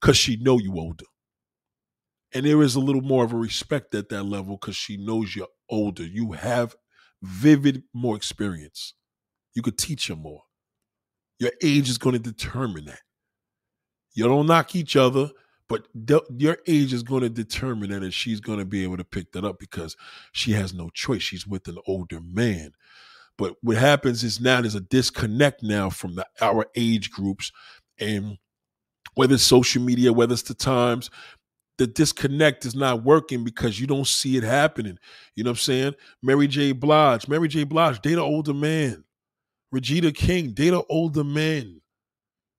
Cause she know you older. And there is a little more of a respect at that level because she knows you're older. You have vivid more experience. You could teach her more. Your age is going to determine that. You don't knock each other. But your age is going to determine that, and she's going to be able to pick that up because she has no choice. She's with an older man. But what happens is now there's a disconnect now from the our age groups, and whether it's social media, whether it's the times, the disconnect is not working because you don't see it happening. You know what I'm saying? Mary J. Blige, Mary J. Blige, date an older man. Regina King, date an older man.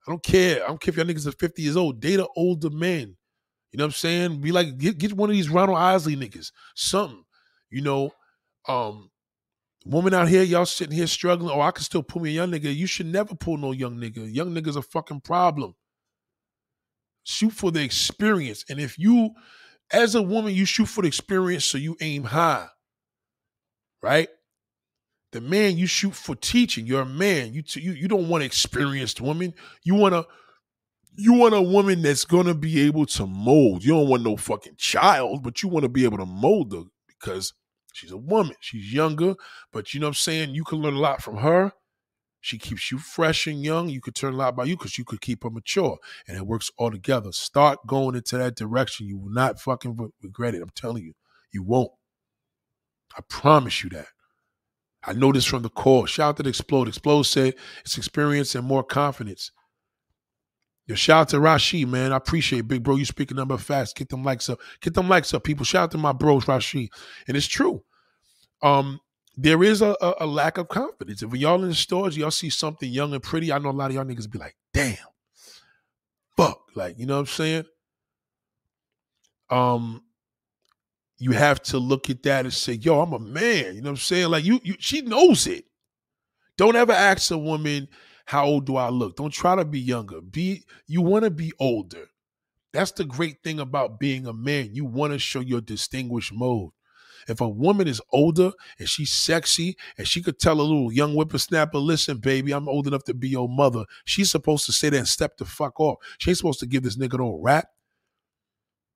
I don't care. I don't care if y'all niggas are 50 years old. Date an older man. You know what I'm saying? Be like, get, get one of these Ronald Isley niggas. Something. You know, um, woman out here, y'all sitting here struggling. Oh, I can still pull me a young nigga. You should never pull no young nigga. Young niggas a fucking problem. Shoot for the experience. And if you, as a woman, you shoot for the experience, so you aim high, right? The man, you shoot for teaching. You're a man. You t- you, you don't want an experienced woman. You want a you want a woman that's gonna be able to mold. You don't want no fucking child, but you want to be able to mold her because she's a woman. She's younger, but you know what I'm saying? You can learn a lot from her. She keeps you fresh and young. You could turn a lot by you because you could keep her mature. And it works all together. Start going into that direction. You will not fucking regret it. I'm telling you. You won't. I promise you that. I know this from the call. Shout out to Explode. Explode said it's experience and more confidence. Yo, shout out to Rashid, man. I appreciate it, big bro. You speaking number fast. Get them likes up. Get them likes up, people. Shout out to my bros, Rashid. And it's true. Um, there is a, a, a lack of confidence. If y'all in the stores, y'all see something young and pretty, I know a lot of y'all niggas be like, damn, fuck. Like, you know what I'm saying? Um, you have to look at that and say, yo, I'm a man. You know what I'm saying? Like you, you she knows it. Don't ever ask a woman, how old do I look? Don't try to be younger. Be you want to be older. That's the great thing about being a man. You want to show your distinguished mode. If a woman is older and she's sexy and she could tell a little young whippersnapper, listen, baby, I'm old enough to be your mother, she's supposed to say that and step the fuck off. She ain't supposed to give this nigga no rap.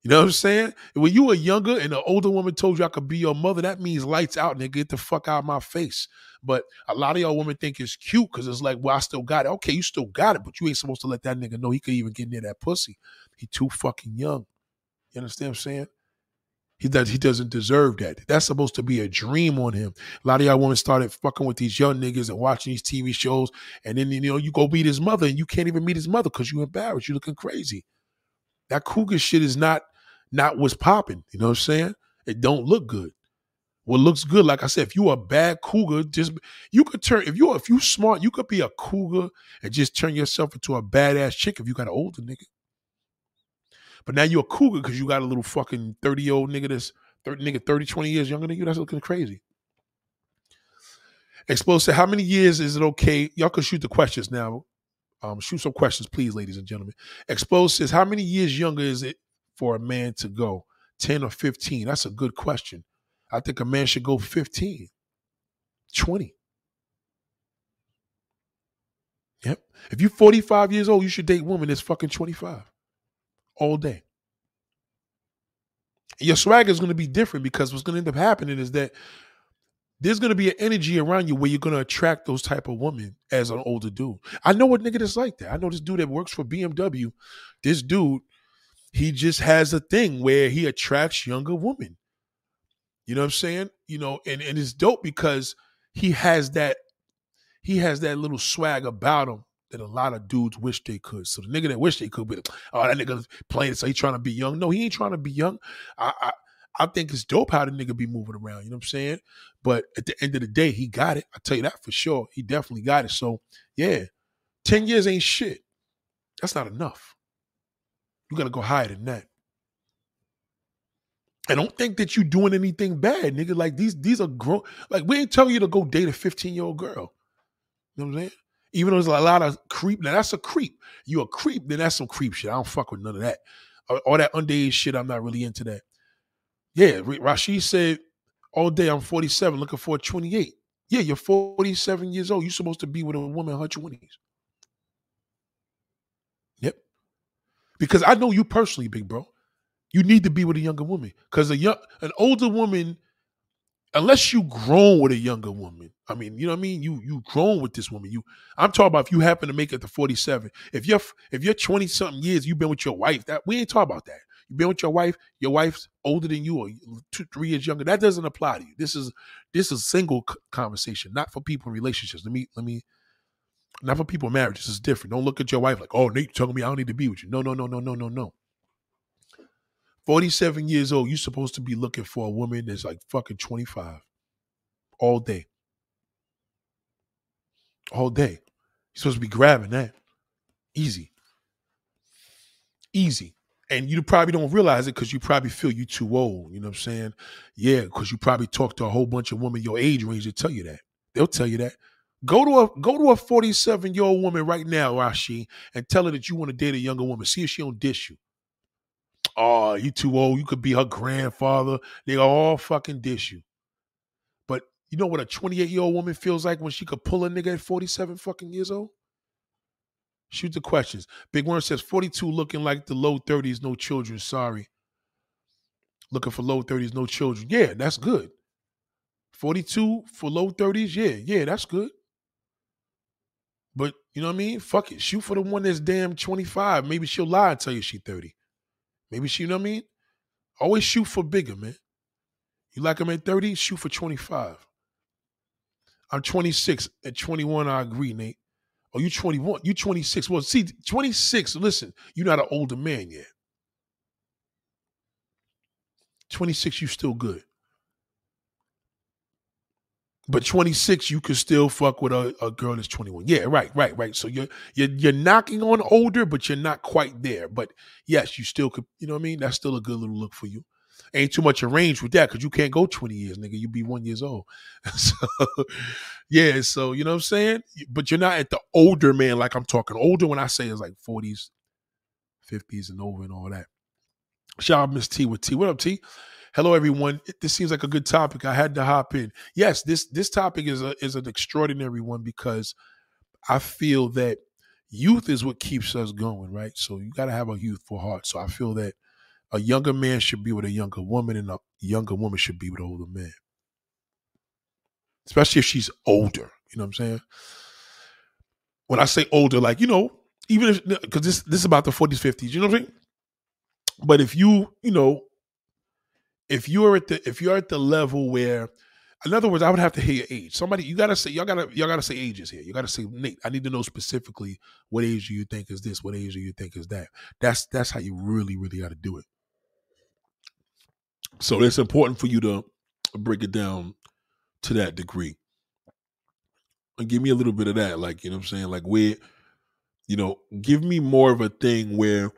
You know what I'm saying? When you were younger and an older woman told you I could be your mother, that means lights out, nigga. Get the fuck out of my face. But a lot of y'all women think it's cute because it's like, well, I still got it. Okay, you still got it, but you ain't supposed to let that nigga know he could even get near that pussy. He too fucking young. You understand what I'm saying? He does he doesn't deserve that. That's supposed to be a dream on him. A lot of y'all women started fucking with these young niggas and watching these TV shows, and then you know you go meet his mother and you can't even meet his mother because you embarrassed. You looking crazy. That cougar shit is not not what's popping. You know what I'm saying? It don't look good. What looks good, like I said, if you a bad cougar, just you could turn if you are if you smart, you could be a cougar and just turn yourself into a badass chick if you got an older nigga. But now you're a cougar because you got a little fucking 30 year old nigga that's 30 nigga 30, 20 years younger than you. That's looking crazy. Explosive, how many years is it okay? Y'all can shoot the questions now. Um, shoot some questions, please, ladies and gentlemen. Explosive says, how many years younger is it for a man to go? 10 or 15? That's a good question. I think a man should go 15, 20. Yep. If you're 45 years old, you should date women that's fucking 25 all day. Your swag is going to be different because what's going to end up happening is that there's going to be an energy around you where you're going to attract those type of women as an older dude. I know what nigga that's like that. I know this dude that works for BMW. This dude, he just has a thing where he attracts younger women. You know what I'm saying? You know, and, and it's dope because he has that he has that little swag about him that a lot of dudes wish they could. So the nigga that wish they could be, oh, that nigga playing, so he trying to be young. No, he ain't trying to be young. I, I I think it's dope how the nigga be moving around. You know what I'm saying? But at the end of the day, he got it. I tell you that for sure. He definitely got it. So yeah, ten years ain't shit. That's not enough. You gotta go higher than that. I don't think that you doing anything bad, nigga. Like these, these are grown. Like we ain't telling you to go date a 15 year old girl. You know what I'm saying? Even though there's a lot of creep. Now that's a creep. You a creep, then that's some creep shit. I don't fuck with none of that. All that underage shit, I'm not really into that. Yeah, Rashid said all day I'm 47, looking for a 28. Yeah, you're 47 years old. You're supposed to be with a woman in her 20s. Yep. Because I know you personally, big bro. You need to be with a younger woman. Because a young an older woman unless you grown with a younger woman. I mean, you know what I mean? You you grown with this woman. You I'm talking about if you happen to make it to 47. If you're if you're 20 something years, you've been with your wife. That we ain't talking about that. You've been with your wife, your wife's older than you or two, three years younger. That doesn't apply to you. This is this is single conversation, not for people in relationships. Let me let me not for people in marriage. This is different. Don't look at your wife like, oh, Nate telling me I don't need to be with you. No, no, no, no, no, no, no. 47 years old, you're supposed to be looking for a woman that's like fucking 25 all day. All day. You're supposed to be grabbing that. Easy. Easy. And you probably don't realize it because you probably feel you too old. You know what I'm saying? Yeah, because you probably talk to a whole bunch of women your age range that tell you that. They'll tell you that. Go to a go to a 47 year old woman right now, Rashi, and tell her that you want to date a younger woman. See if she don't dish you. Oh, you too old. You could be her grandfather. They all fucking dish you. But you know what a 28 year old woman feels like when she could pull a nigga at 47 fucking years old? Shoot the questions. Big Worm says 42 looking like the low 30s, no children. Sorry. Looking for low 30s, no children. Yeah, that's good. 42 for low 30s, yeah, yeah, that's good. But you know what I mean? Fuck it. Shoot for the one that's damn 25. Maybe she'll lie and tell you she 30. Maybe she, you know what I mean? Always shoot for bigger, man. You like them at 30, shoot for 25. I'm 26. At 21, I agree, Nate. Oh, you 21. You 26. Well, see, 26, listen, you're not an older man yet. 26, you still good. But 26, you could still fuck with a, a girl that's 21. Yeah, right, right, right. So you're you're you're knocking on older, but you're not quite there. But yes, you still could, you know what I mean? That's still a good little look for you. Ain't too much arranged with that because you can't go 20 years, nigga. You'd be one years old. so yeah, so you know what I'm saying? But you're not at the older man, like I'm talking. Older when I say is like 40s, 50s, and over and all that. Shout out Miss T with T. What up, T? Hello, everyone. This seems like a good topic. I had to hop in. Yes, this this topic is a is an extraordinary one because I feel that youth is what keeps us going, right? So you got to have a youthful heart. So I feel that a younger man should be with a younger woman, and a younger woman should be with an older man, especially if she's older. You know what I'm saying? When I say older, like you know, even if because this this is about the 40s, 50s. You know what I'm saying? But if you you know if you're at the if you're at the level where in other words, I would have to hear your age. Somebody, you gotta say, y'all gotta, y'all gotta say ages here. You gotta say, Nate, I need to know specifically what age do you think is this, what age do you think is that. That's that's how you really, really gotta do it. So it's important for you to break it down to that degree. And give me a little bit of that, like, you know what I'm saying? Like where, you know, give me more of a thing where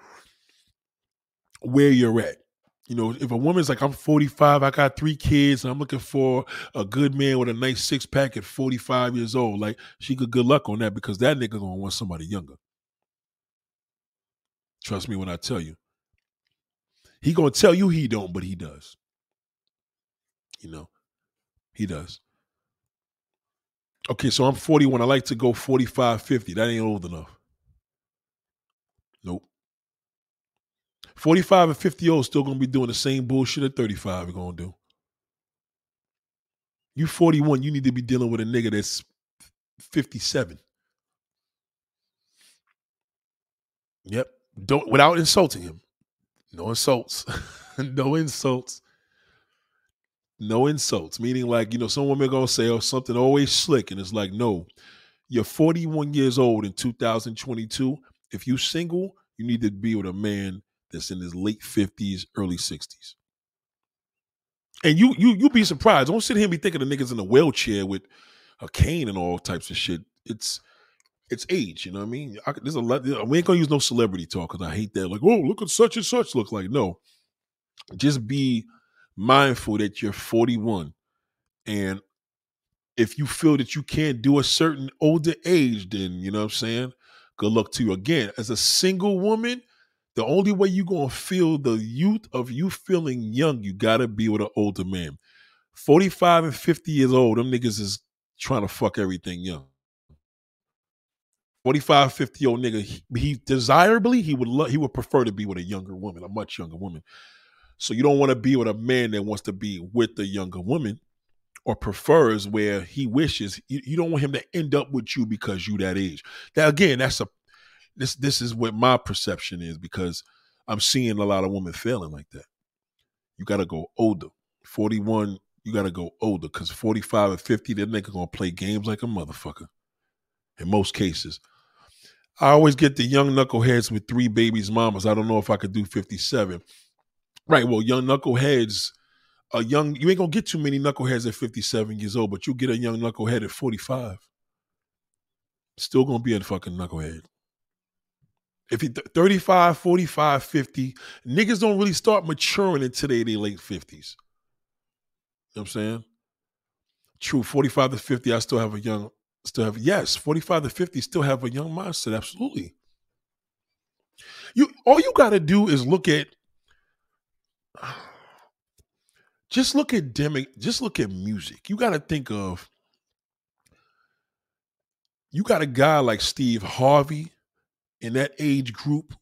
where you're at you know, if a woman's like, I'm 45, I got three kids, and I'm looking for a good man with a nice six pack at 45 years old, like she could good luck on that because that nigga gonna want somebody younger. Trust me when I tell you. He gonna tell you he don't, but he does. You know, he does. Okay, so I'm 41. I like to go 45, 50. That ain't old enough. 45 and 50 old still gonna be doing the same bullshit at 35 you're gonna do. You 41, you need to be dealing with a nigga that's 57. Yep. Don't without insulting him. No insults. no insults. No insults. Meaning like, you know, some women gonna say oh, something always slick, and it's like, no, you're 41 years old in 2022. If you single, you need to be with a man that's in his late 50s, early 60s. And you you you be surprised. Don't sit here and be thinking the niggas in a wheelchair with a cane and all types of shit. It's it's age, you know what I mean? I, there's a lot. We ain't gonna use no celebrity talk because I hate that. Like, oh, look at such and such look like. No, just be mindful that you're 41, and if you feel that you can't do a certain older age, then you know what I'm saying. Good luck to you. Again, as a single woman, the only way you gonna feel the youth of you feeling young, you gotta be with an older man. 45 and 50 years old, them niggas is trying to fuck everything young. 45, 50 old nigga, he, he desirably he would lo- he would prefer to be with a younger woman, a much younger woman. So you don't want to be with a man that wants to be with a younger woman or prefers where he wishes. You, you don't want him to end up with you because you that age. Now again, that's a this this is what my perception is because I'm seeing a lot of women failing like that. You got to go older. 41, you got to go older because 45 and 50, that nigga gonna play games like a motherfucker. In most cases, I always get the young knuckleheads with three babies, mamas. I don't know if I could do 57. Right. Well, young knuckleheads, a young you ain't gonna get too many knuckleheads at 57 years old, but you get a young knucklehead at 45. Still gonna be a fucking knucklehead. If you 35, 45, 50, niggas don't really start maturing until they their late 50s. You know what I'm saying? True, 45 to 50, I still have a young Still have yes, 45 to 50 still have a young mindset. Absolutely. You all you gotta do is look at just look at demi just look at music. You gotta think of you got a guy like Steve Harvey in that age group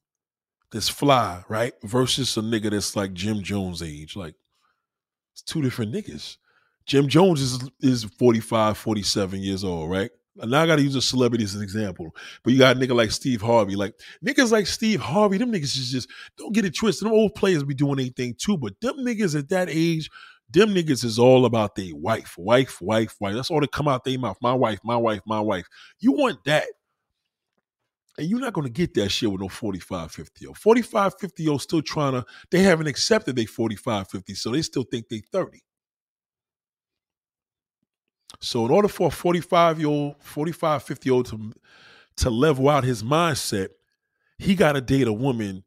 that's fly, right? Versus a nigga that's like Jim Jones age. Like it's two different niggas. Jim Jones is is 45, 47 years old, right? Now I gotta use a celebrity as an example. But you got a nigga like Steve Harvey. Like niggas like Steve Harvey, them niggas is just don't get it twisted. Them old players be doing anything too, but them niggas at that age, them niggas is all about their wife, wife, wife, wife. That's all that come out their mouth. My wife, my wife, my wife. You want that. And you're not going to get that shit with no 45, 50 year 45, 50 year still trying to, they haven't accepted they 45, 50, so they still think they 30. So in order for a 45 year old, 45, 50 year old to, to level out his mindset, he got to date a woman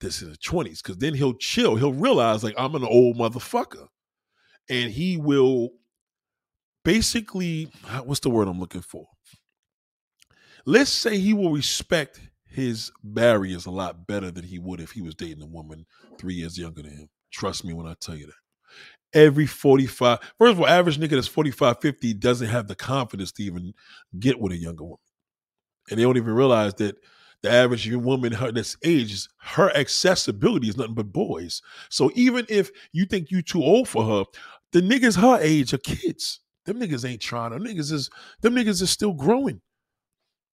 that's in the 20s because then he'll chill. He'll realize, like, I'm an old motherfucker. And he will basically, what's the word I'm looking for? Let's say he will respect his barriers a lot better than he would if he was dating a woman three years younger than him. Trust me when I tell you that every 45. First of all, average nigga that's 45, 50 doesn't have the confidence to even get with a younger woman. And they don't even realize that the average woman her this age her accessibility is nothing but boys. So even if you think you too old for her, the niggas her age are kids. Them niggas ain't trying. Them niggas is them niggas is still growing.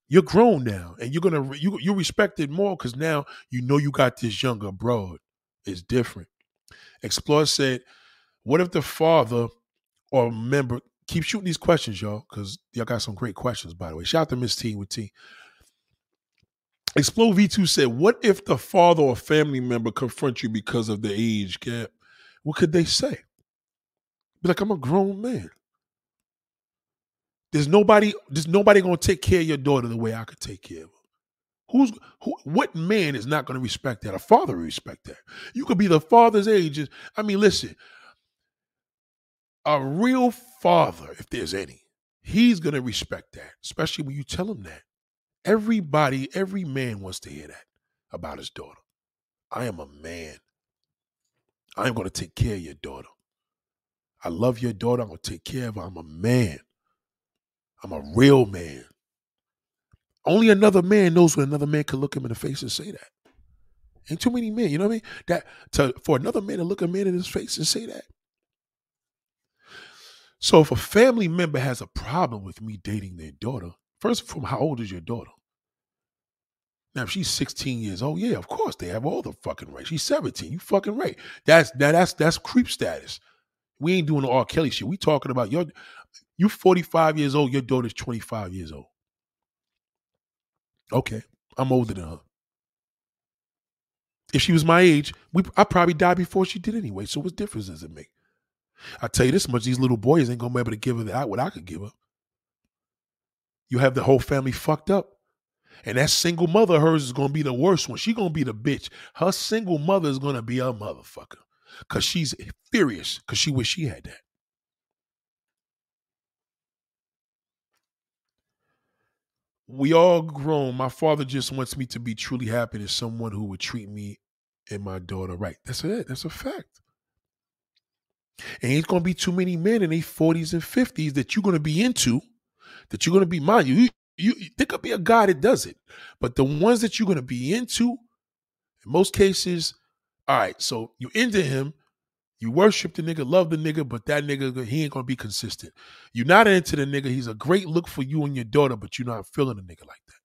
You're grown now, and you're gonna you you respect it more because now you know you got this younger broad. It's different. Explorer said what if the father or member keep shooting these questions, y'all, because y'all got some great questions, by the way. Shout out to Miss T with T. Explode V2 said, What if the father or family member confront you because of the age gap? What could they say? Be like, I'm a grown man. There's nobody, there's nobody gonna take care of your daughter the way I could take care of her. Who's who, what man is not gonna respect that? A father respect that. You could be the father's age. I mean, listen, a real father, if there's any, he's to respect that, especially when you tell him that. Everybody, every man wants to hear that about his daughter. I am a man. I am going to take care of your daughter. I love your daughter. I'm going to take care of her. I'm a man. I'm a real man. Only another man knows when another man can look him in the face and say that. Ain't too many men, you know what I mean? That to for another man to look a man in his face and say that. So if a family member has a problem with me dating their daughter, first from how old is your daughter? Now, if she's 16 years old, yeah, of course they have all the fucking right. She's 17. You fucking right. That's that, that's that's creep status. We ain't doing the R. Kelly shit. We talking about your you 45 years old, your daughter's 25 years old. Okay. I'm older than her. If she was my age, we I probably died before she did anyway. So what difference does it make? I tell you this much: these little boys ain't gonna be able to give her that what I could give her. You have the whole family fucked up. And that single mother of hers is gonna be the worst one. She gonna be the bitch. Her single mother is gonna be a motherfucker. Cause she's furious. Cause she wish she had that. We all grown. My father just wants me to be truly happy as someone who would treat me and my daughter right. That's it. That's a fact. And ain't gonna be too many men in their 40s and 50s that you're gonna be into, that you're gonna be mine. you. You, there could be a guy that does it, but the ones that you're gonna be into, in most cases, all right. So you into him, you worship the nigga, love the nigga, but that nigga he ain't gonna be consistent. You're not into the nigga. He's a great look for you and your daughter, but you're not feeling a nigga like that.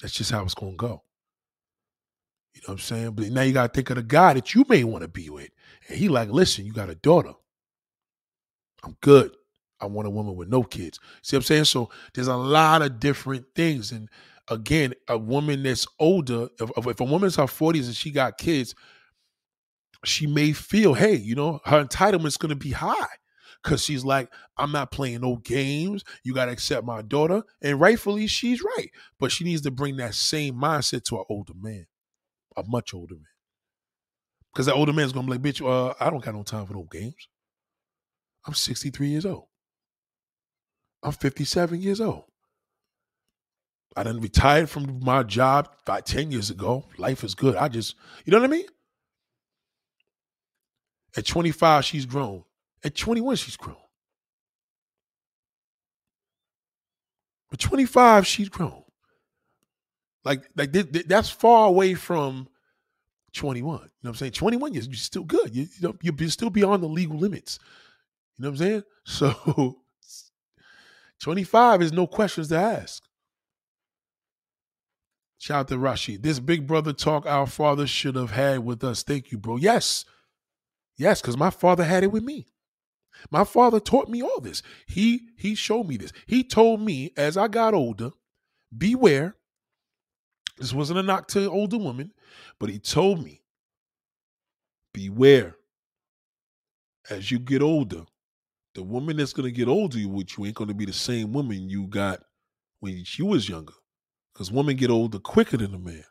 That's just how it's gonna go. You know what I'm saying? But now you gotta think of the guy that you may want to be with. And he like, listen, you got a daughter. I'm good. I want a woman with no kids. See what I'm saying? So there's a lot of different things. And again, a woman that's older, if, if a woman's her 40s and she got kids, she may feel, hey, you know, her entitlement's gonna be high. Cause she's like, I'm not playing no games. You gotta accept my daughter. And rightfully, she's right. But she needs to bring that same mindset to an older man a much older man. Because that older man's gonna be like, bitch, uh, I don't got no time for no games. I'm 63 years old. I'm 57 years old. I done retired from my job about 10 years ago. Life is good. I just, you know what I mean? At 25, she's grown. At 21, she's grown. But 25, she's grown. Like, like that's far away from 21. You know what I'm saying? 21, you're, you're still good. You, you know, you're still beyond the legal limits. You know what I'm saying? So 25 is no questions to ask. Shout out to Rashid. This big brother talk our father should have had with us. Thank you, bro. Yes. Yes, because my father had it with me. My father taught me all this. He he showed me this. He told me as I got older, beware. This wasn't a knock to older women, but he told me, beware. As you get older, the woman that's gonna get older with you ain't gonna be the same woman you got when she was younger. Because women get older quicker than a man.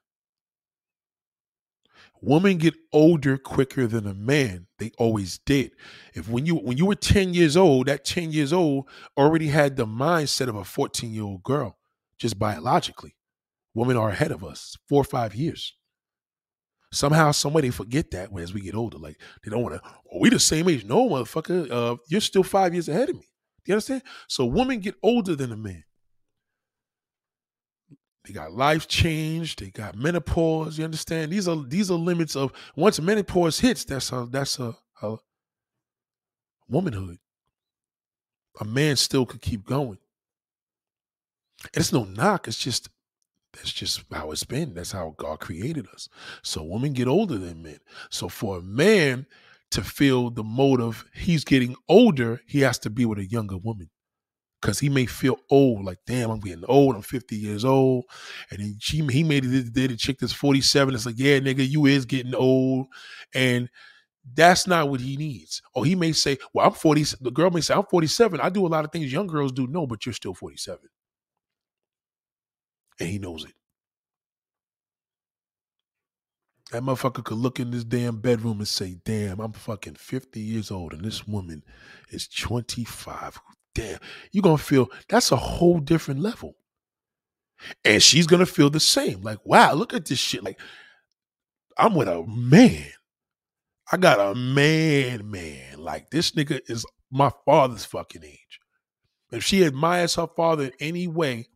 Women get older quicker than a man. They always did. If when you when you were 10 years old, that 10 years old already had the mindset of a 14 year old girl, just biologically. Women are ahead of us, four or five years. Somehow, they forget that as we get older. Like they don't want to, oh, we the same age. No, motherfucker, uh, you're still five years ahead of me. You understand? So women get older than a man. They got life change. They got menopause. You understand? These are these are limits of once menopause hits. That's a that's a, a womanhood. A man still could keep going. And it's no knock. It's just that's just how it's been. That's how God created us. So women get older than men. So for a man to feel the motive, he's getting older, he has to be with a younger woman because he may feel old, like damn, I'm getting old. I'm 50 years old, and then she he made it did a chick that's 47. It's like, yeah, nigga, you is getting old, and that's not what he needs. Or he may say, well, I'm 40. The girl may say, I'm 47. I do a lot of things young girls do. No, but you're still 47, and he knows it. That motherfucker could look in this damn bedroom and say, damn, I'm fucking 50 years old and this woman is 25 damn, you're gonna feel that's a whole different level. And she's gonna feel the same. Like, wow, look at this shit. Like, I'm with a man. I got a man, man. Like, this nigga is my father's fucking age. If she admires her father in any way,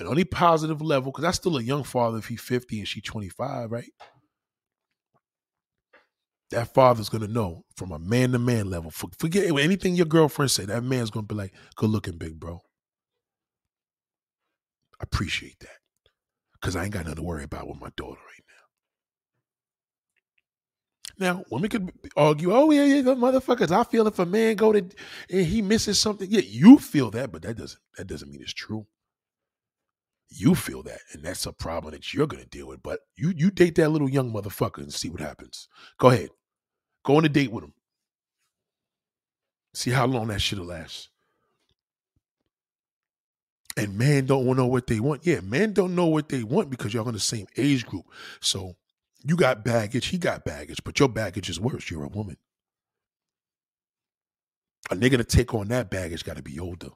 in any positive level, because that's still a young father if he's 50 and she's 25, right? That father's gonna know from a man to man level. Forget anything your girlfriend say. That man's gonna be like, "Good looking, big bro." I Appreciate that, cause I ain't got nothing to worry about with my daughter right now. Now, women could argue, "Oh yeah, yeah, the motherfuckers." I feel if a man go to and he misses something, yeah, you feel that, but that doesn't that doesn't mean it's true. You feel that, and that's a problem that you're gonna deal with. But you you date that little young motherfucker and see what happens. Go ahead. Go on a date with him. See how long that shit'll last. And men don't know what they want. Yeah, men don't know what they want because y'all in the same age group. So you got baggage, he got baggage, but your baggage is worse. You're a woman. A nigga to take on that baggage got to be older.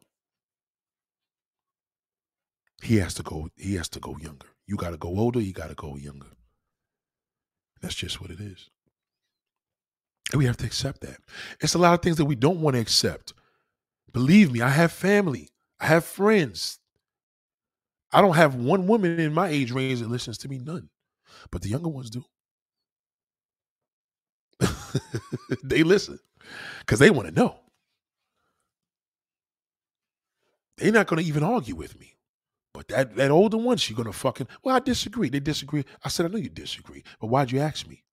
He has to go. He has to go younger. You got to go older. You got to go younger. That's just what it is. And we have to accept that. It's a lot of things that we don't want to accept. Believe me, I have family, I have friends. I don't have one woman in my age range that listens to me, none. But the younger ones do. they listen because they want to know. They're not going to even argue with me. But that, that older one, she's to fucking, well, I disagree. They disagree. I said, I know you disagree. But why'd you ask me?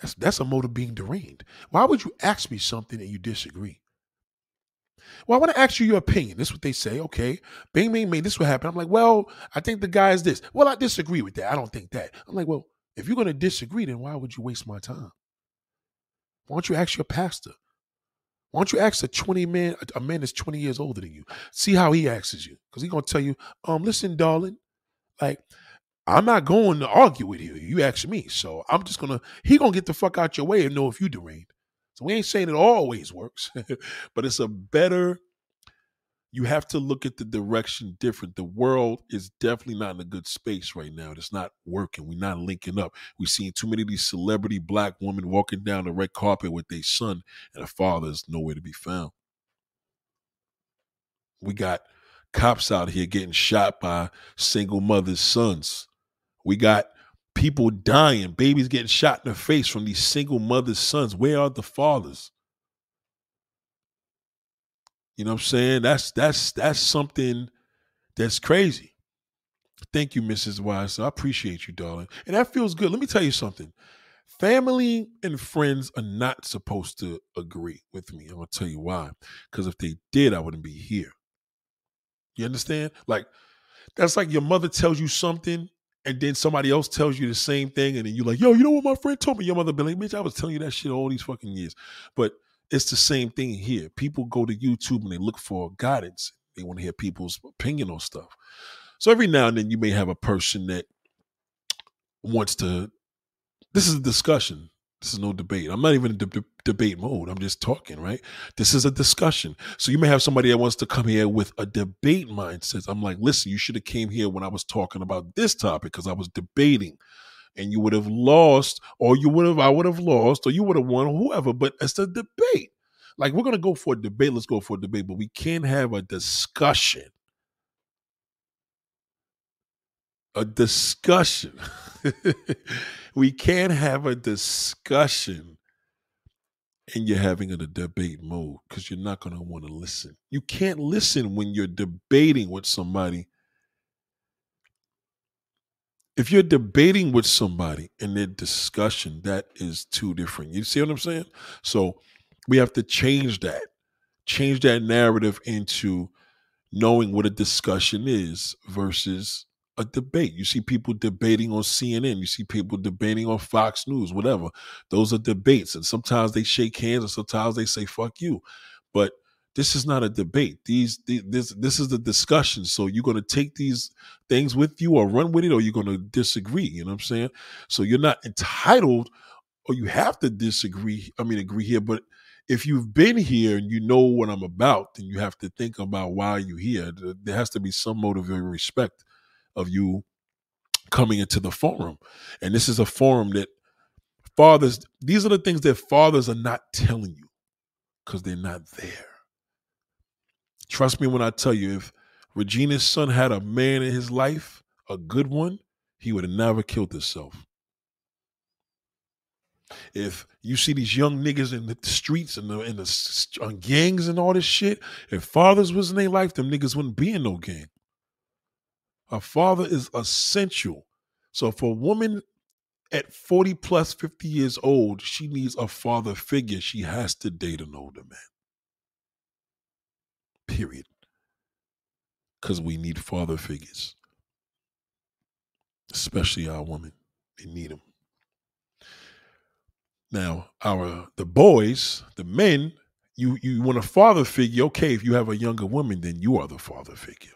That's that's a mode of being deranged. Why would you ask me something and you disagree? Well, I want to ask you your opinion. This is what they say. Okay, bing, bing, bing. This what happened. I'm like, well, I think the guy is this. Well, I disagree with that. I don't think that. I'm like, well, if you're going to disagree, then why would you waste my time? Why don't you ask your pastor? Why don't you ask a 20 man, a man that's 20 years older than you? See how he asks you. Because he's gonna tell you, um, listen, darling, like I'm not going to argue with you. You ask me. So I'm just gonna he gonna get the fuck out your way and know if you deranged. So we ain't saying it always works, but it's a better. You have to look at the direction different. The world is definitely not in a good space right now. It's not working. We're not linking up. We've seen too many of these celebrity black women walking down the red carpet with their son, and the father is nowhere to be found. We got cops out here getting shot by single mothers' sons. We got people dying, babies getting shot in the face from these single mothers' sons. Where are the fathers? You know what I'm saying? That's that's that's something that's crazy. Thank you, Mrs. Wise. I appreciate you, darling. And that feels good. Let me tell you something. Family and friends are not supposed to agree with me. I'm gonna tell you why. Because if they did, I wouldn't be here. You understand? Like that's like your mother tells you something and then somebody else tells you the same thing, and then you're like, yo, you know what my friend told me? Your mother be like, bitch, I was telling you that shit all these fucking years. But it's the same thing here. People go to YouTube and they look for guidance. They want to hear people's opinion on stuff. So every now and then you may have a person that wants to. This is a discussion. This is no debate. I'm not even in de- debate mode. I'm just talking, right? This is a discussion. So you may have somebody that wants to come here with a debate mindset. I'm like, listen, you should have came here when I was talking about this topic because I was debating, and you would have lost, or you would have, I would have lost, or you would have won, whoever. But it's a debate. Like we're gonna go for a debate. Let's go for a debate, but we can't have a discussion. A discussion. we can't have a discussion and you're having a debate mode because you're not going to want to listen. You can't listen when you're debating with somebody. If you're debating with somebody in their discussion, that is two different. You see what I'm saying? So we have to change that, change that narrative into knowing what a discussion is versus a debate. You see people debating on CNN. You see people debating on Fox News, whatever. Those are debates. And sometimes they shake hands and sometimes they say, fuck you. But this is not a debate. These, these this this is the discussion. So you're gonna take these things with you or run with it, or you're gonna disagree. You know what I'm saying? So you're not entitled or you have to disagree. I mean agree here, but if you've been here and you know what I'm about, then you have to think about why you're here. There has to be some motive respect of you coming into the forum. And this is a forum that fathers, these are the things that fathers are not telling you because they're not there. Trust me when I tell you, if Regina's son had a man in his life, a good one, he would have never killed himself. If you see these young niggas in the streets and the in the on gangs and all this shit, if fathers was in their life, them niggas wouldn't be in no gang. A father is essential. So for a woman at 40 plus 50 years old, she needs a father figure. She has to date an older man. Period. Because we need father figures. Especially our women. They need them. Now, our the boys, the men, you you want a father figure. Okay, if you have a younger woman, then you are the father figure.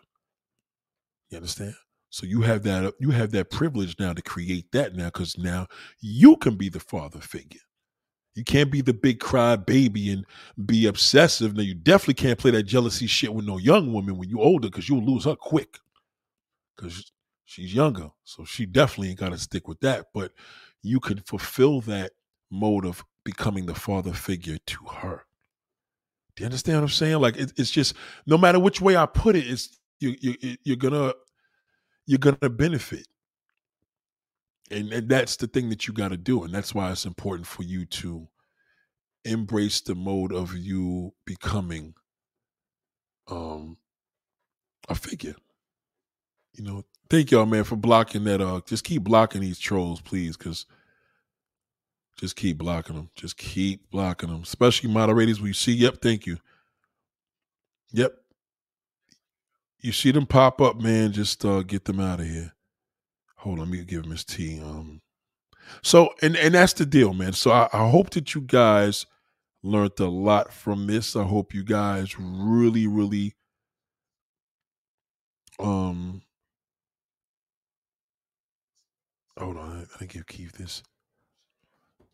You understand? So you have that you have that privilege now to create that now because now you can be the father figure. You can't be the big cry baby and be obsessive. Now you definitely can't play that jealousy shit with no young woman when you're older because you'll lose her quick. Because she's younger. So she definitely ain't gotta stick with that. But you can fulfill that mode of becoming the father figure to her. Do you understand what I'm saying? Like it, it's just no matter which way I put it, it's you, you you're gonna you're gonna benefit and, and that's the thing that you got to do and that's why it's important for you to embrace the mode of you becoming um a figure. You know thank y'all man for blocking that uh just keep blocking these trolls please because just keep blocking them just keep blocking them especially moderators we see yep thank you. Yep. You see them pop up, man, just uh, get them out of here. Hold on, let me give Miss T. Um, so and and that's the deal, man. So I, I hope that you guys learned a lot from this. I hope you guys really, really um hold on, I think give Keith this.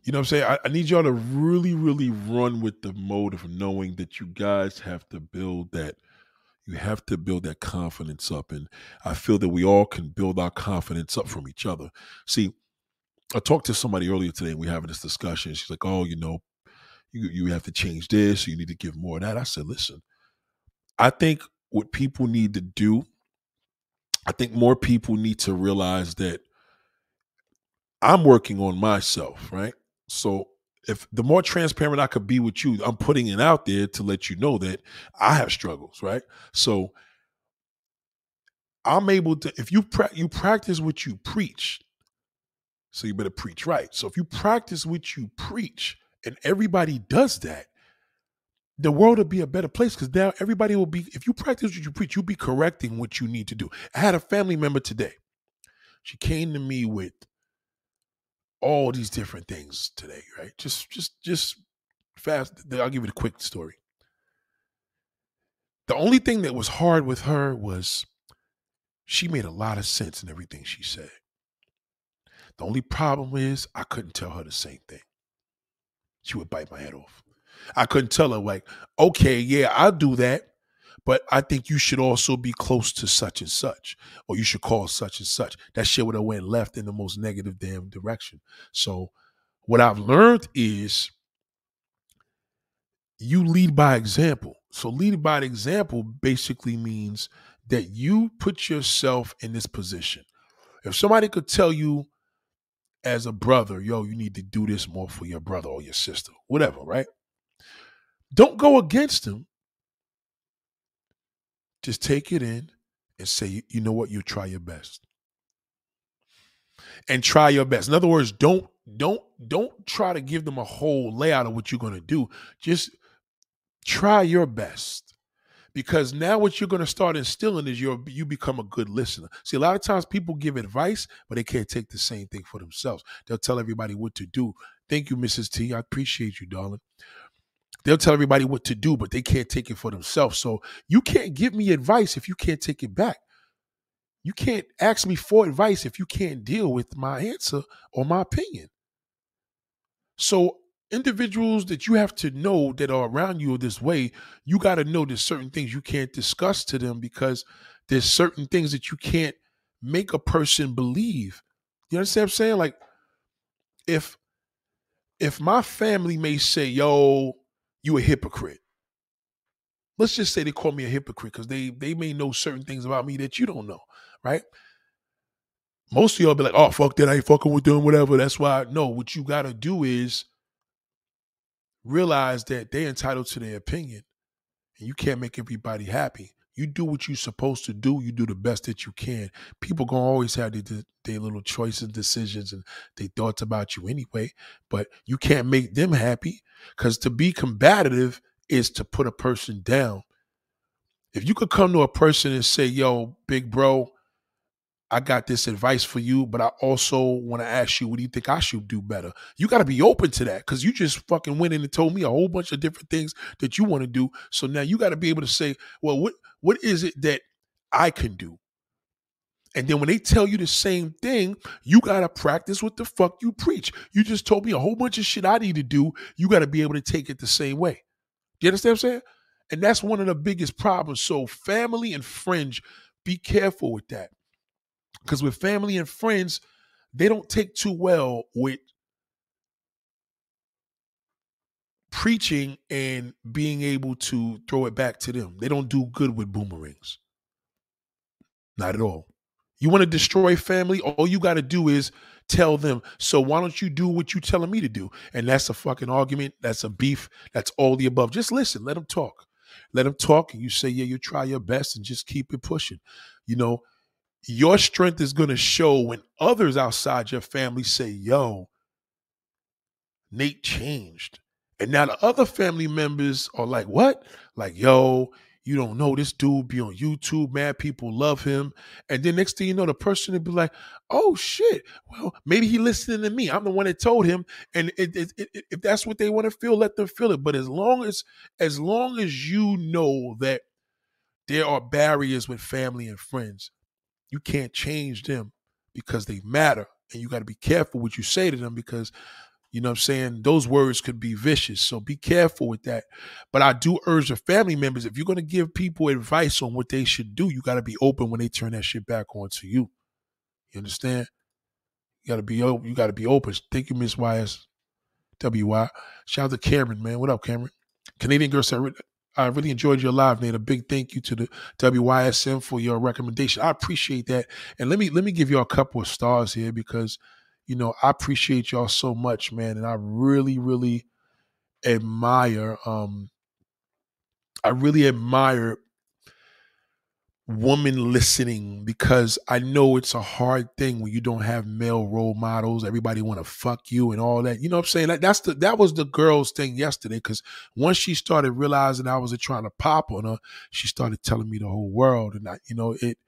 You know what I'm saying? I, I, need y'all to really, really run with the mode of knowing that you guys have to build that. You have to build that confidence up. And I feel that we all can build our confidence up from each other. See, I talked to somebody earlier today and we having this discussion. She's like, oh, you know, you, you have to change this. You need to give more of that. I said, listen, I think what people need to do, I think more people need to realize that I'm working on myself, right? So if the more transparent I could be with you, I'm putting it out there to let you know that I have struggles, right? So I'm able to if you pra- you practice what you preach, so you better preach right. So if you practice what you preach, and everybody does that, the world will be a better place because now everybody will be. If you practice what you preach, you'll be correcting what you need to do. I had a family member today. She came to me with all these different things today, right? Just just just fast. I'll give you the quick story. The only thing that was hard with her was she made a lot of sense in everything she said. The only problem is I couldn't tell her the same thing. She would bite my head off. I couldn't tell her, like, okay, yeah, I'll do that. But I think you should also be close to such and such, or you should call such and such. That shit would have went left in the most negative damn direction. So what I've learned is you lead by example. So leading by example basically means that you put yourself in this position. If somebody could tell you as a brother, yo, you need to do this more for your brother or your sister, whatever, right? Don't go against them just take it in and say, you know what, you try your best. And try your best. In other words, don't don't don't try to give them a whole layout of what you're going to do. Just try your best. Because now what you're going to start instilling is you you become a good listener. See, a lot of times people give advice, but they can't take the same thing for themselves. They'll tell everybody what to do. Thank you, Mrs. T. I appreciate you, darling. They'll tell everybody what to do, but they can't take it for themselves. So you can't give me advice if you can't take it back. You can't ask me for advice if you can't deal with my answer or my opinion. So individuals that you have to know that are around you this way, you got to know there's certain things you can't discuss to them because there's certain things that you can't make a person believe. You understand what I'm saying? Like if if my family may say, yo, you a hypocrite. Let's just say they call me a hypocrite because they they may know certain things about me that you don't know, right? Most of y'all be like, oh fuck that, I ain't fucking with them, whatever. That's why no, what you gotta do is realize that they're entitled to their opinion. And you can't make everybody happy. You do what you're supposed to do. You do the best that you can. People gonna always have their, their little choices, decisions, and their thoughts about you anyway. But you can't make them happy because to be combative is to put a person down. If you could come to a person and say, "Yo, big bro, I got this advice for you, but I also want to ask you, what do you think I should do better? You got to be open to that because you just fucking went in and told me a whole bunch of different things that you want to do. So now you got to be able to say, well, what what is it that I can do? And then when they tell you the same thing, you got to practice what the fuck you preach. You just told me a whole bunch of shit I need to do. You got to be able to take it the same way. Do you understand what I'm saying? And that's one of the biggest problems. So, family and friends, be careful with that because with family and friends, they don't take too well with preaching and being able to throw it back to them. They don't do good with boomerangs. Not at all. You want to destroy family? All you got to do is tell them, so why don't you do what you telling me to do? And that's a fucking argument. That's a beef. That's all the above. Just listen. Let them talk. Let them talk. And you say, yeah, you try your best and just keep it pushing. You know, your strength is going to show when others outside your family say, yo, Nate changed. And now the other family members are like, what? Like, yo, you don't know this dude be on YouTube, man. People love him. And then next thing you know, the person will be like, oh shit. Well, maybe he listening to me. I'm the one that told him. And it, it, it, if that's what they want to feel, let them feel it. But as long as as long as you know that there are barriers with family and friends, you can't change them because they matter. And you got to be careful what you say to them because You know what I'm saying? Those words could be vicious. So be careful with that. But I do urge the family members if you're going to give people advice on what they should do, you got to be open when they turn that shit back on to you. You understand? You got to be open. You got to be open. Thank you, Miss YS. WY. Shout out to Cameron, man. What up, Cameron? Canadian girl said, I really enjoyed your live, Nate. A big thank you to the WYSM for your recommendation. I appreciate that. And let me let me give you a couple of stars here because, you know, I appreciate y'all so much, man. And I really, really admire um I really admire woman listening because I know it's a hard thing when you don't have male role models. Everybody want to fuck you and all that. You know what I'm saying? Like that's the that was the girl's thing yesterday. Cause once she started realizing I was trying to pop on her, she started telling me the whole world. And I, you know, it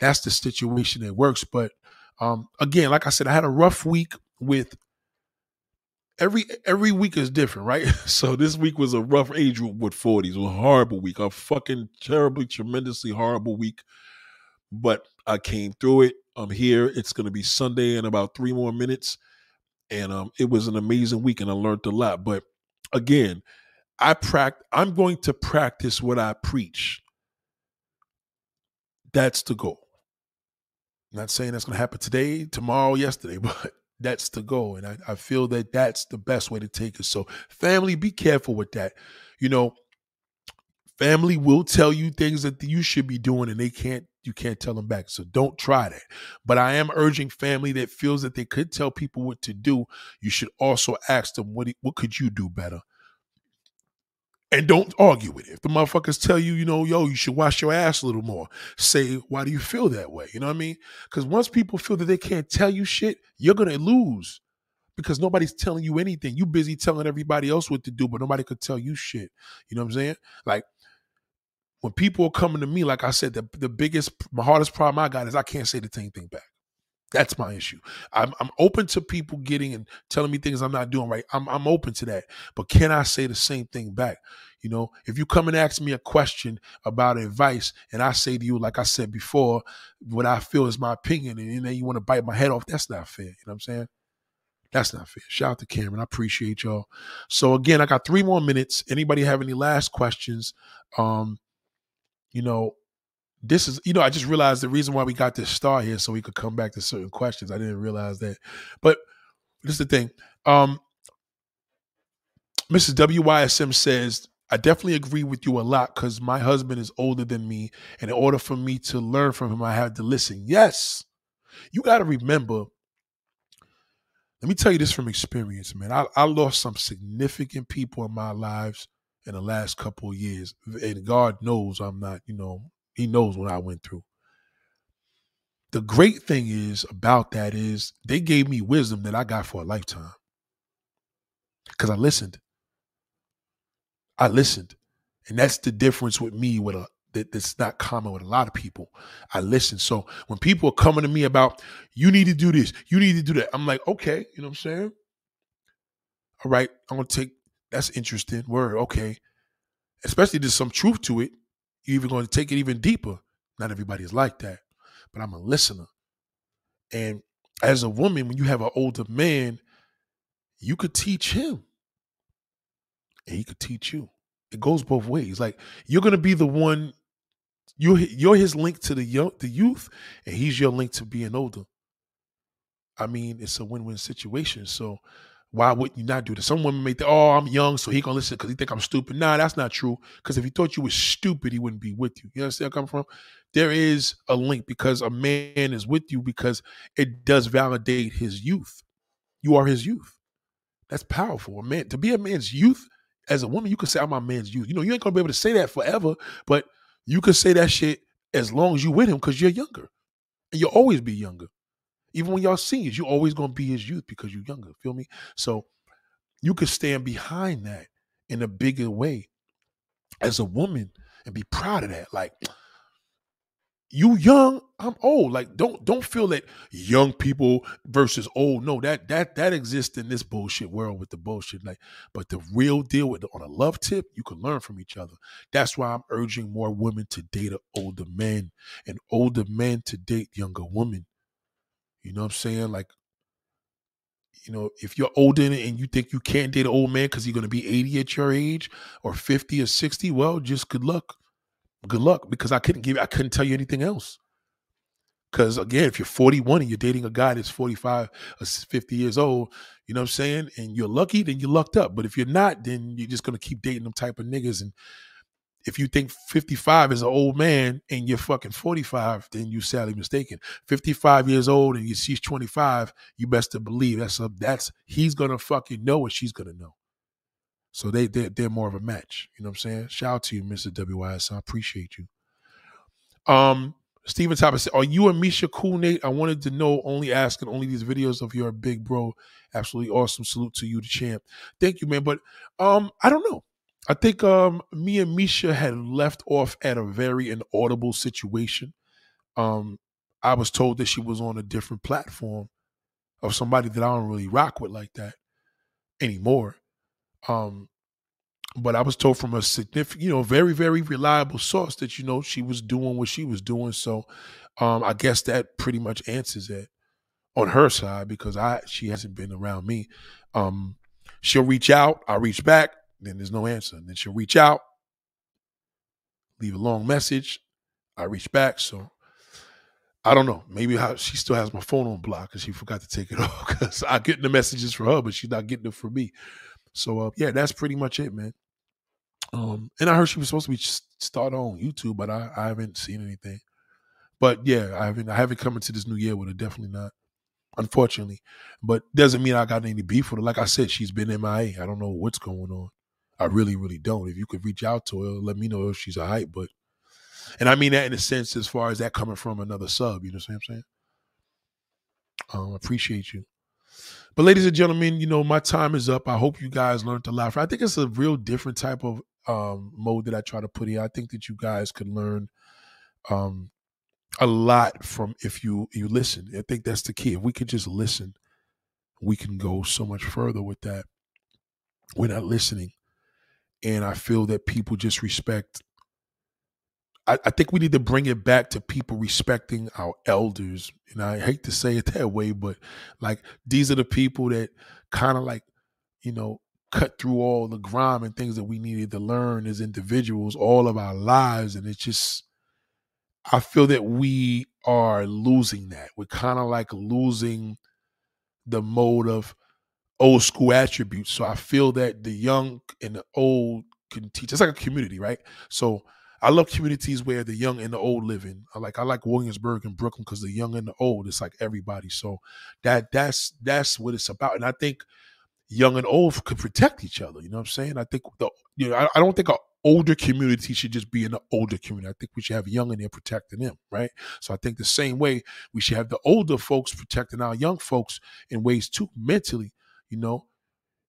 that's the situation that works. But um again, like I said, I had a rough week with every every week is different, right? So this week was a rough age with 40s. It was a horrible week, a fucking terribly, tremendously horrible week. But I came through it. I'm here. It's gonna be Sunday in about three more minutes. And um, it was an amazing week and I learned a lot. But again, I practice I'm going to practice what I preach. That's the goal. I'm not saying that's to happen today, tomorrow, yesterday, but that's the goal. And I, I feel that that's the best way to take it. So, family, be careful with that. You know, family will tell you things that you should be doing and they can't you can't tell them back so don't try that but i am urging family that feels that they could tell people what to do you should also ask them what what could you do better and don't argue with it. If the motherfuckers tell you, you know, yo, you should wash your ass a little more, say, why do you feel that way? You know what I mean? Because once people feel that they can't tell you shit, you're going to lose because nobody's telling you anything. You busy telling everybody else what to do, but nobody could tell you shit. You know what I'm saying? Like, when people are coming to me, like I said, the, the biggest, my hardest problem I got is I can't say the same thing back. That's my issue. I'm I'm open to people getting and telling me things I'm not doing right. I'm I'm open to that. But can I say the same thing back? You know, if you come and ask me a question about advice and I say to you, like I said before, what I feel is my opinion, and then you want to bite my head off, that's not fair. You know what I'm saying? That's not fair. Shout out to Cameron. I appreciate y'all. So again, I got three more minutes. Anybody have any last questions? Um, you know, this is you know i just realized the reason why we got this star here so we could come back to certain questions. I didn't realize that. But this is the thing. Um mrs wysm says i definitely agree with you a lot because my husband is older than me and in order for me to learn from him i have to listen. Yes. You got to remember let me tell you this from experience man. I, I lost some significant people in my lives in the last couple of years and god knows i'm not you know he knows what I went through. The great thing is about that is they gave me wisdom that I got for a lifetime. Because I listened. I listened. And that's the difference with me with a that, that's not common with a lot of people. I listen. So when people are coming to me about you need to do this, you need to do that, I'm like, okay, you know what I'm saying? All right, I'm gonna take that's interesting. Word, okay. Especially there's some truth to it you're even going to take it even deeper. Not everybody is like that, but I'm a listener. And as a woman, when you have an older man, you could teach him and he could teach you. It goes both ways. Like you're going to be the one you're you're his link to the young the youth and he's your link to being older. I mean, it's a win-win situation. So why wouldn't you not do this? Some women may think, oh, I'm young, so he gonna listen because he think I'm stupid. Nah, that's not true. Because if he thought you was stupid, he wouldn't be with you. You understand where I'm coming from? There is a link because a man is with you because it does validate his youth. You are his youth. That's powerful. A man to be a man's youth as a woman, you can say I'm my man's youth. You know, you ain't gonna be able to say that forever, but you can say that shit as long as you with him because you're younger. And you'll always be younger. Even when y'all seniors, you're always gonna be his youth because you're younger. Feel me? So you could stand behind that in a bigger way as a woman and be proud of that. Like you young, I'm old. Like don't don't feel that young people versus old. No, that that that exists in this bullshit world with the bullshit. Like, but the real deal with on a love tip, you can learn from each other. That's why I'm urging more women to date older men and older men to date younger women. You know what I'm saying? Like you know, if you're older and you think you can't date an old man because you're going to be 80 at your age or 50 or 60, well, just good luck. Good luck because I couldn't give I couldn't tell you anything else. Because again, if you're 41 and you're dating a guy that's 45 or 50 years old, you know what I'm saying, and you're lucky, then you're lucked up. But if you're not, then you're just gonna keep dating them type of niggas. And if you think 55 is an old man and you're fucking 45, then you're sadly mistaken. 55 years old and you she's 25, you best to believe that's a that's he's gonna fucking know what she's gonna know. So they they're, they're more of a match. You know what I'm saying? Shout out to you, Mr. WYS. I appreciate you. Um, Steven Thomas said, Are you and Misha cool, Nate? I wanted to know, only asking, only these videos of your big bro. Absolutely awesome. Salute to you, the champ. Thank you, man. But um, I don't know. I think um me and Misha had left off at a very inaudible situation. Um, I was told that she was on a different platform of somebody that I don't really rock with like that anymore. Um, but I was told from a significant, you know, very, very reliable source that, you know, she was doing what she was doing. So um, I guess that pretty much answers it on her side because I she hasn't been around me. Um, she'll reach out, I'll reach back, then there's no answer. And then she'll reach out, leave a long message, I reach back. So I don't know. Maybe how she still has my phone on block because she forgot to take it off. Because I get the messages for her, but she's not getting it for me. So uh, yeah, that's pretty much it, man. Um, and I heard she was supposed to be started on YouTube, but I, I haven't seen anything. But yeah, I haven't I haven't come into this new year with her. Definitely not, unfortunately. But doesn't mean I got any beef with her. Like I said, she's been MIA. I don't know what's going on. I really, really don't. If you could reach out to her, let me know if she's a hype. But and I mean that in a sense as far as that coming from another sub. You know what I'm saying? Um, appreciate you. But ladies and gentlemen, you know, my time is up. I hope you guys learned to laugh. I think it's a real different type of um, mode that I try to put here. I think that you guys could learn um, a lot from if you you listen. I think that's the key. If we could just listen, we can go so much further with that. We're not listening, and I feel that people just respect I, I, think we need to bring it back to people respecting our elders. And I hate to say it that way, but like these are the people that kind of like, you know, cut through all the grime and things that we needed to learn as individuals all of our lives. And it's just, I feel that we are losing that. We're kind of like losing the mode of old school attributes. So I feel that the young and the old can teach. It's like a community, right? So I love communities where the young and the old live in. I like I like Williamsburg and Brooklyn because the young and the old, it's like everybody. So that that's that's what it's about. And I think young and old could protect each other. You know what I'm saying? I think the you know I, I don't think an older community should just be in the older community. I think we should have young in there protecting them, right? So I think the same way we should have the older folks protecting our young folks in ways too mentally. You know,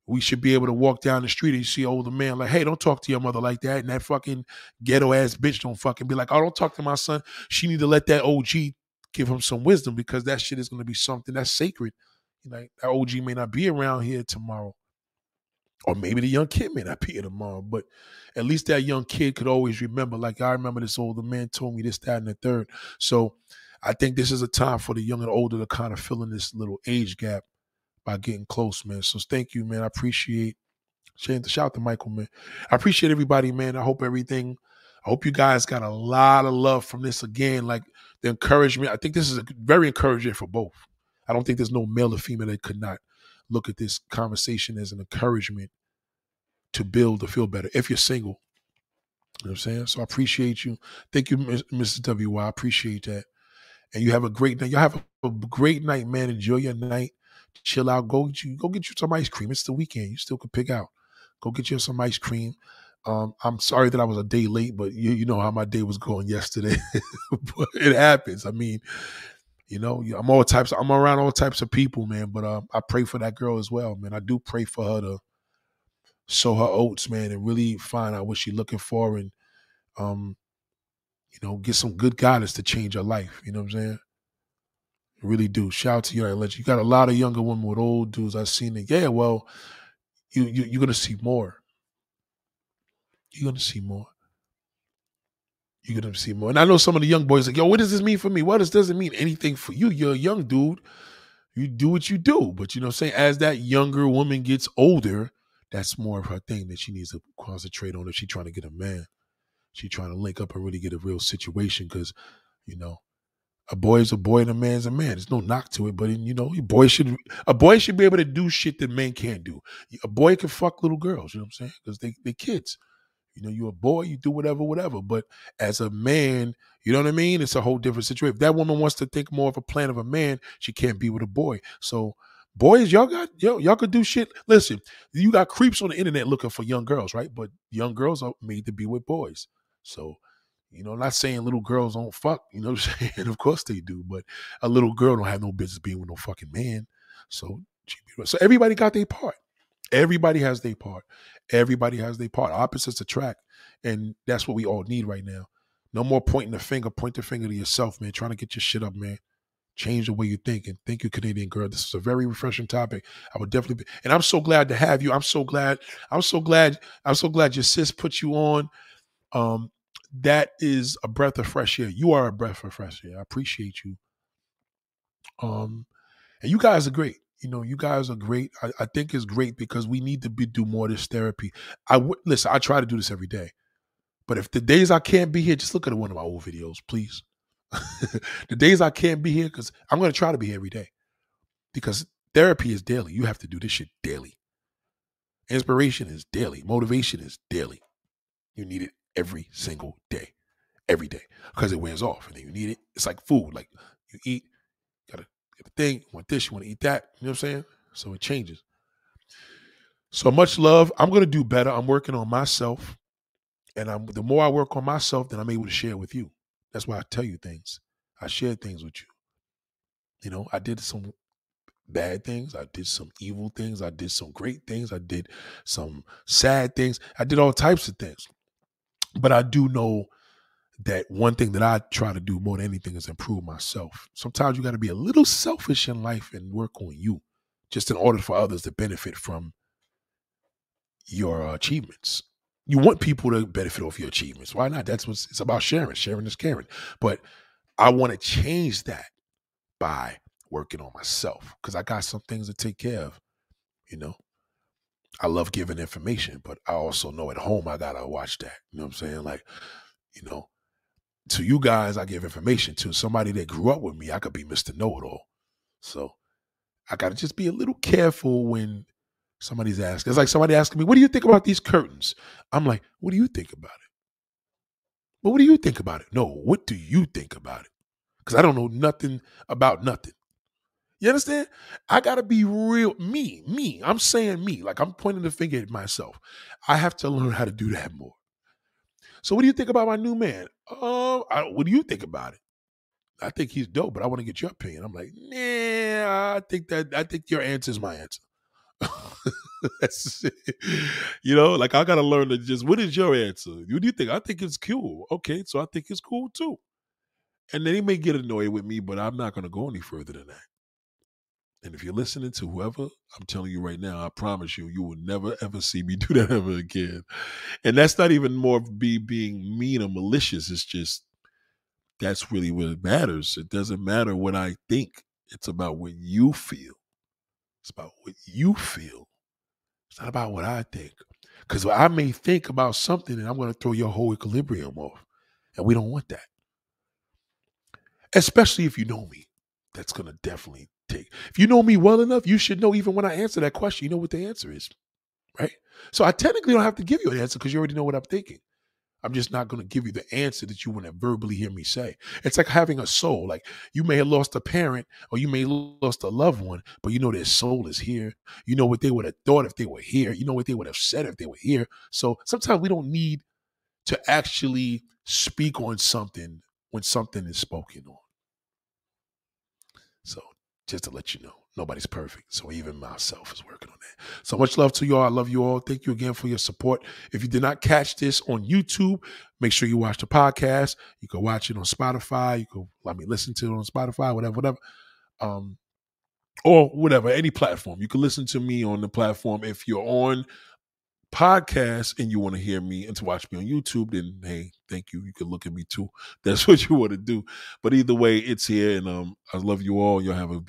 we should be able to walk down the street and see older man like, hey, don't talk to your mother like that. And that fucking ghetto ass bitch don't fucking be like, oh, don't talk to my son. She need to let that OG give him some wisdom because that shit is gonna be something that's sacred. Like that OG may not be around here tomorrow. Or maybe the young kid may not be here tomorrow, but at least that young kid could always remember, like I remember this older man told me this, that, and the third. So I think this is a time for the young and older to kind of fill in this little age gap getting close, man. So thank you, man. I appreciate shout out to Michael, man. I appreciate everybody, man. I hope everything. I hope you guys got a lot of love from this again. Like the encouragement. I think this is very encouraging for both. I don't think there's no male or female that could not look at this conversation as an encouragement to build to feel better. If you're single, you know what I'm saying. So I appreciate you. Thank you, Mrs. W. I appreciate that. And you have a great night. Y'all have a great night, man. Enjoy your night chill out, go get you go get you some ice cream. It's the weekend. You still can pick out. Go get you some ice cream. Um, I'm sorry that I was a day late, but you you know how my day was going yesterday. but it happens. I mean, you know, I'm all types. I'm around all types of people, man. But um, I pray for that girl as well, man. I do pray for her to sow her oats, man, and really find out what she's looking for, and um, you know, get some good guidance to change her life. You know what I'm saying? Really do. Shout out to you, legend. You got a lot of younger women with old dudes. I've seen it. Yeah, well, you, you you're gonna see more. You're gonna see more. You're gonna see more. And I know some of the young boys like, yo, what does this mean for me? What does doesn't mean anything for you? You're a young dude. you do what you do. But you know what I'm saying? As that younger woman gets older, that's more of her thing that she needs to concentrate on if she's trying to get a man. She trying to link up and really get a real situation because, you know, a boy is a boy and a man's a man. There's no knock to it, but you know, a boy should a boy should be able to do shit that men can't do. A boy can fuck little girls, you know what I'm saying? Because they they kids. You know, you're a boy, you do whatever, whatever. But as a man, you know what I mean? It's a whole different situation. If that woman wants to think more of a plan of a man, she can't be with a boy. So boys, y'all got yo, y'all could do shit. Listen, you got creeps on the internet looking for young girls, right? But young girls are made to be with boys. So, you know, not saying little girls don't fuck, you know what I'm saying? of course they do, but a little girl don't have no business being with no fucking man. So, so everybody got their part. Everybody has their part. Everybody has their part. Opposites attract. And that's what we all need right now. No more pointing the finger. Point the finger to yourself, man. Trying to get your shit up, man. Change the way you think. And thank you, Canadian girl. This is a very refreshing topic. I would definitely be, and I'm so glad to have you. I'm so glad. I'm so glad. I'm so glad your sis put you on. Um, that is a breath of fresh air. You are a breath of fresh air. I appreciate you. Um, and you guys are great you know, you guys are great. I, I think it's great because we need to be do more of this therapy. I w- listen. I try to do this every day, but if the days I can't be here, just look at one of my old videos, please. the days I can't be here, because I'm going to try to be here every day, because therapy is daily. You have to do this shit daily. Inspiration is daily. Motivation is daily. You need it every single day, every day, because it wears off, and then you need it. It's like food. Like you eat, you got a thing, you want this, you want to eat that. You know what I'm saying? So it changes. So much love. I'm gonna do better. I'm working on myself. And I'm the more I work on myself, then I'm able to share with you. That's why I tell you things. I share things with you. You know, I did some bad things. I did some evil things. I did some great things. I did some sad things. I did all types of things. But I do know that one thing that I try to do more than anything is improve myself. Sometimes you got to be a little selfish in life and work on you just in order for others to benefit from your uh, achievements. You want people to benefit off your achievements. Why not? That's what it's about sharing. Sharing is caring. But I want to change that by working on myself because I got some things to take care of. You know, I love giving information, but I also know at home I got to watch that. You know what I'm saying? Like, you know, to you guys, I give information to somebody that grew up with me. I could be Mr. Know It All. So I got to just be a little careful when somebody's asking. It's like somebody asking me, What do you think about these curtains? I'm like, What do you think about it? But what do you think about it? No, what do you think about it? Because I don't know nothing about nothing. You understand? I got to be real. Me, me. I'm saying me. Like I'm pointing the finger at myself. I have to learn how to do that more. So, what do you think about my new man? Um, I, what do you think about it? I think he's dope, but I want to get your opinion. I'm like, nah, I think that I think your answer is my answer. That's you know, like I gotta learn to just what is your answer? What do you think? I think it's cool. Okay, so I think it's cool too. And then he may get annoyed with me, but I'm not gonna go any further than that. And if you're listening to whoever, I'm telling you right now, I promise you, you will never ever see me do that ever again. And that's not even more of me being mean or malicious. It's just that's really what matters. It doesn't matter what I think. It's about what you feel. It's about what you feel. It's not about what I think. Because I may think about something and I'm going to throw your whole equilibrium off. And we don't want that. Especially if you know me. That's going to definitely take. If you know me well enough, you should know even when I answer that question, you know what the answer is, right? So I technically don't have to give you an answer because you already know what I'm thinking. I'm just not going to give you the answer that you want to verbally hear me say. It's like having a soul. Like you may have lost a parent or you may have lost a loved one, but you know their soul is here. You know what they would have thought if they were here. You know what they would have said if they were here. So sometimes we don't need to actually speak on something when something is spoken on. Just to let you know, nobody's perfect. So even myself is working on that. So much love to y'all. I love you all. Thank you again for your support. If you did not catch this on YouTube, make sure you watch the podcast. You can watch it on Spotify. You can let me listen to it on Spotify, whatever, whatever. Um, or whatever, any platform. You can listen to me on the platform. If you're on podcast and you want to hear me and to watch me on YouTube, then hey, thank you. You can look at me too. That's what you want to do. But either way, it's here, and um, I love you all. Y'all have a beautiful